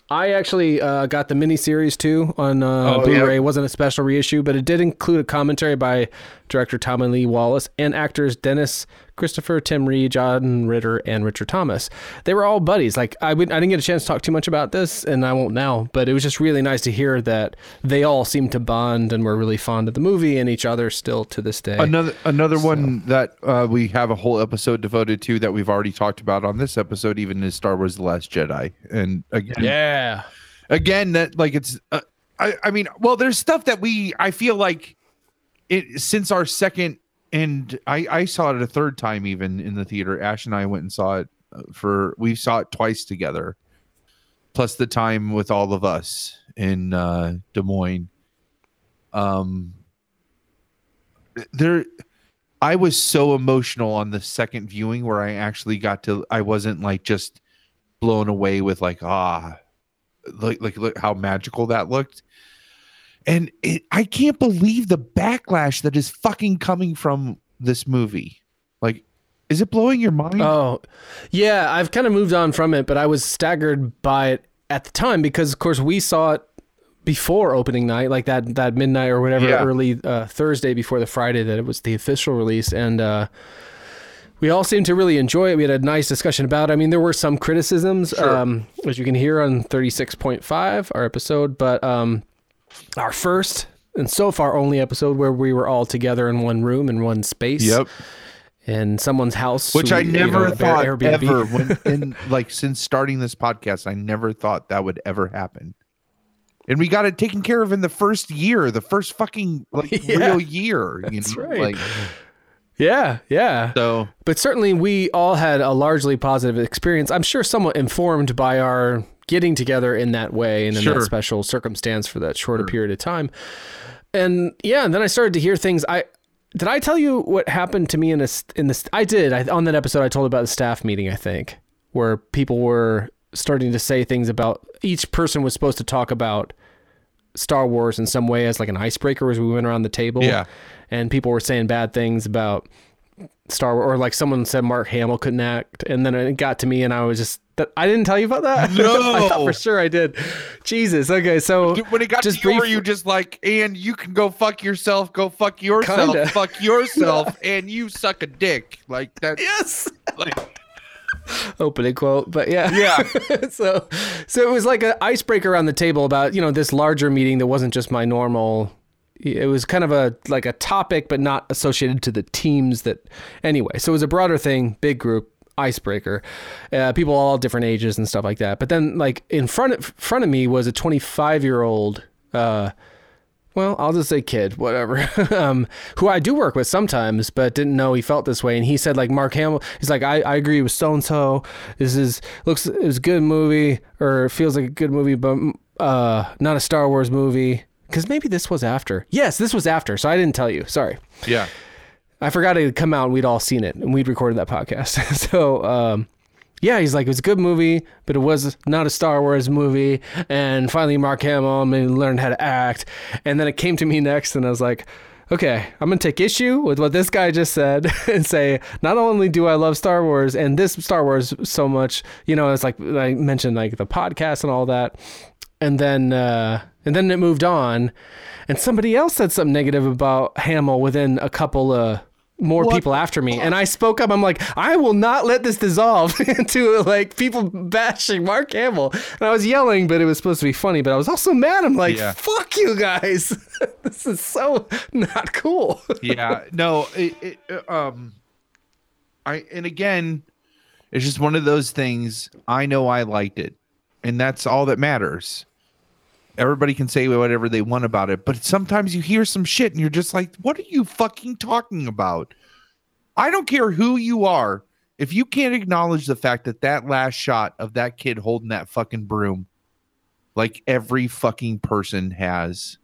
I actually uh, got the miniseries too on uh, Oh, Blu-ray. yeah. It wasn't a special reissue, but it did include a commentary by director Tommy Lee Wallace and actors Dennis Christopher, Tim Reid, John Ritter, and Richard Thomas. They were all buddies. Like I, would, I didn't get a chance to talk too much about this, and I won't now. But it was just really nice to hear that they all seemed to bond and were really fond of the movie and each other still to this day. Another another one that uh, we have a whole episode devoted to that we've already talked about on this episode, even is Star Wars: The Last Jedi. And again, yeah. again, that like it's. Uh, I I mean, well, there's stuff that we I feel like it since our second and I I saw it a third time even in the theater. Ash and I went and saw it uh, for we saw it twice together, plus the time with all of us in uh, Des Moines. Um, there, I was so emotional on the second viewing where I actually got to. I wasn't like just blown away with like ah like like look how magical that looked and it, i can't believe the backlash that is fucking coming from this movie like is it blowing your mind Oh, yeah. I've kind of moved on from it, but I was staggered by it at the time because of course we saw it before opening night, like that that midnight or whatever Yeah. early uh, Thursday before the Friday that it was the official release, and uh, we all seemed to really enjoy it. We had a nice discussion about. it. I mean, there were some criticisms, um, as you can hear on thirty six point five, our episode, but um, our first and so far only episode where we were all together in one room in one space, Yep. in someone's house, Which who, I you never know, thought Airbnb. ever when in like since starting this podcast, I never thought that would ever happen. And we got it taken care of in the first year, the first fucking like Yeah. real year. You That's know? right. Like Yeah, yeah. so But certainly, we all had a largely positive experience. I'm sure somewhat informed by our getting together in that way and in Sure. that special circumstance for that shorter period of time. And yeah, and then I started to hear things. I did I tell you what happened to me in this in this? I did. I, on that episode, I told about the staff meeting. I think where people were starting to say things about each person was supposed to talk about Star Wars in some way as like an icebreaker as we went around the table. Yeah. And people were saying bad things about Star Wars, or like someone said Mark Hamill couldn't act, and then it got to me, and I was just that I didn't tell you about that. No. I thought for sure I did. Jesus. Okay, so when it got just to you, brief- you just like, and you can go fuck yourself, go fuck yourself, Kinda. fuck yourself, and you suck a dick. Like that. yes, Like, opening quote, but yeah, yeah. so so it was like an icebreaker around the table about you know this larger meeting that wasn't just my normal it was kind of a like a topic but not associated to the teams that anyway so it was a broader thing big group icebreaker uh, people all different ages and stuff like that but then like in front of front of me was a 25 year old uh well, I'll just say kid, whatever. um, who I do work with sometimes, but didn't know he felt this way. And he said, like Mark Hamill, he's like, I, I agree with so and so. This is looks it was a good movie, or feels like a good movie, but uh, not a Star Wars movie. Because maybe this was after. Yes, this was after. So I didn't tell you. Sorry. Yeah. I forgot it had come out and we'd all seen it and we'd recorded that podcast. so, um, yeah, he's like, it was a good movie, but it was not a Star Wars movie. And finally, Mark Hamill maybe learned how to act. And then it came to me next, and I was like, okay, I'm going to take issue with what this guy just said and say, not only do I love Star Wars and this Star Wars so much, you know, it's like I mentioned, like the podcast and all that. And then, uh, and then it moved on, and somebody else said something negative about Hamill within a couple of more people after me. And I spoke up. I'm like, I will not let this dissolve into like people bashing Mark Hamill. And I was yelling, but it was supposed to be funny. But I was also mad. I'm like, Yeah. fuck you guys. this is so not cool. yeah no it, it uh, um i and again it's just one of those things i know i liked it and that's all that matters everybody can say whatever they want about it but sometimes you hear some shit and you're just like what are you fucking talking about i don't care who you are if you can't acknowledge the fact that that last shot of that kid holding that fucking broom like every fucking person has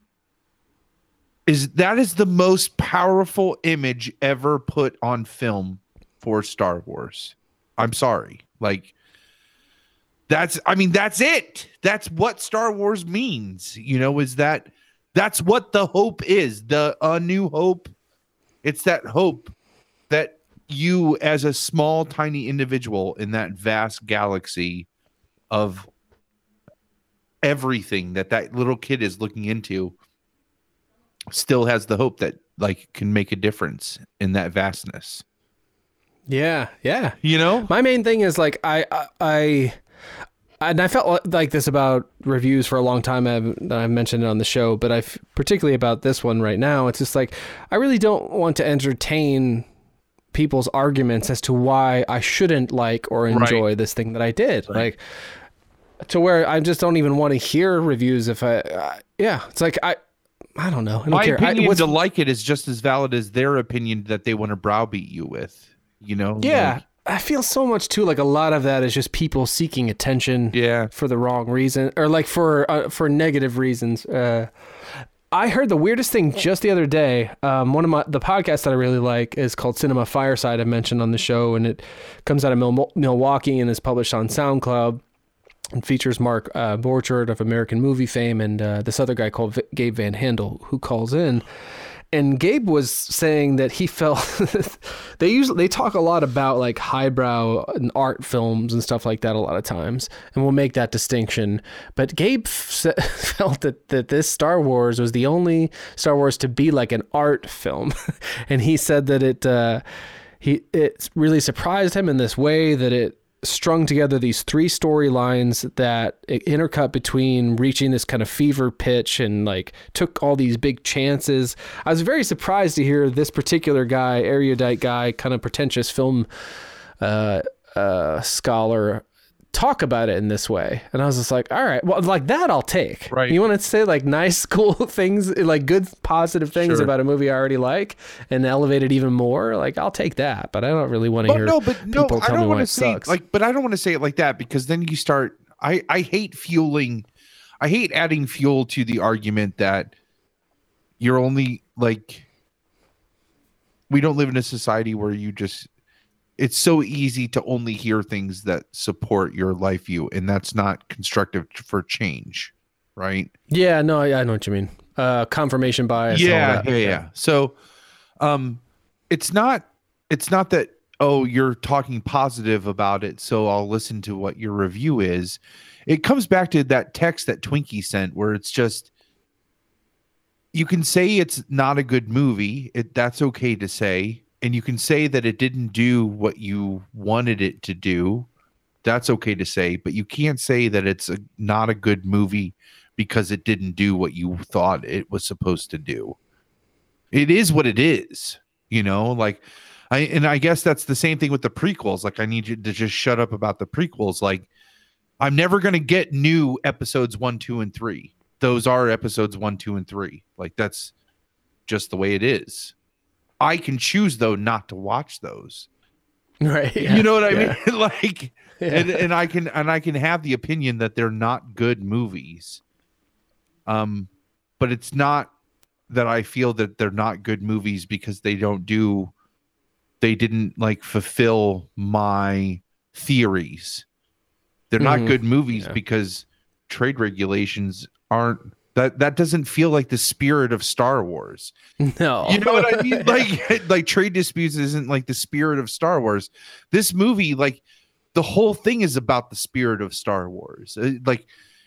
is that is the most powerful image ever put on film for Star Wars. I'm sorry. Like that's I mean that's it. That's what Star Wars means. You know, is that that's what the hope is. The a new hope. It's that hope that you as a small tiny individual in that vast galaxy of everything that that little kid is looking into still has the hope that like can make a difference in that vastness. Yeah. Yeah. You know? My main thing is like I I, I and I felt like this about reviews for a long time. I've, I've mentioned it on the show, but I particularly about this one right now. It's just like I really don't want to entertain people's arguments as to why I shouldn't like or enjoy this thing that I did. Like to where I just don't even want to hear reviews if I. Uh, yeah, it's like I. I don't know. I don't My care. I- opinion what's- to like it is just as valid as their opinion that they want to browbeat you with. You know? Yeah. Like, I feel so much too like a lot of that is just people seeking attention yeah. for the wrong reason or like for uh, for negative reasons. Uh, I heard the weirdest thing just the other day. Um, one of my the podcasts that I really like is called Cinema Fireside. I mentioned on the show, and it comes out of Mil- Milwaukee and is published on SoundCloud. And features Mark uh, Borchardt of American Movie fame and uh, this other guy called v- Gabe Van Handel who calls in. And Gabe was saying that he felt they usually they talk a lot about like highbrow and art films and stuff like that a lot of times, and we'll make that distinction. But Gabe f- felt that that this Star Wars was the only Star Wars to be like an art film, and he said that it uh, he it really surprised him in this way that it strung together these three storylines that intercut between reaching this kind of fever pitch and like took all these big chances. I was very surprised to hear this particular guy, erudite guy, kind of pretentious film uh, uh, scholar talk about it in this way. And I was just like, all right, well, like that I'll take. Right. You want to say like nice, cool things, like good, positive things Sure. about a movie I already like and elevate it even more. Like I'll take that, but I don't really want to hear no, but no, people I tell me don't why want to it say sucks. like, but I don't want to say it like that because then you start. I I hate fueling. I hate adding fuel to the argument that you're only like. We don't live in a society where you just. It's so easy to only hear things that support your life view, and that's not constructive for change, right? yeah, no, I, I know what you mean. Uh, confirmation bias. yeah, yeah, yeah. So, um, it's not, it's not that oh you're talking positive about it, so I'll listen to what your review is. It comes back to that text that Twinkie sent, where it's just you can say it's not a good movie. It that's okay to say, and you can say that it didn't do what you wanted it to do. That's okay to say, but you can't say that it's a, not a good movie because it didn't do what you thought it was supposed to do. It is what it is, you know, like I and I guess that's the same thing with the prequels. Like I need you to just shut up about the prequels. Like I'm never going to get new episodes 1, 2 and 3. Those are episodes 1, 2 and 3. Like that's just the way it is. I can choose though not to watch those. Right. yeah, You know what I yeah. mean? like and, and I can and I can have the opinion that they're not good movies. Um, but it's not that I feel that they're not good movies because they don't do they didn't like fulfill my theories. They're not Mhm. good movies Yeah. because trade regulations aren't that that doesn't feel like the spirit of Star Wars. No. You know what I mean? Like like trade disputes isn't like the spirit of Star Wars. This movie, like the whole thing is about the spirit of Star Wars. Uh, Like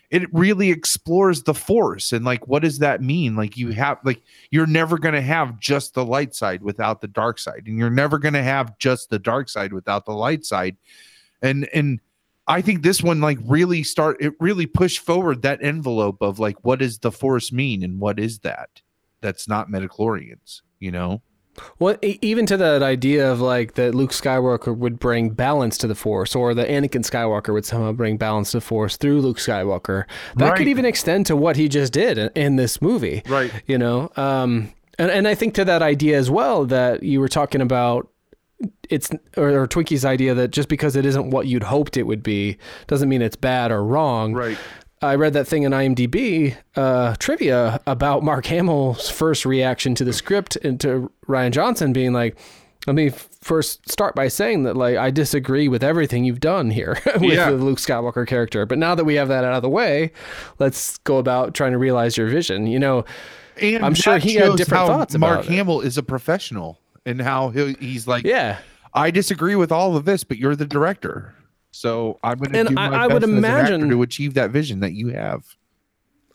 it really explores the force and like what does that mean? Like you have like you're never gonna have just the light side without the dark side, and you're never gonna have just the dark side without the light side. And and I think this one like really start it really pushed forward that envelope of like what does the force mean and what is that? That's not midi-chlorians, you know? Well, even to that idea of like that Luke Skywalker would bring balance to the Force, or that Anakin Skywalker would somehow bring balance to the Force through Luke Skywalker. That Right. could even extend to what he just did in, in this movie. Right. You know, um, and and I think to that idea as well that you were talking about. It's or, or Twinkie's idea that just because it isn't what you'd hoped it would be doesn't mean it's bad or wrong. Right. I read that thing in IMDb uh, trivia about Mark Hamill's first reaction to the script and to Rian Johnson being like, "Let me first start by saying that like I disagree with everything you've done here with Yeah. the Luke Skywalker character. But now that we have that out of the way, let's go about trying to realize your vision. You know, And I'm sure he had different thoughts Mark about it. Hamill is a professional and how he, he's like, yeah." I disagree with all of this, but you're the director. So I'm going to do I- my I would best actor imagine- to achieve that vision that you have.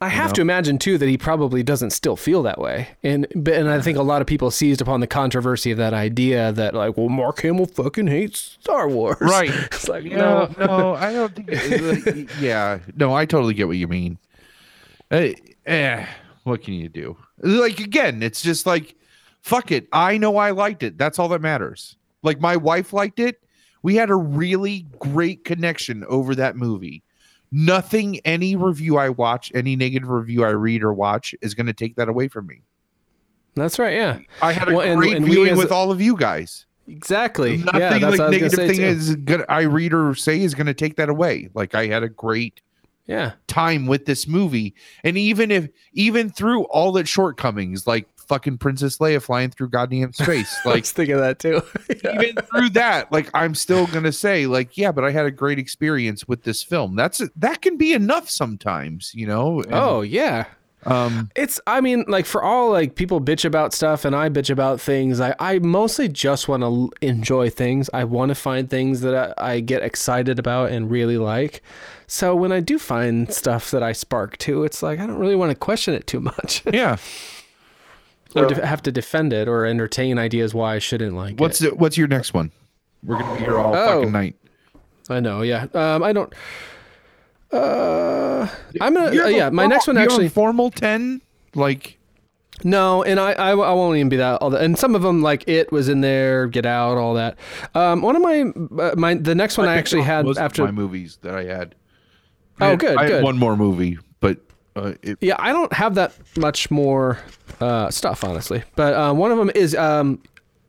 I have know? to imagine too that he probably doesn't still feel that way, and but and I think a lot of people seized upon the controversy of that idea that like, well, Mark Hamill fucking hates Star Wars, Right. it's like No, no, no, I don't think. like, yeah, no, I totally get what you mean. Eh, eh, what can you do? Like again, it's just like, fuck it. I know I liked it. That's all that matters. Like my wife liked it. We had a really great connection over that movie. Nothing, any review I watch, any negative review I read or watch is going to take that away from me. that's right, yeah, I had a Well, and- great and we viewing as- with all of you guys. exactly. Nothing yeah, like what I was gonna negative thing too. is gonna I read or say is gonna take that away. Like I had a great yeah, time with this movie, and even if even through all its shortcomings, like fucking Princess Leia flying through goddamn space, I like was thinking of that too. even through that, like I'm still gonna say, like, yeah, but I had a great experience with this film. That's that can be enough sometimes, you know. And, oh yeah, Um, It's I mean like for all like people bitch about stuff and I bitch about things. I I mostly just want to enjoy things. I want to find things that I, I get excited about and really like. So when I do find stuff that I spark to, it's like I don't really want to question it too much yeah. or de- have to defend it or entertain ideas why I shouldn't like What's it. the, what's your next one? We're gonna be here all Oh. fucking night. I know, yeah. Um, I don't. Uh, I'm gonna. Uh, yeah, my formal- next one you have a actually. formal ten. Like No, and I, I, I won't even be that. All that, and some of them like it was in there, Get Out, all that. Um, one of my, uh, my the next one I, picked actually had after. my movies that I had. Oh, I had- good, I had good. one more movie, uh, it, Yeah, I don't have that much more uh, stuff, honestly. But uh, one of them is um,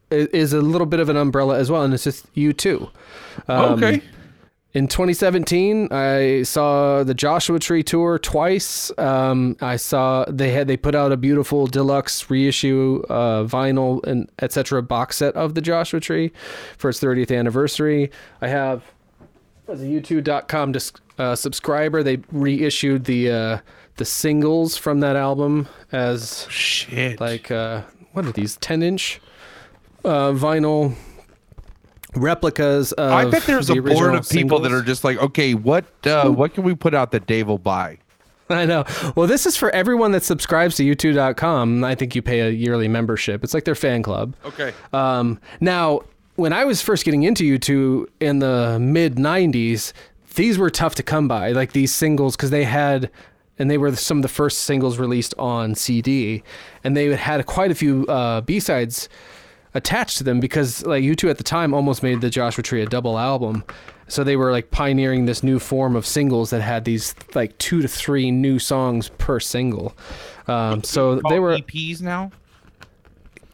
is a little bit of an umbrella as well, and it's just U2. Um, okay. In 2017, I saw the Joshua Tree tour twice. Um, I saw they had they put out a beautiful deluxe reissue uh, vinyl and etc. box set of the Joshua Tree for its 30th anniversary. I have as a U2.com dis- uh, subscriber, they reissued the uh, the singles from that album as Shit. like uh, what are these 10 inch uh, vinyl replicas of I bet there's the a board of people that are just like, okay, what uh, what can we put out that Dave will buy? I know. Well, this is for everyone that subscribes to U2.com. I think you pay a yearly membership. It's like their fan club. Okay. Um, now, when I was first getting into U2 in the mid 90s, these were tough to come by, like these singles, because they had, and they were some of the first singles released on CD, and they had quite a few uh, B sides attached to them because like U2 at the time almost made the Joshua Tree a double album. So they were like pioneering this new form of singles that had these like two to three new songs per single. Um, so they were EPs now.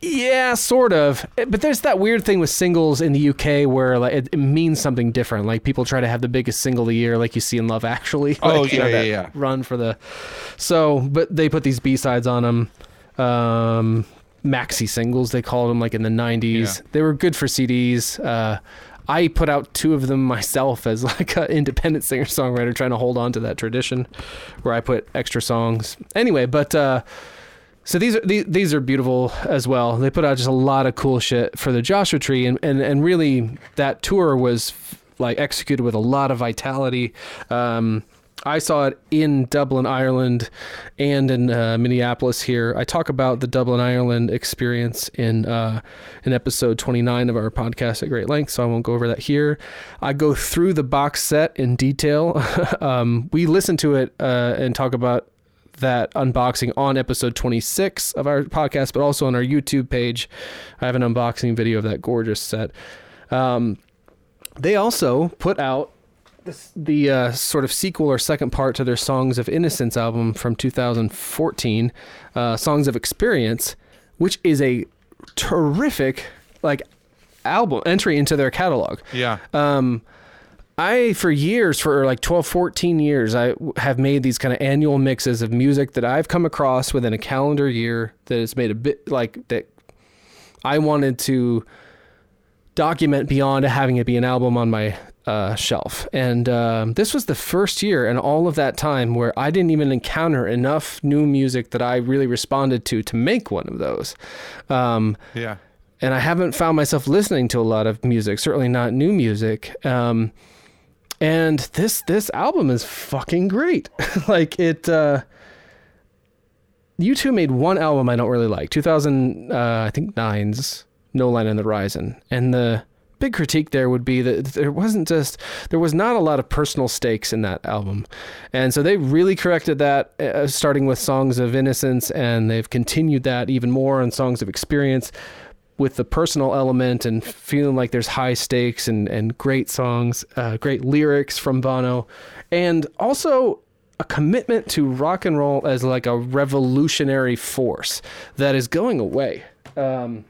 Yeah, sort of. Eh, But there's that weird thing with singles in the UK where like it, it means something different. Like people try to have the biggest single of the year, like you see in Love Actually. Oh, Like, you yeah, know, yeah, yeah. Run for the. So, but they put these B sides on them. Um, maxi singles they called them like in the 90s. Yeah. They were good for CDs. Uh, I put out two of them myself as like an independent singer songwriter trying to hold on to that tradition where I put extra songs. Anyway, but uh, so these are these, these are beautiful as well. They put out just a lot of cool shit for the Joshua Tree, and and, and really that tour was like executed with a lot of vitality. Um, I saw it in Dublin, Ireland, and in uh, Minneapolis. Here, I talk about the Dublin, Ireland experience in uh, in episode 29 of our podcast at great length, so I won't go over that here. I go through the box set in detail. um, we listen to it uh, and talk about that unboxing on episode 26 of our podcast, but also on our YouTube page. I have an unboxing video of that gorgeous set. Um, they also put out this, the uh, sort of sequel or second part to their Songs of Innocence album from 2014, uh, Songs of Experience, which is a terrific like album entry into their catalog. Yeah. Um, I, for years, for like 12, 14 years, I have made these kind of annual mixes of music that I've come across within a calendar year that has made a bit like that I wanted to document beyond having it be an album on my uh, shelf. And um, this was the first year in all of that time where I didn't even encounter enough new music that I really responded to to make one of those. Um, Yeah. and I haven't found myself listening to a lot of music, certainly not new music. Um, and this this album is fucking great. like it. Uh, U2 made one album I don't really like, 2000, uh, I think nine's No Line on the Horizon, and the big critique there would be that there wasn't just there was not a lot of personal stakes in that album, and so they really corrected that, uh, starting with Songs of Innocence, and they've continued that even more on Songs of Experience with the personal element and feeling like there's high stakes and, and great songs, uh, great lyrics from Bono, and also a commitment to rock and roll as like a revolutionary force that is going away. Um,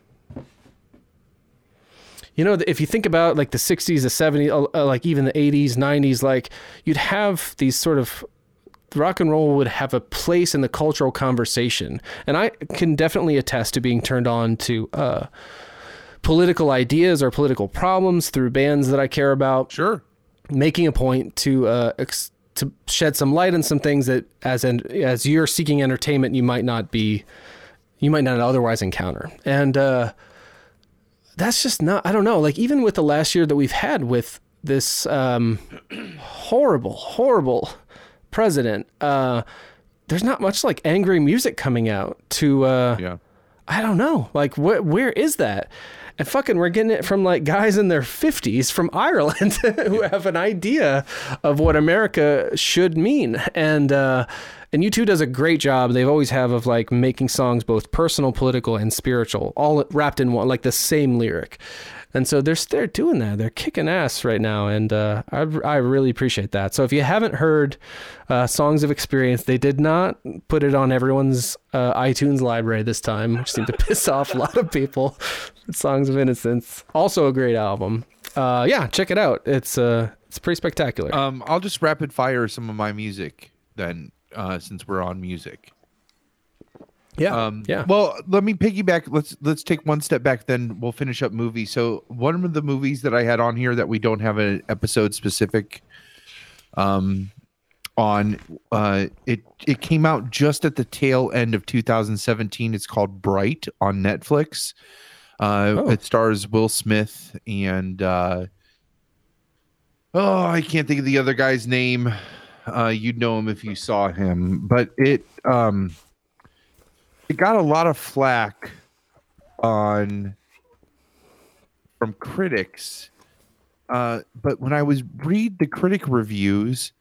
you know, if you think about like the 60s, the 70s, uh, like even the 80s, 90s, like you'd have these sort of rock and roll would have a place in the cultural conversation. And I can definitely attest to being turned on to uh, political ideas or political problems through bands that I care about Sure. making a point to uh, ex- to shed some light on some things that as an as you're seeking entertainment you might not be you might not otherwise encounter and uh that's just not i don't know like even with the last year that we've had with this um horrible horrible president uh there's not much like angry music coming out to uh Yeah. I don't know. Like, wh- where is that? And fucking, we're getting it from like guys in their 50s from Ireland who have an idea of what America should mean. And, uh, and U2 does a great job. They've always have of like making songs both personal, political, and spiritual, all wrapped in one, like the same lyric. And so they're they're doing that. They're kicking ass right now, and uh, I I really appreciate that. So if you haven't heard uh, "Songs of Experience," they did not put it on everyone's uh, iTunes library this time, which seemed to piss off a lot of people. "Songs of Innocence," also a great album. Uh, yeah, check it out. It's uh it's pretty spectacular. Um, I'll just rapid fire some of my music then, uh, since we're on music. Yeah, Um, yeah. Well, let me piggyback. Let's let's take one step back. Then we'll finish up movie. So one of the movies that I had on here that we don't have an episode specific, um, on uh, it it came out just at the tail end of 2017. It's called Bright on Netflix. Uh, Oh. It stars Will Smith and uh, oh, I can't think of the other guy's name. Uh, you'd know him if you saw him, but it um it got a lot of flack on from critics. Uh, but when I was read the critic reviews,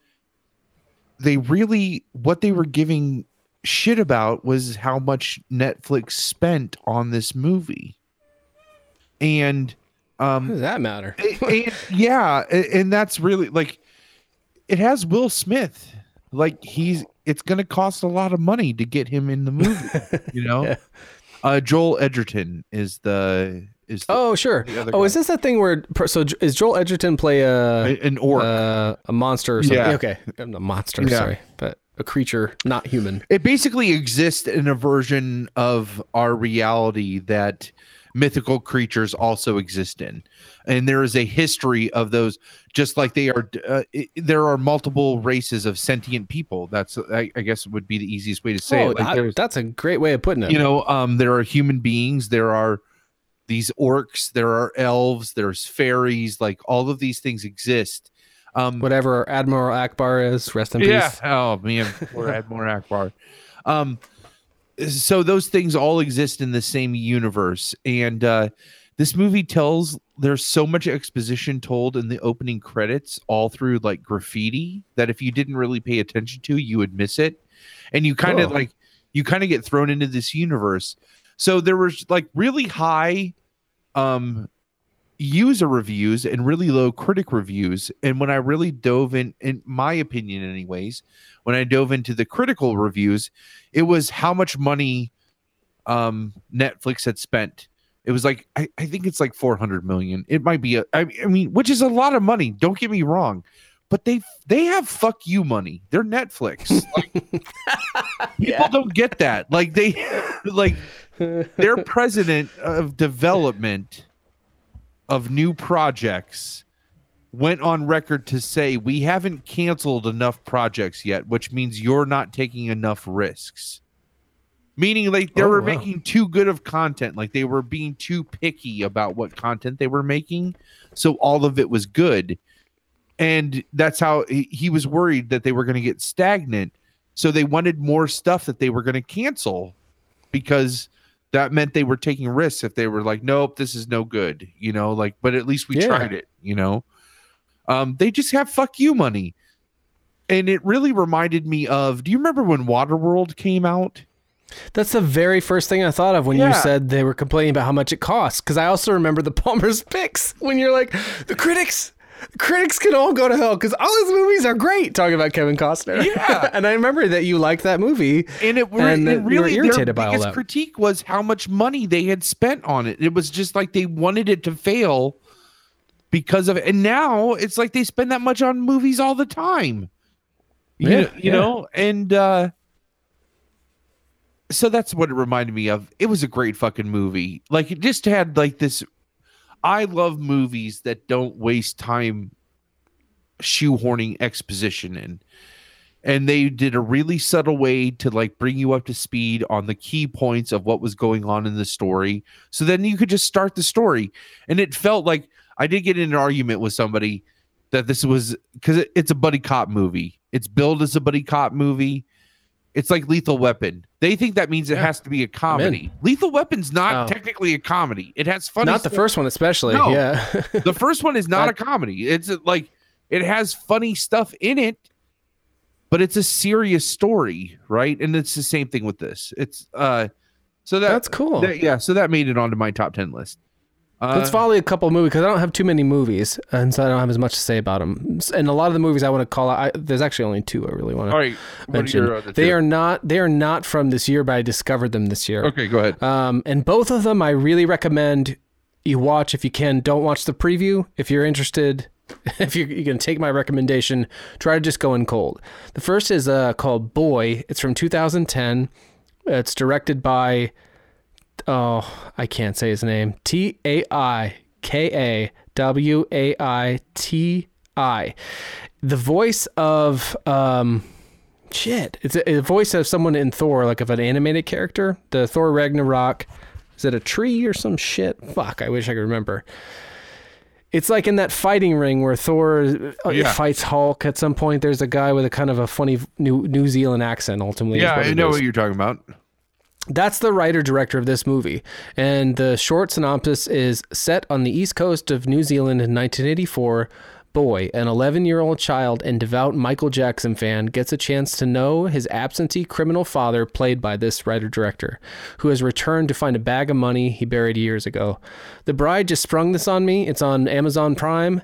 they really what they were giving shit about was how much Netflix spent on this movie. And um does that matter? and, yeah, and that's really like it has Will Smith. Like he's it's going to cost a lot of money to get him in the movie, you know. Yeah. Uh Joel Edgerton is the is the, Oh sure. Oh, guy. is this that thing where so is Joel Edgerton play a an orc. uh, a monster or something? Yeah. Okay, a monster. Yeah. Sorry, but a creature, not human. it basically exists in a version of our reality that mythical creatures also exist in and there is a history of those just like they are uh, it, there are multiple races of sentient people. That's i, I guess would be the easiest way to say oh, it like that- that's a great way of putting it. you know um there are human beings there are these orcs there are elves there's fairies like all of these things exist. Um Whatever Admiral Ackbar is, rest in yeah. peace. oh man or admiral Ackbar. Um so those things all exist in the same universe. And uh this movie tells there's so much exposition told in the opening credits all through like graffiti that if you didn't really pay attention to you would miss it. And you kind of Oh. like you kind of get thrown into this universe. So there was like really high um user reviews and really low critic reviews. And when i really dove in in my opinion anyways when i dove into the critical reviews it was how much money um netflix had spent it was like i, I think it's like 400 million. It might be a I, I mean which is a lot of money don't get me wrong but they they have fuck you money. They're netflix. Like, people don't get that. Like they like their president of development of new projects went on record to say we haven't canceled enough projects yet which means you're not taking enough risks meaning like they Oh, were wow. making too good of content. Like they were being too picky about what content they were making. So all of it was good. And that's how he, he was worried that they were going to get stagnant. So they wanted more stuff that they were going to cancel because that meant they were taking risks if they were like nope this is no good you know like but at least we Yeah. tried it you know? Um they just have fuck you money. And it really reminded me of do you remember when waterworld came out That's the very first thing I thought of when you said they were complaining about how much it costs. Because I also remember the Palmer's picks when you're like, the critics, critics can all go to hell because all his movies are great. Talking about Kevin Costner. Yeah. and I remember that you liked that movie. and it, re- And it that you were really irritated by all that. critique was how much money they had spent on it it was just like they wanted it to fail because of it and now it's like they spend that much on movies all the time you, Yeah, know, you yeah. know and uh so that's what it reminded me of it was a great fucking movie like it just had like this i love movies that don't waste time shoehorning exposition in. And they did a really subtle way to like bring you up to speed on the key points of what was going on in the story. So then you could just start the story. And it felt like I did get in an argument with somebody that this was because it, it's a buddy cop movie. It's billed as a buddy cop movie. It's like Lethal Weapon. They think that means it Yeah. has to be a comedy. Lethal Weapon's not Oh. technically a comedy. It has funny. Not the first one, especially. No. Yeah. The first one is not a comedy. It's uh, like it has funny stuff in it, but it's a serious story, right? And it's the same thing with this. It's uh, so that That's cool. that- yeah, so that made it onto my top ten list. Uh, Let's volley a couple of movies because I don't have too many movies, and so I don't have as much to say about them. And a lot of the movies I want to call out, I, there's actually only two I really want to all right. Are mention. other they two? are not they are not from this year, but I discovered them this year. okay. Go ahead. Um, and both of them I really recommend you watch if you can. Don't watch the preview if you're interested. If you're, you're gonna take my recommendation, try to just go in cold. The first is uh, called Boy. It's from 2010. It's directed by oh I can't say his name. T A I K A W A I T I. The voice of um shit. It's a, a voice of someone in Thor, like of an animated character. The Thor Ragnarok. Is it a tree or some shit? Fuck, I wish I could remember. It's like in that fighting ring where Thor uh, Yeah. fights Hulk at some point. There's a guy with a kind of a funny New New Zealand accent. Ultimately, yeah, I know is. what you're talking about. That's the writer director of this movie. And the short synopsis is set on the east coast of New Zealand in 1984. Boy, an 11 year old child and devout Michael Jackson fan, gets a chance to know his absentee criminal father, played by this writer director, who has returned to find a bag of money he buried years ago. The Bride just sprung this on me. It's on Amazon Prime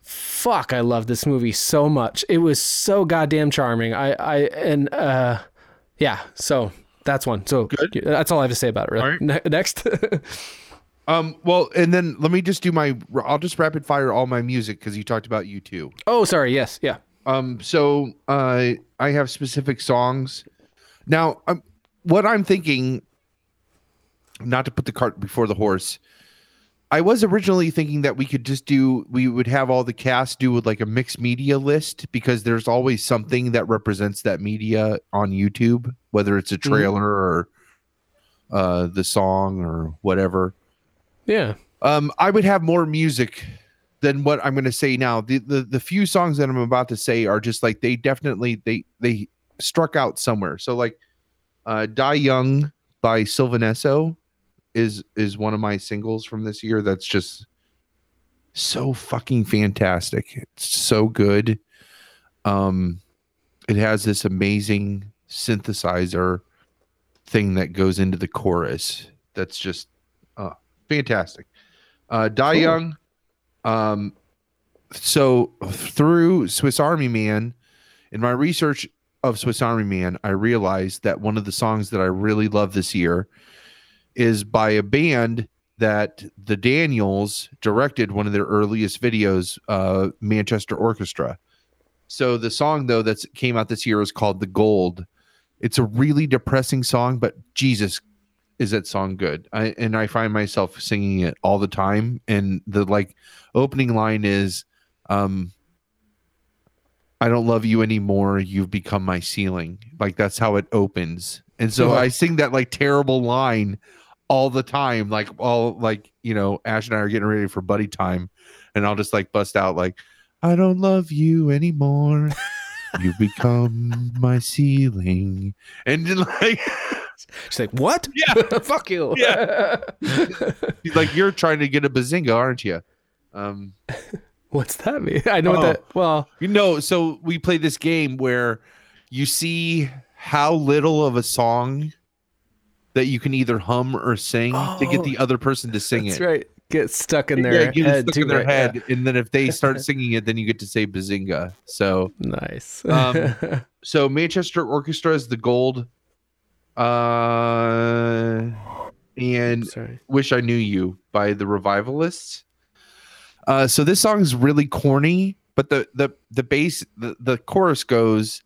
fuck i love this movie so much it was so goddamn charming i i and uh yeah so that's one so that's all i have to say about it really All right. Ne- next Um, well, and then let me just do my. I'll just rapid fire all my music because you talked about you too. oh sorry yes yeah Um, so uh, I have specific songs. Now, um, what I'm thinking, not to put the cart before the horse, I was originally thinking that we could just do, we would have all the cast do with like a mixed media list because there's always something that represents that media on YouTube, whether it's a trailer or uh, the song or whatever. yeah Um, I would have more music than what I'm going to say now. The, the the few songs that I'm about to say are just like they definitely they they struck out somewhere. So like, uh, "Die Young" by Sylvan Esso is is one of my singles from this year. That's just so fucking fantastic. It's so good. Um, it has this amazing synthesizer thing that goes into the chorus. That's just uh, fantastic. Uh, Die Cool. Young. Um, so through Swiss Army Man, in my research of Swiss Army Man, I realized that one of the songs that I really love this year is by a band that the Daniels directed one of their earliest videos, uh, Manchester Orchestra. So the song though that came out this year is called "The Gold." It's a really depressing song, but Jesus, is that song good? I, and I find myself singing it all the time. And the like opening line is, um, "I don't love you anymore. You've become my ceiling." Like that's how it opens. And so. I sing that like terrible line all the time, like all like you know, Ash and I are getting ready for buddy time, and I'll just like bust out like, "I don't love you anymore." You've become my ceiling, and then like she's like what Yeah. fuck you Yeah. He's like, you're trying to get a bazinga, aren't you? Um, what's that mean i know Oh. what that well you know, so we play this game where you see how little of a song that you can either hum or sing to get Oh, the other person to sing it. that's it. right get stuck in their yeah, get head stuck in their right, yeah. head, and then if they start singing it, then you get to say bazinga. So, nice Um, so Manchester Orchestra is the gold, uh, and Wish I Knew You by the Revivalists. Uh, so this song is really corny, but the the the bass the, the chorus goes,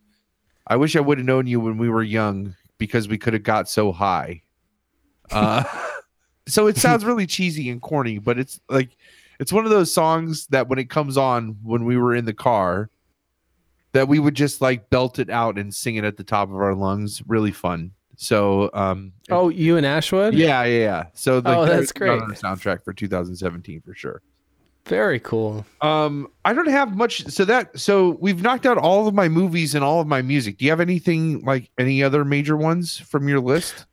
I wish I would have known you when we were young because we could have got so high. Uh, so it sounds really cheesy and corny, but it's like it's one of those songs that when it comes on when we were in the car, that we would just like belt it out and sing it at the top of our lungs. Really fun. So, um, Oh, you and Ashwood? yeah, yeah, yeah. So, like, Oh, that's great. On the soundtrack for 2017 for sure. Very cool. Um, I don't have much. So that so we've knocked out all of my movies and all of my music. Do you have anything like any other major ones from your list?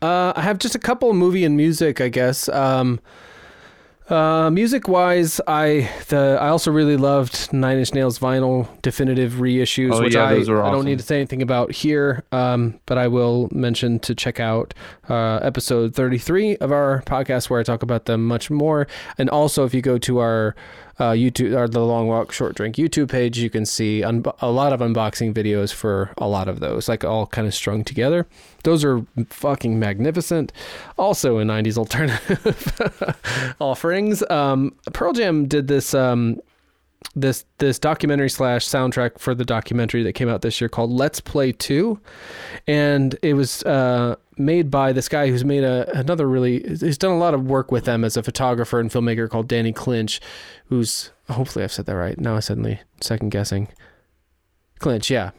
Uh, I have just a couple of movie and music, I guess. Um, uh, music wise, I the I also really loved Nine Inch Nails vinyl definitive reissues, Oh, which yeah, I, are I don't need to say anything about here. Um, but I will mention to check out uh, episode 33 of our podcast where I talk about them much more. And also, if you go to our uh, YouTube or the Long Walk Short Drink YouTube page, you can see un- a lot of unboxing videos for a lot of those, like all kind of strung together. Those are fucking magnificent. Also, a 90s alternative offerings. Um, Pearl Jam did this. Um, this this documentary slash soundtrack for the documentary that came out this year called Let's Play Two, and it was uh, made by this guy who's made a another really he's done a lot of work with them as a photographer and filmmaker called Danny Clinch, who's hopefully I've said that right. Now I suddenly second guessing. Clinch, yeah.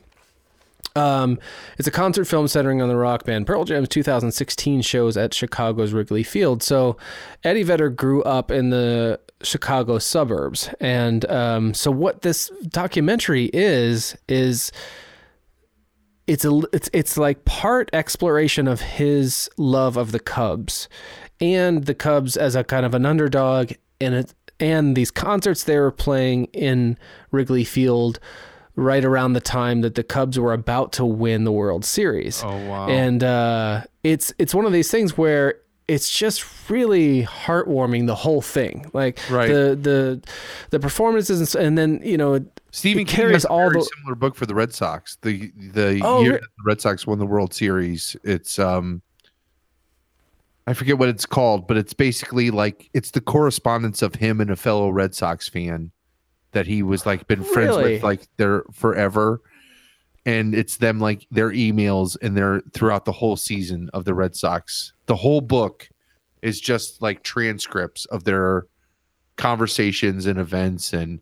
Um, it's a concert film centering on the rock band Pearl Jam's 2016 shows at Chicago's Wrigley Field. So, Eddie Vedder grew up in the Chicago suburbs, and um, so what this documentary is is it's a it's it's like part exploration of his love of the Cubs and the Cubs as a kind of an underdog and it and these concerts they were playing in Wrigley Field right around the time that the Cubs were about to win the World Series. Oh, wow. And uh, it's it's one of these things where it's just really heartwarming the whole thing. Like Right. the the the performances and, and then you know Stephen it King carries has all the similar book for the Red Sox. The the Oh, year that the Red Sox won the World Series. It's um I forget what it's called, but it's basically like it's the correspondence of him and a fellow Red Sox fan that he was like been friends Really? with like their forever. And it's them like their emails and their throughout the whole season of the Red Sox. The whole book is just like transcripts of their conversations and events and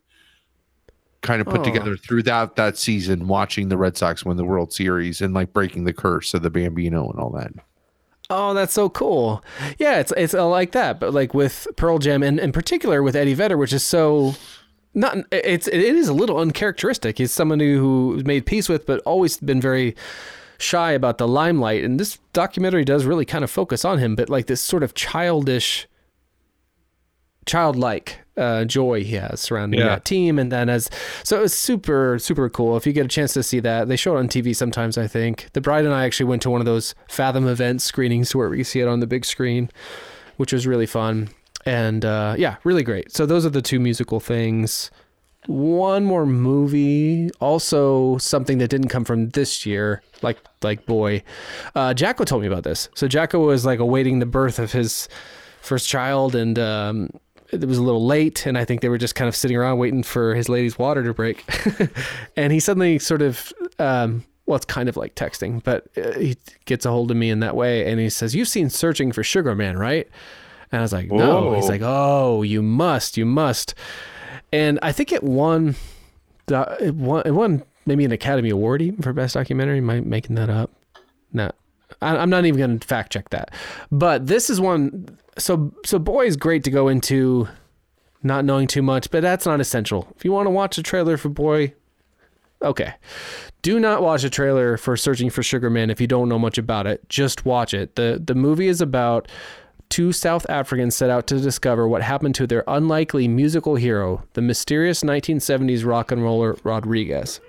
kind of put Oh. together throughout that season watching the Red Sox win the World Series and like breaking the curse of the Bambino and all that. Oh, that's so cool. Yeah, it's it's uh, like that, but like with Pearl Jam and in particular with Eddie Vedder, which is so not it's it is a little uncharacteristic. He's someone who made peace with, but always been very shy about the limelight. And this documentary does really kind of focus on him, but like this sort of childish, childlike uh, joy he has surrounding Yeah. that team. And then as so it's super super cool. If you get a chance to see that, they show it on TV sometimes. I think the bride and I actually went to one of those Fathom event screenings where we see it on the big screen, which was really fun. And uh, yeah, really great. So those are the two musical things. One more movie, also something that didn't come from this year, like like boy. Uh, Jacko told me about this. So Jacko was like awaiting the birth of his first child, and um, it was a little late, and I think they were just kind of sitting around waiting for his lady's water to break. and he suddenly sort of, um, well, it's kind of like texting, but uh, he gets a hold of me in that way, and he says, "You've seen Searching for Sugar Man, right?" And I was like, "No." He's like, "Oh, you must, you must." And I think it won, it won, it won maybe an Academy Award even for best documentary. Am I making that up? No, I, I'm not even going to fact check that. But this is one. So so boy is great to go into, not knowing too much, but that's not essential. If you want to watch a trailer for boy, okay. Do not watch a trailer for Searching for Sugar Man if you don't know much about it. Just watch it. the The movie is about two South Africans set out to discover what happened to their unlikely musical hero, the mysterious 1970s rock and roller Rodriguez.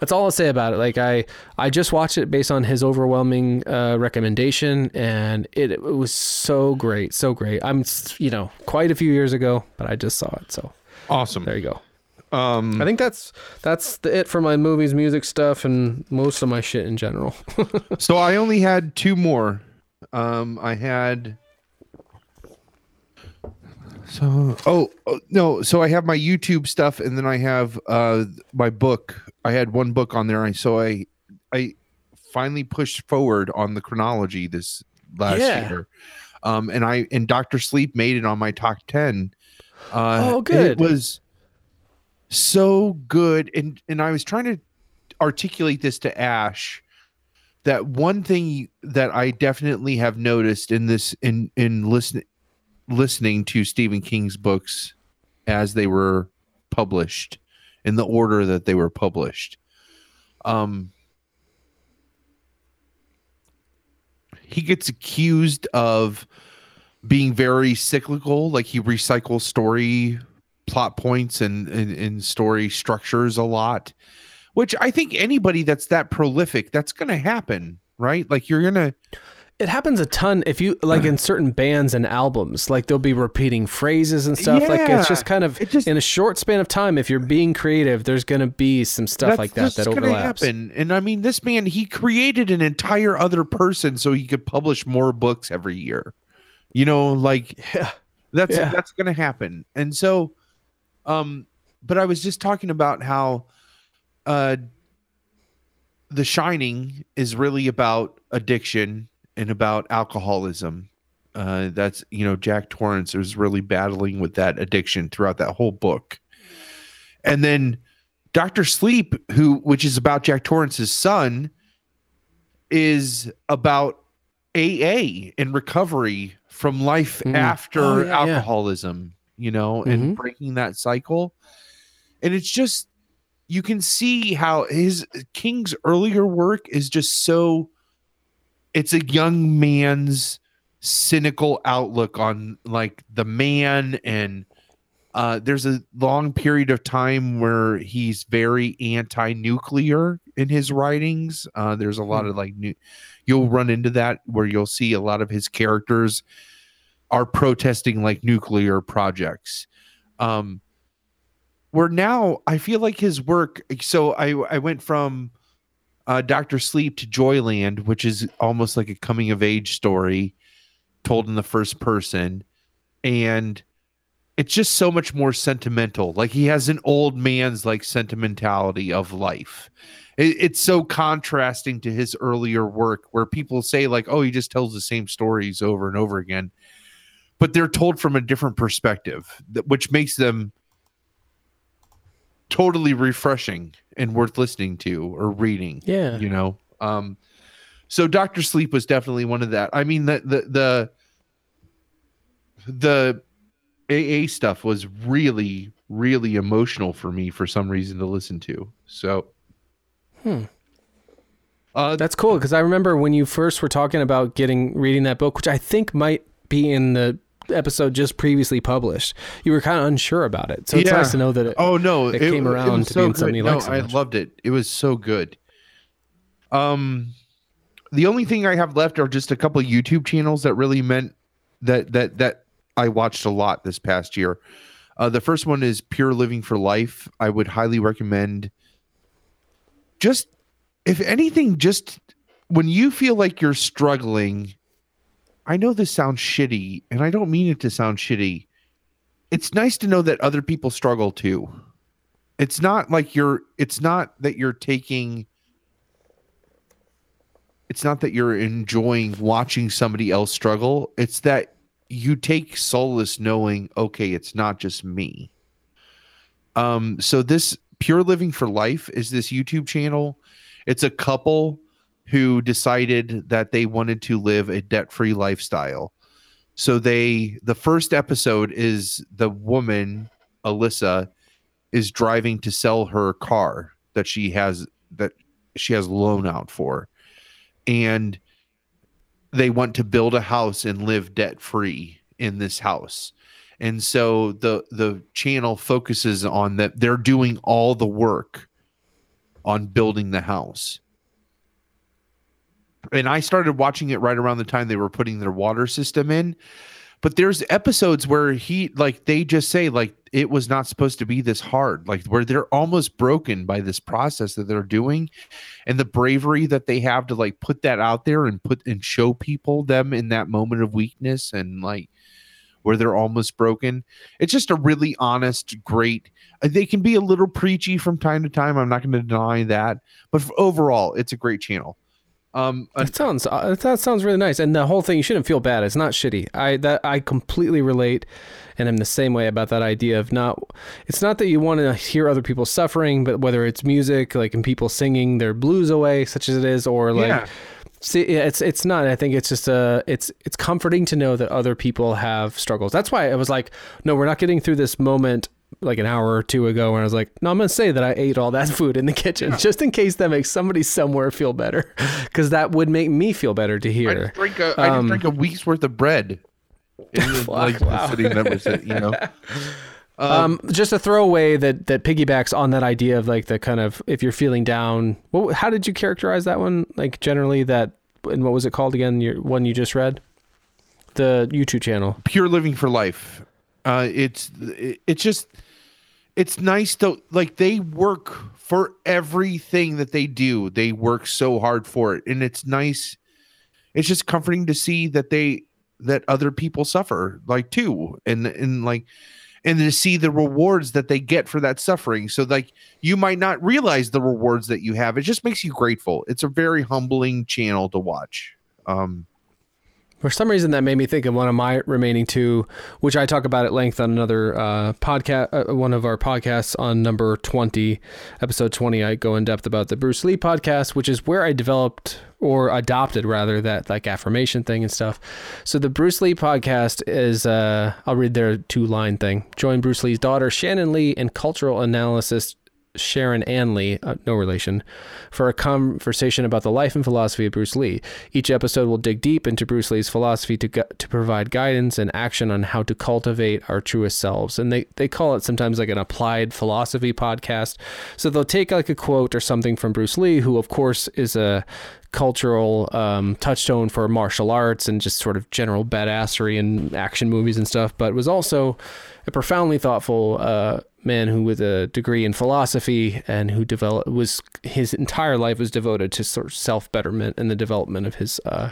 That's all I'll say about it. Like I, I just watched it based on his overwhelming uh, recommendation, and it, it was so great, so great. I'm, you know, quite a few years ago, but I just saw it, so Awesome. there you go. Um I think that's that's the, it for my movies, music stuff, and most of my shit in general. so I only had two more. Um I had so oh, oh no, so I have my YouTube stuff and then I have uh my book. I had one book on there. I so I I finally pushed forward on the chronology this last Yeah. year. Um and I and Dr. Sleep made it on my top 10 Uh, Oh, good. It was so good, and and I was trying to articulate this to Ash. That one thing that I definitely have noticed in this in in listening listening to Stephen King's books as they were published in the order that they were published. Um, he gets accused of being very cyclical, like he recycles story plot points and, and, and story structures a lot, which I think anybody that's that prolific, that's going to happen, right? Like you're going to, It happens a ton if you like in certain bands and albums, like they'll be repeating phrases and stuff. Like it's just kind of just- in a short span of time. If you're being creative, there's gonna be some stuff like that that overlaps. happen. And I mean, this man, he created an entire other person so he could publish more books every year. You know, like Yeah. that's Yeah. that's gonna happen. And so, um, but I was just talking about how, uh, The Shining is really about addiction and about alcoholism. Uh, that's you know Jack Torrance is really battling with that addiction throughout that whole book, and then Doctor Sleep, who which is about Jack Torrance's son, is about AA and recovery from life Mm. after Oh, yeah, yeah. alcoholism, you know, and Mhm. breaking that cycle. And it's just you can see how his King's earlier work is just so it's a young man's cynical outlook on like the man and uh, there's a long period of time where he's very anti-nuclear in his writings. Uh, there's a lot of like new, you'll run into that where you'll see a lot of his characters are protesting like nuclear projects. Um, where now I feel like his work. So I I went from uh, Doctor Sleep to Joyland, which is almost like a coming of age story told in the first person, and it's just so much more sentimental. Like he has an old man's like sentimentality of life. It, it's so contrasting to his earlier work, where people say like, "Oh, he just tells the same stories over and over again," but they're told from a different perspective, which makes them totally refreshing and worth listening to or reading Yeah. you know um so dr sleep was definitely one of that i mean the the the the aa stuff was really really emotional for me for some reason to listen to so Hmm. uh That's cool because I remember when you first were talking about getting reading that book, which I think might be in the episode just previously published. You were kind of unsure about it, so it's Yeah. nice to know that it. oh no it came around was to being something you no, like so i much. loved it it was so good um the only thing i have left are just a couple youtube channels that really meant that that that i watched a lot this past year uh the first one is pure living for life i would highly recommend just if anything just when you feel like you're struggling i know this sounds shitty and i don't mean it to sound shitty. It's nice to know that other people struggle too. It's not like you're it's not that you're taking it's not that you're enjoying watching somebody else struggle. It's that you take solace knowing okay it's not just me. Um so this pure living for life is this youtube channel. It's a couple who decided that they wanted to live a debt-free lifestyle. So they the first episode is the woman alyssa is driving to sell her car that she has that she has loan out for. And they want to build a house and live debt free in this house. And so the the channel focuses on that they're doing all the work on building the house and i started watching it right around the time they were putting their water system in. But there's episodes where he like they just say like it was not supposed to be this hard like where they're almost broken by this process that they're doing. And the bravery that they have to like put that out there and put and show people them in that moment of weakness and like where they're almost broken. It's just a really honest great they can be a little preachy from time to time i'm not going to deny that. But overall it's a great channel Um, an- That sounds uh, that sounds really nice, and the whole thing you shouldn't feel bad. It's not shitty. I that I completely relate, and I'm the same way about that idea of not. It's not that you want to hear other people suffering, but whether it's music, like and people singing their blues away, such as it is, or like. Yeah. See, it's it's not. I think it's just uh it's it's comforting to know that other people have struggles. That's why I was like, no, we're not getting through this moment like an hour or two ago when I was like, no, I'm gonna say that I ate all that food in the kitchen just in case that makes somebody somewhere feel better, because that would make me feel better to I hear. just drink a I just drink a week's worth of bread. In the, like the city membership, you know. Um, just a throwaway that that piggybacks on that idea of like the kind of if you're feeling down. What, how did you characterize that one? Like generally that, and what was it called again? Your one you just read, the YouTube channel. pure living for life uh it's it's just it's nice to like they work for everything that they do. They work so hard for it. And it's nice it's just comforting to see that they that other people suffer like too. And and like and to see the rewards that they get for that suffering. So like you might not realize the rewards that you have. It just makes you grateful. It's a very humbling channel to watch. Um For some reason, that made me think of one of my remaining two, which I talk about at length on another uh, podcast, uh, one of our podcasts on number 20, episode 20. I go in depth about the Bruce Lee podcast, which is where I developed or adopted rather that like affirmation thing and stuff. So the Bruce Lee podcast is, uh, I'll read their two line thing. Join Bruce Lee's daughter, Shannon Lee, and cultural analyst Sharon Ann Lee, uh, no relation, for a conversation about the life and philosophy of Bruce Lee. Each episode will dig deep into Bruce Lee's philosophy to gu- to provide guidance and action on how to cultivate our truest selves. And they, they call it sometimes like an applied philosophy podcast. So they'll take like a quote or something from Bruce Lee, who of course is a cultural um, touchstone for martial arts and just sort of general badassery and action movies and stuff, but was also a profoundly thoughtful uh, man who with a degree in philosophy and who developed was his entire life was devoted to sort of self betterment and the development of his uh,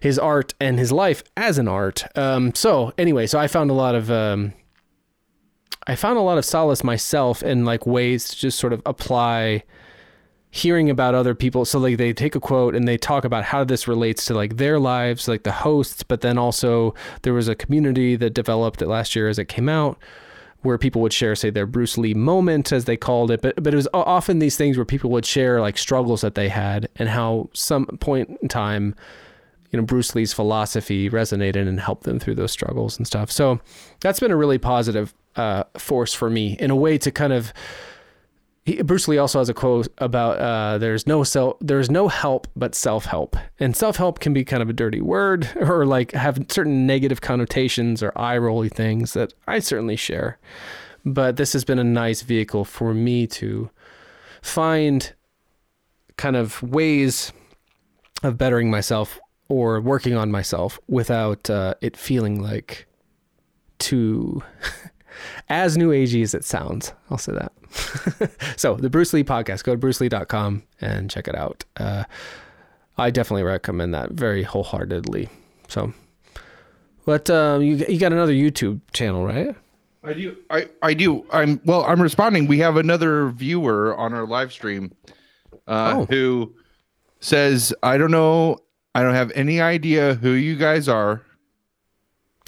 his art and his life as an art. Um, so anyway, so I found a lot of um, I found a lot of solace myself in like ways to just sort of apply hearing about other people so like they take a quote and they talk about how this relates to like their lives like the hosts but then also there was a community that developed it last year as it came out where people would share say their Bruce Lee moment as they called it. But but it was often these things where people would share like struggles that they had and how some point in time you know Bruce Lee's philosophy resonated and helped them through those struggles and stuff. So that's been a really positive uh, force for me in a way to kind of he, Bruce Lee also has a quote about uh, there's no self there's no help but self help, and self help can be kind of a dirty word or like have certain negative connotations or eye rolly things that I certainly share. But this has been a nice vehicle for me to find kind of ways of bettering myself or working on myself without uh, it feeling like too as new agey as it sounds. I'll say that. so the Bruce Lee podcast, go to brucelee.com and check it out. Uh, I definitely recommend that very wholeheartedly. So, but um, you you got another YouTube channel, right? I do. I, I do. I'm well. I'm responding. We have another viewer on our live stream, uh, Oh. who says, "I don't know. I don't have any idea who you guys are,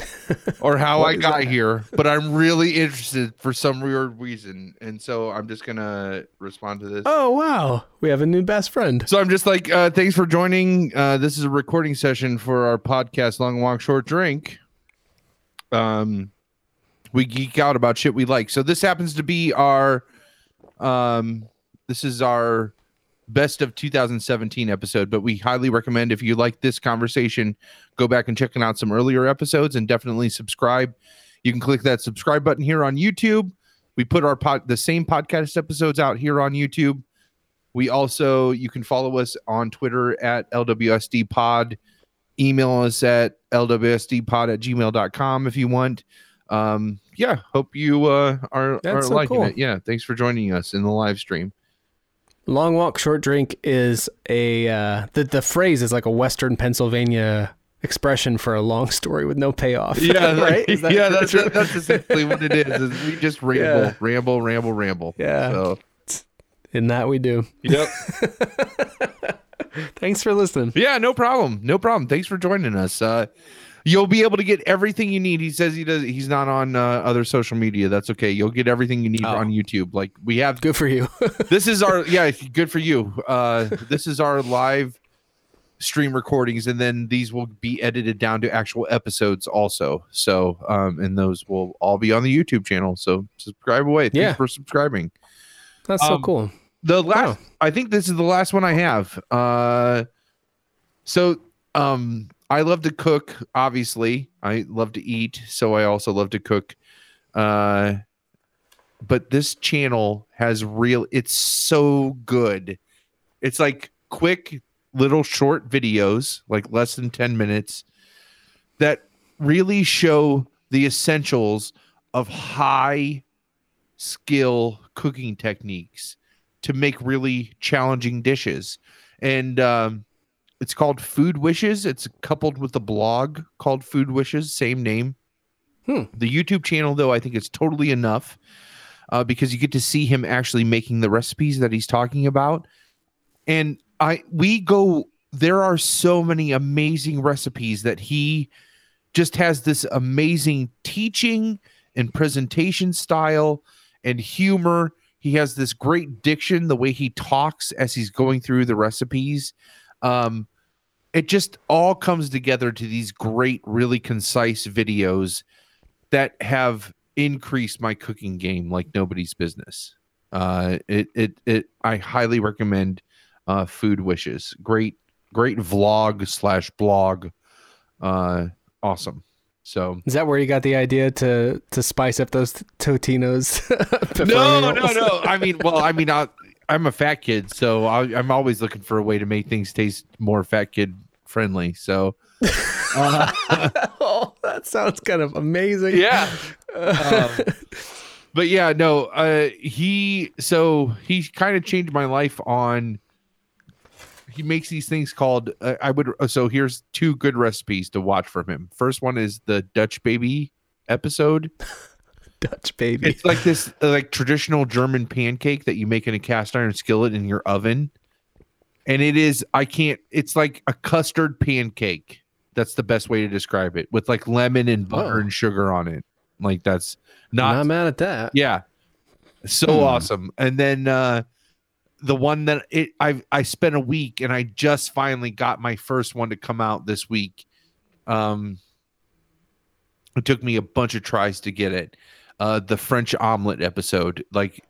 or how I got here, but I'm really interested for some weird reason, and so I'm just gonna respond to this." Oh wow, we have a new best friend. So I'm just like, uh, thanks for joining. Uh, this is a recording session for our podcast, Long Walk Short Drink. Um, we geek out about shit we like. So this happens to be our, um, this is our best of 2017 episode. But we highly recommend if you like this conversation, go back and checking out some earlier episodes and definitely subscribe. You can click that subscribe button here on YouTube. We put our pod, the same podcast episodes out here on YouTube. We also, you can follow us on Twitter at LWSD Pod. Email us at LWSDpod at gmail.com if you want. Um, yeah, hope you uh, are, are so liking cool. it. Yeah, thanks for joining us in the live stream. Long walk, short drink is a uh, the the phrase is like a Western Pennsylvania expression for a long story with no payoff. Yeah, right? That yeah, that's true? that's essentially what it is. is we just ramble, Yeah. ramble, ramble, ramble. Yeah. So, in that we do. yep. Thanks for listening. Yeah, no problem. No problem. Thanks for joining us. Uh, you'll be able to get everything you need. He says he does. He's not on uh, other social media. That's okay. You'll get everything you need Oh. on YouTube. Like we have. Good for you. This is our yeah. Good for you. Uh, this is our live stream recordings, and then these will be edited down to actual episodes also. So, um, and those will all be on the YouTube channel. So subscribe away. Thanks Yeah. for subscribing. That's so Um, cool. The last, Wow. I think this is the last one I have. Uh, so, um, I love to cook. Obviously, I love to eat, so I also love to cook. Uh, but this channel has real. It's so good. It's like quick little short videos, like less than ten minutes, that really show the essentials of high skill cooking techniques to make really challenging dishes. And um, it's called Food Wishes. It's coupled with a blog called Food Wishes, same name. Hmm. The YouTube channel, though, I think it's totally enough uh, because you get to see him actually making the recipes that he's talking about. And I, we go. There are so many amazing recipes that he just has this amazing teaching and presentation style and humor. He has this great diction, the way he talks as he's going through the recipes. Um, it just all comes together to these great, really concise videos that have increased my cooking game like nobody's business. Uh, it, it, it, I highly recommend uh, Food Wishes. Great, great vlog slash blog. Uh, awesome. So Is that where you got the idea to to spice up those Totinos? no, no, no. I mean, well, I mean, I, I'm a fat kid, so I, I'm always looking for a way to make things taste more fat kid friendly. So, oh, that sounds kind of amazing. yeah. Um, but yeah, no. Uh, he so he kind of changed my life on. He makes these things called. Uh, I would. So here's two good recipes to watch from him. First one is the Dutch baby episode. Dutch baby. It's like this uh, like traditional German pancake that you make in a cast iron skillet in your oven. And it is I can't it's like a custard pancake. That's the best way to describe it with like lemon and butter Oh. and sugar on it. Like that's Not, not, mad at that. yeah. So Hmm. awesome. And then uh the one that it I I spent a week and I just finally got my first one to come out this week. Um it took me a bunch of tries to get it. Uh the French omelet episode, like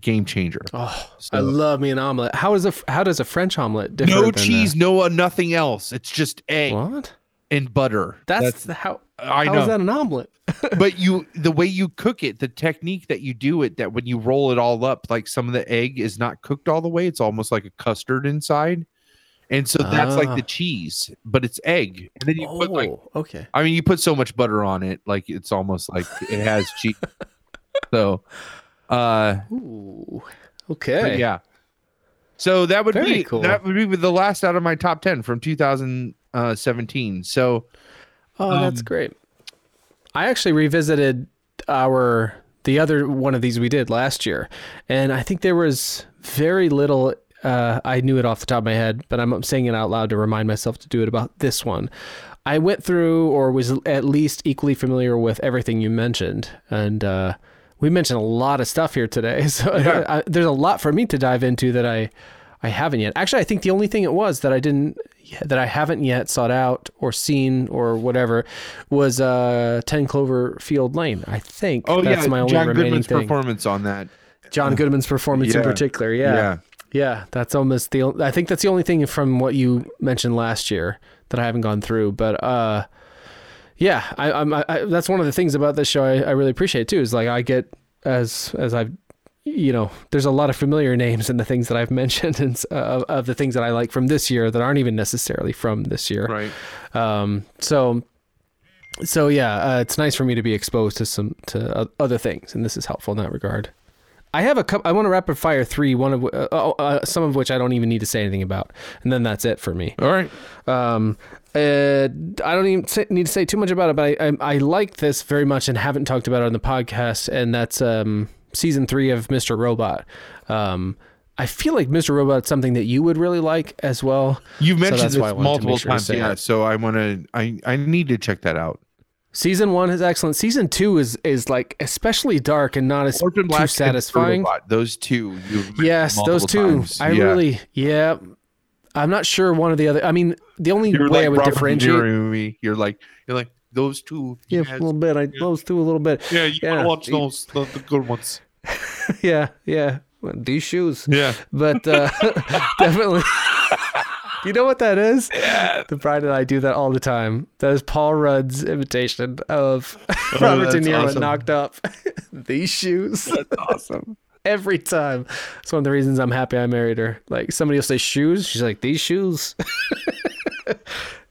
game changer. Oh, So- I love me an omelet. How is a how does a French omelet differ? no cheese, no uh, nothing else. It's just egg A, what? And butter. That's, the how. I how know. is that an omelet? but you the way you cook it the technique that you do it that when you roll it all up like some of the egg is not cooked all the way it's almost like a custard inside and so that's like Ah. the cheese but it's egg and then you put like Oh, okay. i mean you put so much butter on it like it's almost like it has cheese so uh Ooh. Okay. yeah so that would Very be cool. that would be the last out of my top 10 from 2017 so Oh, that's Um, great. I actually revisited our the other one of these we did last year, and I think there was very little. Uh, I knew it off the top of my head, but I'm saying it out loud to remind myself to do it about this one. I went through, or was at least equally familiar with everything you mentioned, and uh, we mentioned a lot of stuff here today. So Yeah. I, there's a lot for me to dive into that I I haven't yet. Actually, I think the only thing it was that I didn't that I haven't yet sought out or seen or whatever was uh 10 Cloverfield Lane. I think oh that's yeah my only john remaining goodman's thing. performance on that John Goodman's performance in particular. Yeah. yeah. Yeah, that's almost the I think that's the only thing from what you mentioned last year that I haven't gone through, but uh yeah, I, I'm I, I, that's one of the things about this show I, I really appreciate too is like I get as as I've you know, there's a lot of familiar names in the things that I've mentioned and uh, of, the things that I like from this year that aren't even necessarily from this year. right Um, so, so yeah, uh, it's nice for me to be exposed to some to o- other things, and this is helpful in that regard. I have a couple. I want to rapid fire three. One of uh, uh, uh, some of which I don't even need to say anything about, and then that's it for me. all right Um, uh, I don't even say, need to say too much about it, but I, I I like this very much and haven't talked about it on the podcast, and that's um season three of Mr. Robot. Um, I feel like Mr. Robot's something that you would really like as well. You've mentioned I this multiple sure times, yeah. it. So I want to. I I need to check that out. Season one is excellent. Season two is is like especially dark and not as Orphan too Black satisfying. Those two. Yes, those two. times. I Yeah. really, yeah. I'm not sure one of the other. I mean, the only You're way like I would Robert differentiate. Me. You're like you're like those two. Yeah, yes. a little bit. I those two a little bit. yeah. You yeah. gotta watch those the, the good ones. Yeah, yeah. Well, These shoes. Yeah. but uh, definitely. you know what that is? Yeah. The bride and I do that all the time. That is Paul Rudd's imitation of Robert De Niro awesome. knocked up. These shoes. That's awesome. Every time. It's one of the reasons I'm happy I married her. Like somebody will say shoes. She's like, these shoes.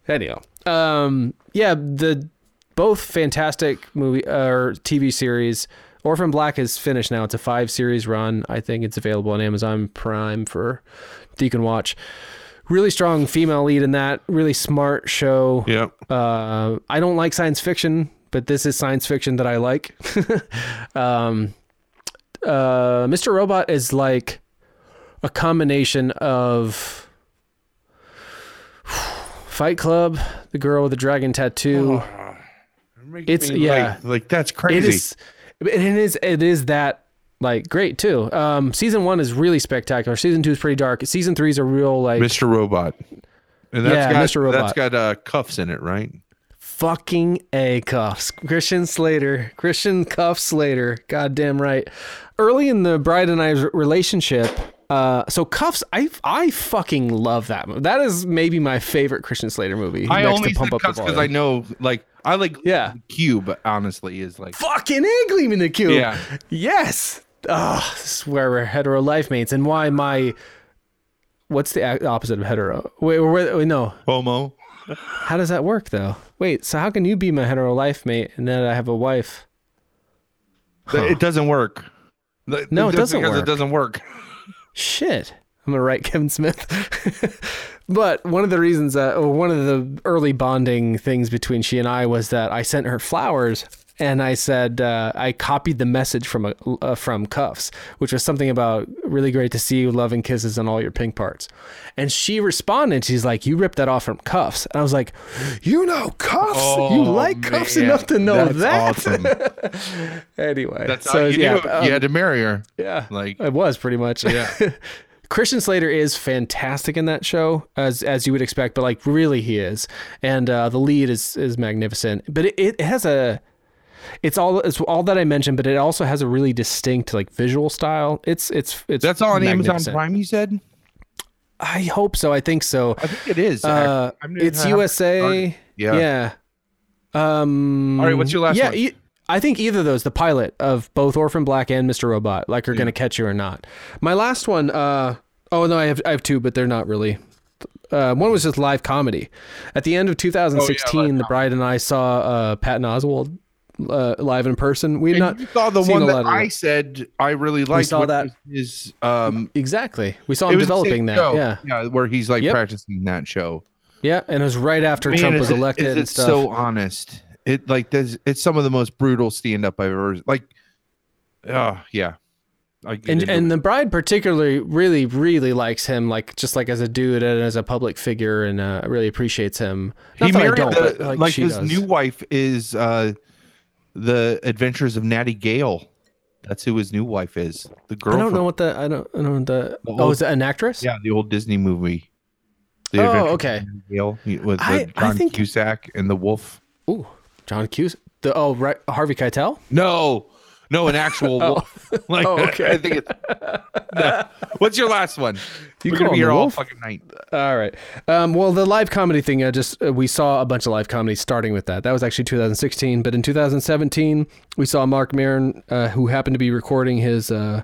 Anyhow. Um yeah, the both fantastic movie or TV series. Orphan Black is finished now. It's a five series run. I think it's available on Amazon Prime for you can watch. Really strong female lead in that. Really smart show. Yeah. Uh, I don't like science fiction, but this is science fiction that I like. um, uh, Mr. Robot is like a combination of Fight Club, the girl with the dragon tattoo. It's- yeah. Like, like that's crazy. is, it is, it is that like great too. Um, season one is really spectacular. Season two is pretty dark. Season three is a real like Mr. Robot. And that's Yeah, got, Mr. Robot. That's got uh, Kuffs in it, right? fucking A Kuffs. Christian Slater. Christian Cuff Slater. Goddamn right. Early in the bride and I's relationship, uh, so Kuffs. I I fucking love that movie. That is maybe my favorite Christian Slater movie. I next only Pump Up Kuffs because I know, like, I like Yeah. Cube. Honestly, is like fucking A Gleaming the Cube. Yeah. Yes. Oh, this is where we're hetero life mates, and why my. What's the opposite of hetero? Wait, wait, wait, no. homo. How does that work though? Wait, so how can you be my hetero life mate and then I have a wife? It doesn't work. No, it doesn't because work. It doesn't work. Shit. I'm gonna write Kevin Smith. but one of the reasons, that, or one of the early bonding things between she and I was that I sent her flowers, and I said uh, I copied the message from a, uh, from Kuffs, which was something about really great to see you, love and kisses, on all your pink parts. And she responded, she's like, "You ripped that off from Kuffs," and I was like, "You know Kuffs? you Oh, like Kuffs man. enough to know That's that?" Awesome. anyway, That's so you yeah, um, you had to marry her. yeah, Like- it was pretty much. Yeah. Christian Slater is fantastic in that show, as as you would expect, but like really he is, and uh, the lead is is magnificent. But it, it has a, it's all it's all that I mentioned, but it also has a really distinct like visual style. It's it's it's That's all on Amazon. Prime. You said. I hope so. I think so. I think it is. Uh. I'm- it's USA. Yeah. Yeah. Um. All right, what's your last yeah, one? e- I think either of those, the pilot of both Orphan Black and Mr. Robot, like are gonna catch you or not. My last one. Uh. Oh no, I have I have two, but they're not really. Uh, one was just live comedy. At the end of 2016, the bride and I saw uh, Patton Oswalt uh, live in person. We had And not you saw the one that I said I really liked. saw which that. His um. exactly. We saw him was the same developing that. show. Yeah, Yeah, where he's like Yep. practicing that show. yeah, and it was right after Man, Trump is was it- elected is and it stuff. so honest? It like there's it's some of the most brutal stand up I've ever like. Oh yeah, I get and and it. the bride particularly really really likes him like just like as a dude and as a public figure and uh, really appreciates him not he married don't, the, but, like, like, his does. new wife is uh the Adventures of Natty Gale. That's who his new wife is. The girl. I don't from- know what the I don't I don't know what the, The oh is it an actress Yeah, the old Disney movie. The Oh, okay. Gale with I- with I John think- Cusack and the wolf. ooh John Cuse the oh right Harvey Keitel No, no, an actual wolf. Like, Oh, okay. I think it's. No. What's your last one? You We're gonna be here all fucking night. all right um well the live comedy thing I just uh, we saw a bunch of live comedy starting with that that was actually 2016 but in 2017 we saw Marc Maron uh, who happened to be recording his uh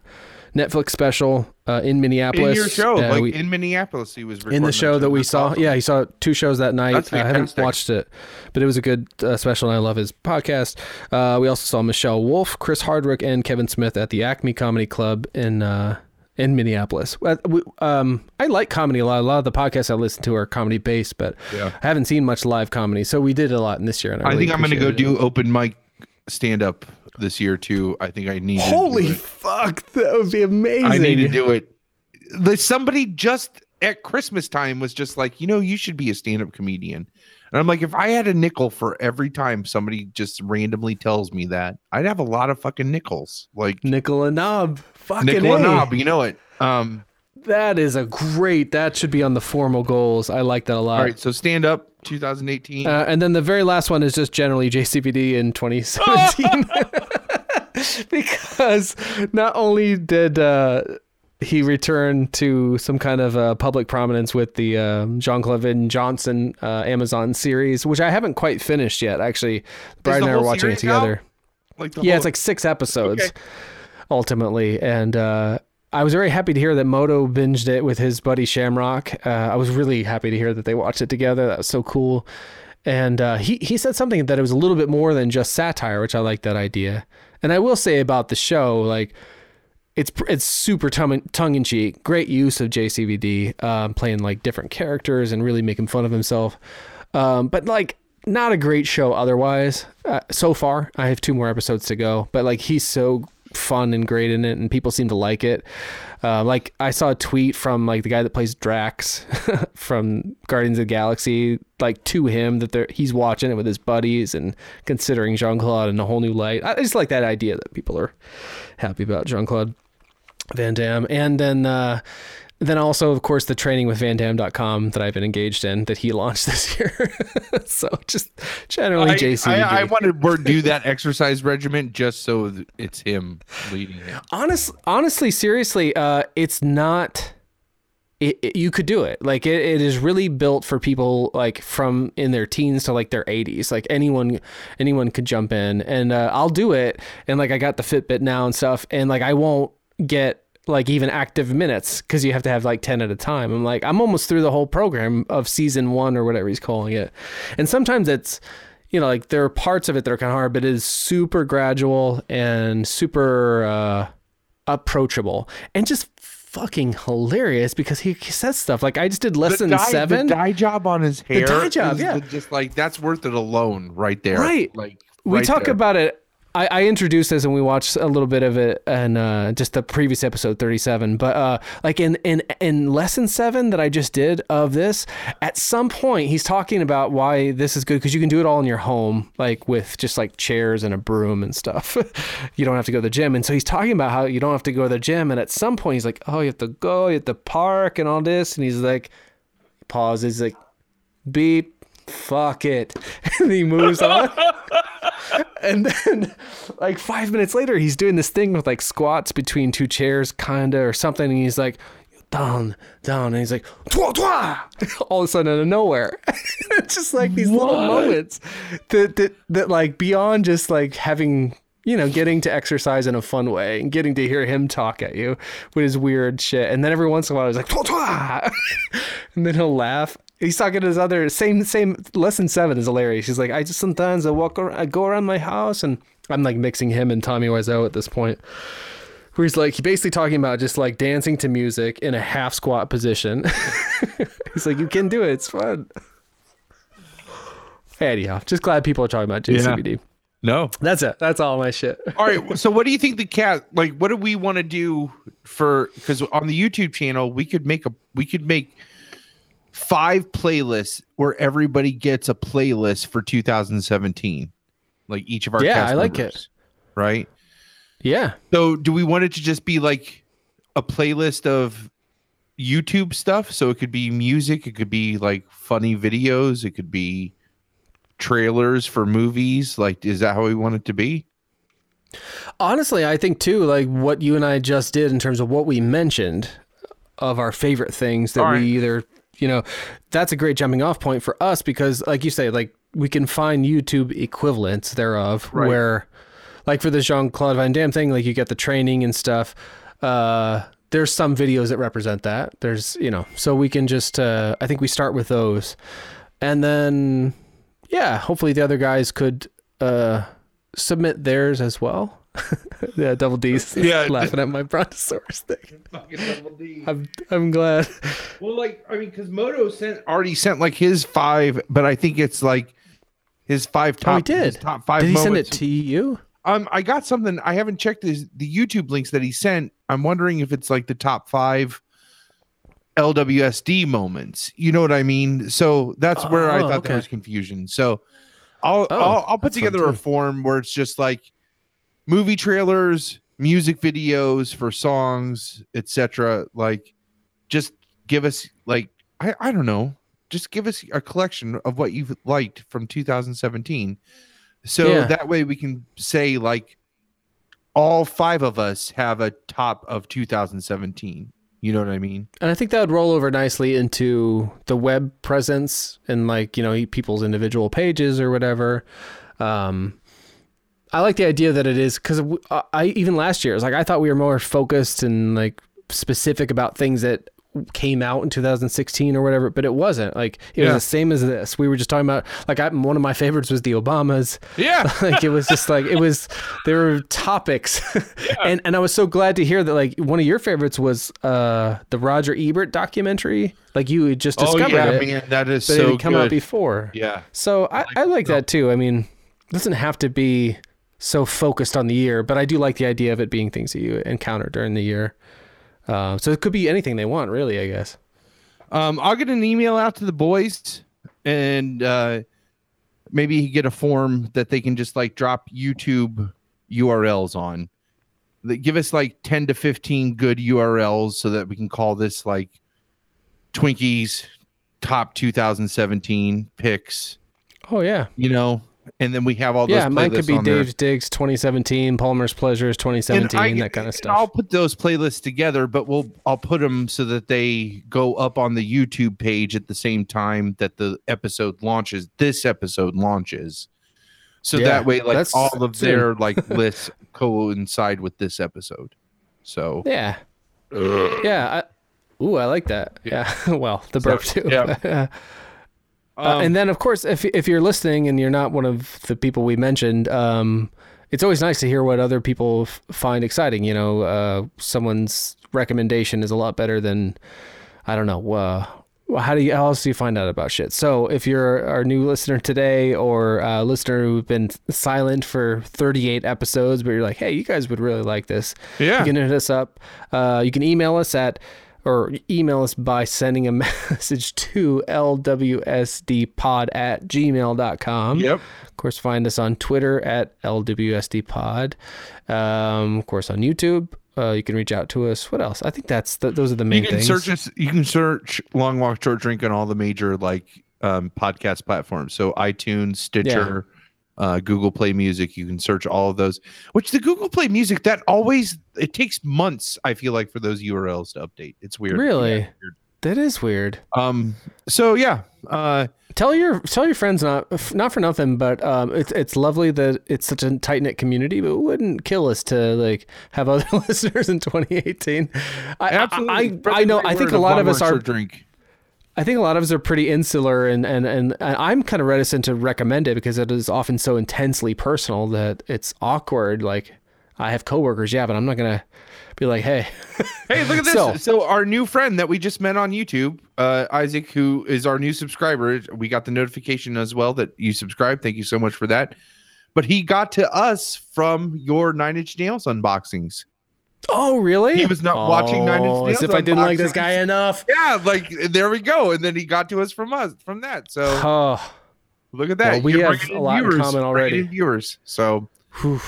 Netflix special uh, in In Minneapolis your show, Uh, like we- in Minneapolis, he was in the show that we saw. awesome. Yeah, he saw two shows that night. That's I haven't watched it, but it was a good uh, special, and I love his podcast. Uh, we also saw Michelle Wolf, Chris Hardwick, and Kevin Smith at the Acme Comedy Club in uh, in Minneapolis. Uh, we- Um, I like comedy a lot. A lot of the podcasts I listen to are comedy based, but Yeah. I haven't seen much live comedy, so we did a lot in this year. And I, I really think I'm going to go it. do open mic stand up this year too. I think I need. to Holy fuck, that would be amazing! I need to do it the somebody just at Christmas time was just like, you know, you should be a stand-up comedian. And I'm like, if I had a nickel for every time somebody just randomly tells me that, I'd have a lot of fucking nickels. Like Nickel and knob. Fucking nickel and A. knob, you know it. Um, That is a great. That should be on the formal goals. I like that a lot. all right, so stand up 2018. Uh, and then the very last one is just generally JCVD in 2017. because not only did uh, he return to some kind of uh, public prominence with the um Jean Claude Van Johnson uh, Amazon series, which I haven't quite finished yet. Actually, Brian and I were whole watching it together. like Yeah, whole- it's like six episodes Okay. ultimately, and uh, I was very happy to hear that Moto binged it with his buddy Shamrock. Uh, I was really happy to hear that they watched it together. That was so cool. And uh, he he said something that it was a little bit more than just satire, which I like that idea. And I will say about the show, like it's it's super tongue tongue in cheek. Great use of JCVD um, playing like different characters and really making fun of himself. Um, but like not a great show otherwise. Uh, so far, I have two more episodes to go. But like he's so fun and great in it, and people seem to like it. Uh, like I saw a tweet from like the guy that plays Drax from Guardians of the Galaxy, like to him that they're, he's watching it with his buddies and considering Jean Claude in a whole new light. I just like that idea that people are happy about Jean Claude Van Damme, and then uh, then also of course the training with VanDamme.com that I've been engaged in that he launched this year. so just generally I, JC. I, I want to do that exercise regimen just so it's him leading it. honest, honestly, seriously, uh, it's not. It, it- you could do it. Like it, it is really built for people like from in their teens to like their 80s. Like anyone, anyone could jump in, and uh, I'll do it. And like I got the Fitbit now and stuff, and like I won't get like even active minutes because you have to have like 10 at a time. I'm like I'm almost through the whole program of season one or whatever he's calling it, and sometimes it's you know, like there are parts of it that are kind of hard, but it is super gradual and super uh, approachable and just fucking hilarious because he, he says stuff like I just did lesson the dye, seven. the dye job on his hair. The dye job, yeah. the- just like that's worth it alone, right there. Right. Like we right talk there. about it. I, I introduced this and we watched a little bit of it and uh, just the previous episode 37. But uh, like in, in in lesson seven that I just did of this, at some point he's talking about why this is good because you can do it all in your home, like with just like chairs and a broom and stuff. you don't have to go to the gym. And so he's talking about how you don't have to go to the gym. And at some point he's like, oh, you have to go, you have to park and all this. And he's like, pauses, like, beep, fuck it. and he moves on. and then like five minutes later he's doing this thing with like squats between two chairs kinda or something and he's like down down and he's like twa, twa! all of a sudden out of nowhere it's just like these little moments that, that that like beyond just like having you know getting to exercise in a fun way and getting to hear him talk at you with his weird shit and then every once in a while he's like twa, twa! and then he'll laugh He's talking to his other same same lesson seven is hilarious. He's like, I just sometimes I walk around, I go around my house and I'm like mixing him and Tommy Wiseau at this point. Where he's like, he basically talking about just like dancing to music in a half squat position. he's like, you can do it. It's fun. Anyhow, just glad people are talking about JCVD. No. That's it. That's all my shit. All right. So what do you think the cat like what do we want to do for because on the YouTube channel we could make a we could make five playlists where everybody gets a playlist for 2017. Like each of our Yeah, I like it. Right? Yeah. So do we want it to just be like a playlist of YouTube stuff? So it could be music, it could be like funny videos, it could be trailers for movies. Like, is that how we want it to be? Honestly, I think too, like what you and I just did in terms of what we mentioned of our favorite things that right. we either, you know, that's a great jumping off point for us because, like you say, like we can find YouTube equivalents thereof Right. where, like for the Jean Claude Van Damme thing, like you get the training and stuff. Uh, there's some videos that represent that. There's, you know, so we can just, uh, I think we start with those. And then, yeah, hopefully the other guys could, uh, submit theirs as well. yeah, Double D's Yeah. laughing at my Brontosaurus thing. I'm I'm glad. Well, like I mean, because Moto sent already sent like his five, but I think it's like his five top. Oh, he did. top five. Did he send it to you? Um, I got something. I haven't checked his the YouTube links that he sent. I'm wondering if it's like the top five LWSD moments. You know what I mean? So that's where I Oh, thought okay. there was confusion. So I'll Oh, I'll, I'll put together a form where it's just like movie trailers, music videos for songs, etc. Like just give us like I I don't know, just give us a collection of what you've liked from 2017. So Yeah. that way we can say like all five of us have a top of 2017. You know what I mean? And I think that would roll over nicely into the web presence and like, you know, people's individual pages or whatever. Um, I like the idea that it is because I even last year, it was like I thought we were more focused and like specific about things that came out in 2016 or whatever, but it wasn't. Like it Yeah. was the same as this. We were just talking about like I, one of my favorites was the Obamas. Yeah. like it was just like it was there were topics and and i was so glad to hear that like one of your favorites was uh the roger ebert documentary like you had just oh discovered yeah, it man, that is but it so had come out before yeah. so i, I like that too i mean it doesn't have to be so focused on the year but i do like the idea of it being things that you encounter during the year. Uh, so it could be anything they want really i guess. Um, I'll get an email out to the boys and uh, maybe get a form that they can just like drop YouTube URLs on. That give us like 10 to 15 good URLs so that we can call this like Twinkies top 2017 picks, oh yeah. You know, and then we have all those yeah mine could be on there. dave's digs 2017 palmer's pleasures 2017 I- that kind of and stuff I'll put those playlists together, but we'll I'll put them so that they go up on the YouTube page at the same time that the episode launches. This episode launches, so Yeah, that way, like all of soon. their like lists coincide with this episode. So Yeah. Yeah. I, ooh, I like that. Yeah. well, the burp too. yeah. Uh, Um, and then, of course, if if you're listening and you're not one of the people we mentioned, um, it's always nice to hear what other people f- find exciting. You know, uh, someone's recommendation is a lot better than I don't know. Uh, how do you how else do you find out about shit? So if you're our new listener today or a listener who've been silent for 38 episodes, but you're like, hey, you guys would really like this, Yeah. you can hit us up. Uh, you can email us at or email us by sending a message to lwsdpod at gmail.com. Yep. Of course, find us on Twitter at lwsdpod. Um, of course, on YouTube. Uh, you can reach out to us. What else? I think that's the, those are the main you can things. search us. You can search Long Walk Short Drink on all the major like um, podcast platforms. So iTunes, Stitcher, uh, Google Play Music. You can search all of those. Which the Google Play Music that always it takes months. I feel like for those URLs to update. It's weird. Really? Yeah, weird. That is weird. Um. So yeah. Uh. Tell your tell your friends not not for nothing, but um, it's it's lovely that it's such a tight knit community. But it wouldn't kill us to like have other listeners in 2018. I, Absolutely. I, I, I know. I think a lot of us are. Drink. I think a lot of us are pretty insular, and and and I'm kind of reticent to recommend it because it is often so intensely personal that it's awkward. Like I have coworkers, yeah, but I'm not gonna be like, hey, Hey, look at this. So- So, our new friend that we just met on YouTube, uh, Isaac, who is our new subscriber, we got the notification as well that you subscribed. Thank you so much for that. But he got to us from your Nine Inch Nails unboxings. Oh really? He was not watching Nine Inch Oh, As if I didn't like this guy enough. Yeah, like there we go. And then he got to us from us from that. So Oh, look at that. Well, we You're have a in lot in viewers, common already. in Viewers. So whew.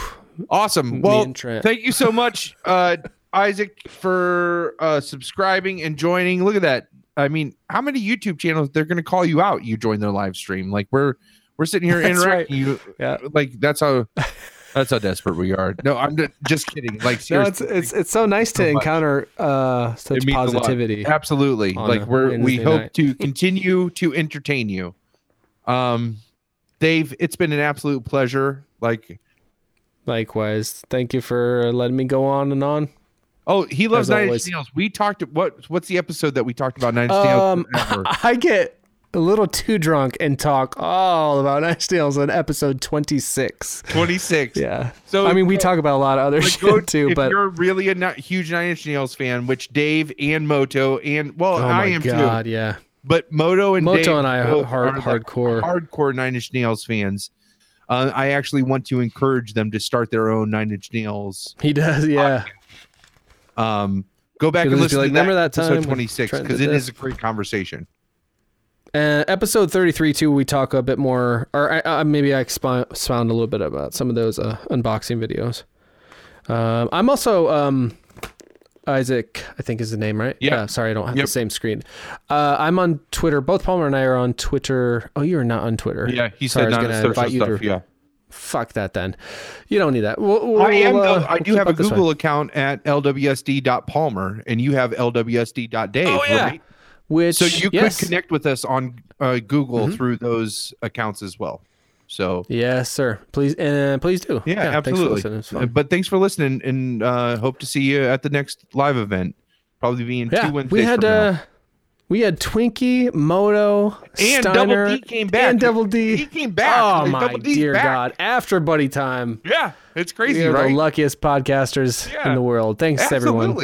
awesome. Well, thank you so much, uh, Isaac, for uh, subscribing and joining. Look at that. I mean, how many YouTube channels they're going to call you out? You join their live stream. Like we're we're sitting here That's interacting. You Yeah. like that's how that's how desperate we are. No, I'm just kidding. Like No, it's it's it's so nice to much. encounter uh, such It means a lot. positivity. absolutely. Like we're we hope night. to continue to entertain you. Um, Dave, it's been an absolute pleasure. Like Likewise, thank you for letting me go on and on. Oh, he loves As Nine Inch. Nails. We talked. What? What's the episode that we talked about Nine Inch Nails? Um. I get a little too drunk and talk all about Nine Inch Nails on episode twenty six. Twenty six. Yeah. So I mean, we talk about a lot of other Like, shit go- too, if but you're really a not, huge Nine Inch Nails fan, which Dave and Moto and well, oh I am god, too, yeah. but Moto and Moto Dave and I are hard- the hardcore. hardcore Nine Inch Nails fans. Uh, I actually want to encourage them to start their own Nine Inch Nails. He does, yeah. Um, Go back It'll and listen like, to that remember that time episode 26 because did it this? is a great conversation. Uh, episode 33 too we talk a bit more or I, I, maybe i expound, expound a little bit about some of those uh, unboxing videos um, i'm also um, isaac i think is the name right Yeah. Uh, sorry i don't have Yep. the same screen uh, i'm on twitter both palmer and i are on twitter oh you're not on twitter Yeah, he Sorry, said I was not gonna invite you stuff. to- yeah, fuck that then you don't need that we'll, we'll, I am. uh, I we'll do have a. Google account at lwsd.palmer, and you have lwsd.dave. Oh, yeah. right? Which So you yes. could connect with us on uh, Google Mhm. through those accounts as well. So yes sir please uh, please do yeah, Thanks for absolutely. fun. But thanks for listening, and uh, hope to see you at the next live event. Probably being yeah two Wednesdays we had uh we had Twinkie, Moto, and Steiner, Double D came back. and Double D. He came back. Oh Like, my dear back. God! After Buddy Time, Yeah, it's crazy. we are right? the luckiest podcasters Yeah. in the world. Thanks everyone.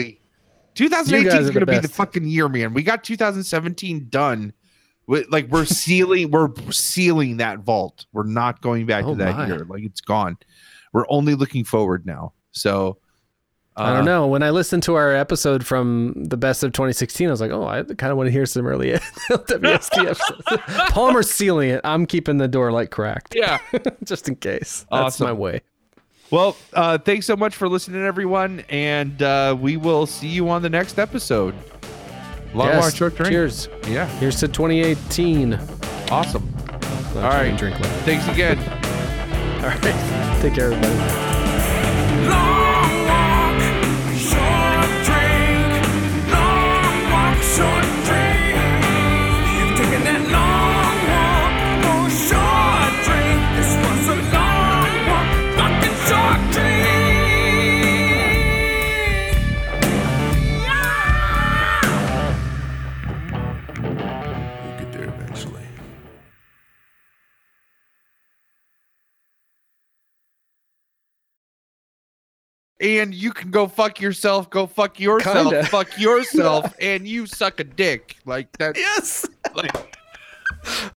Absolutely. 2018 is going to be the fucking year, man. We got 2017 done. With, like we're sealing, we're sealing that vault. We're not going back Oh to that my. year. Like it's gone. We're only looking forward now. So I uh, don't know. When I listened to our episode from the best of 2016, I was like, oh, I kind of want to hear some early WSD episodes. Palmer's sealing it. I'm keeping the door like cracked, Yeah. just in case. That's Awesome. my way. Well, uh, thanks so much for listening, everyone, and uh, we will see you on the next episode. Long Yes. walk, short drink. Cheers. Yeah, Here's to 2018. awesome. All right. Drink later. Thanks again. All right. Take care, everybody. and you can go fuck yourself, go fuck yourself, Kinda. fuck yourself, and you suck a dick. Like that. Yes. Like,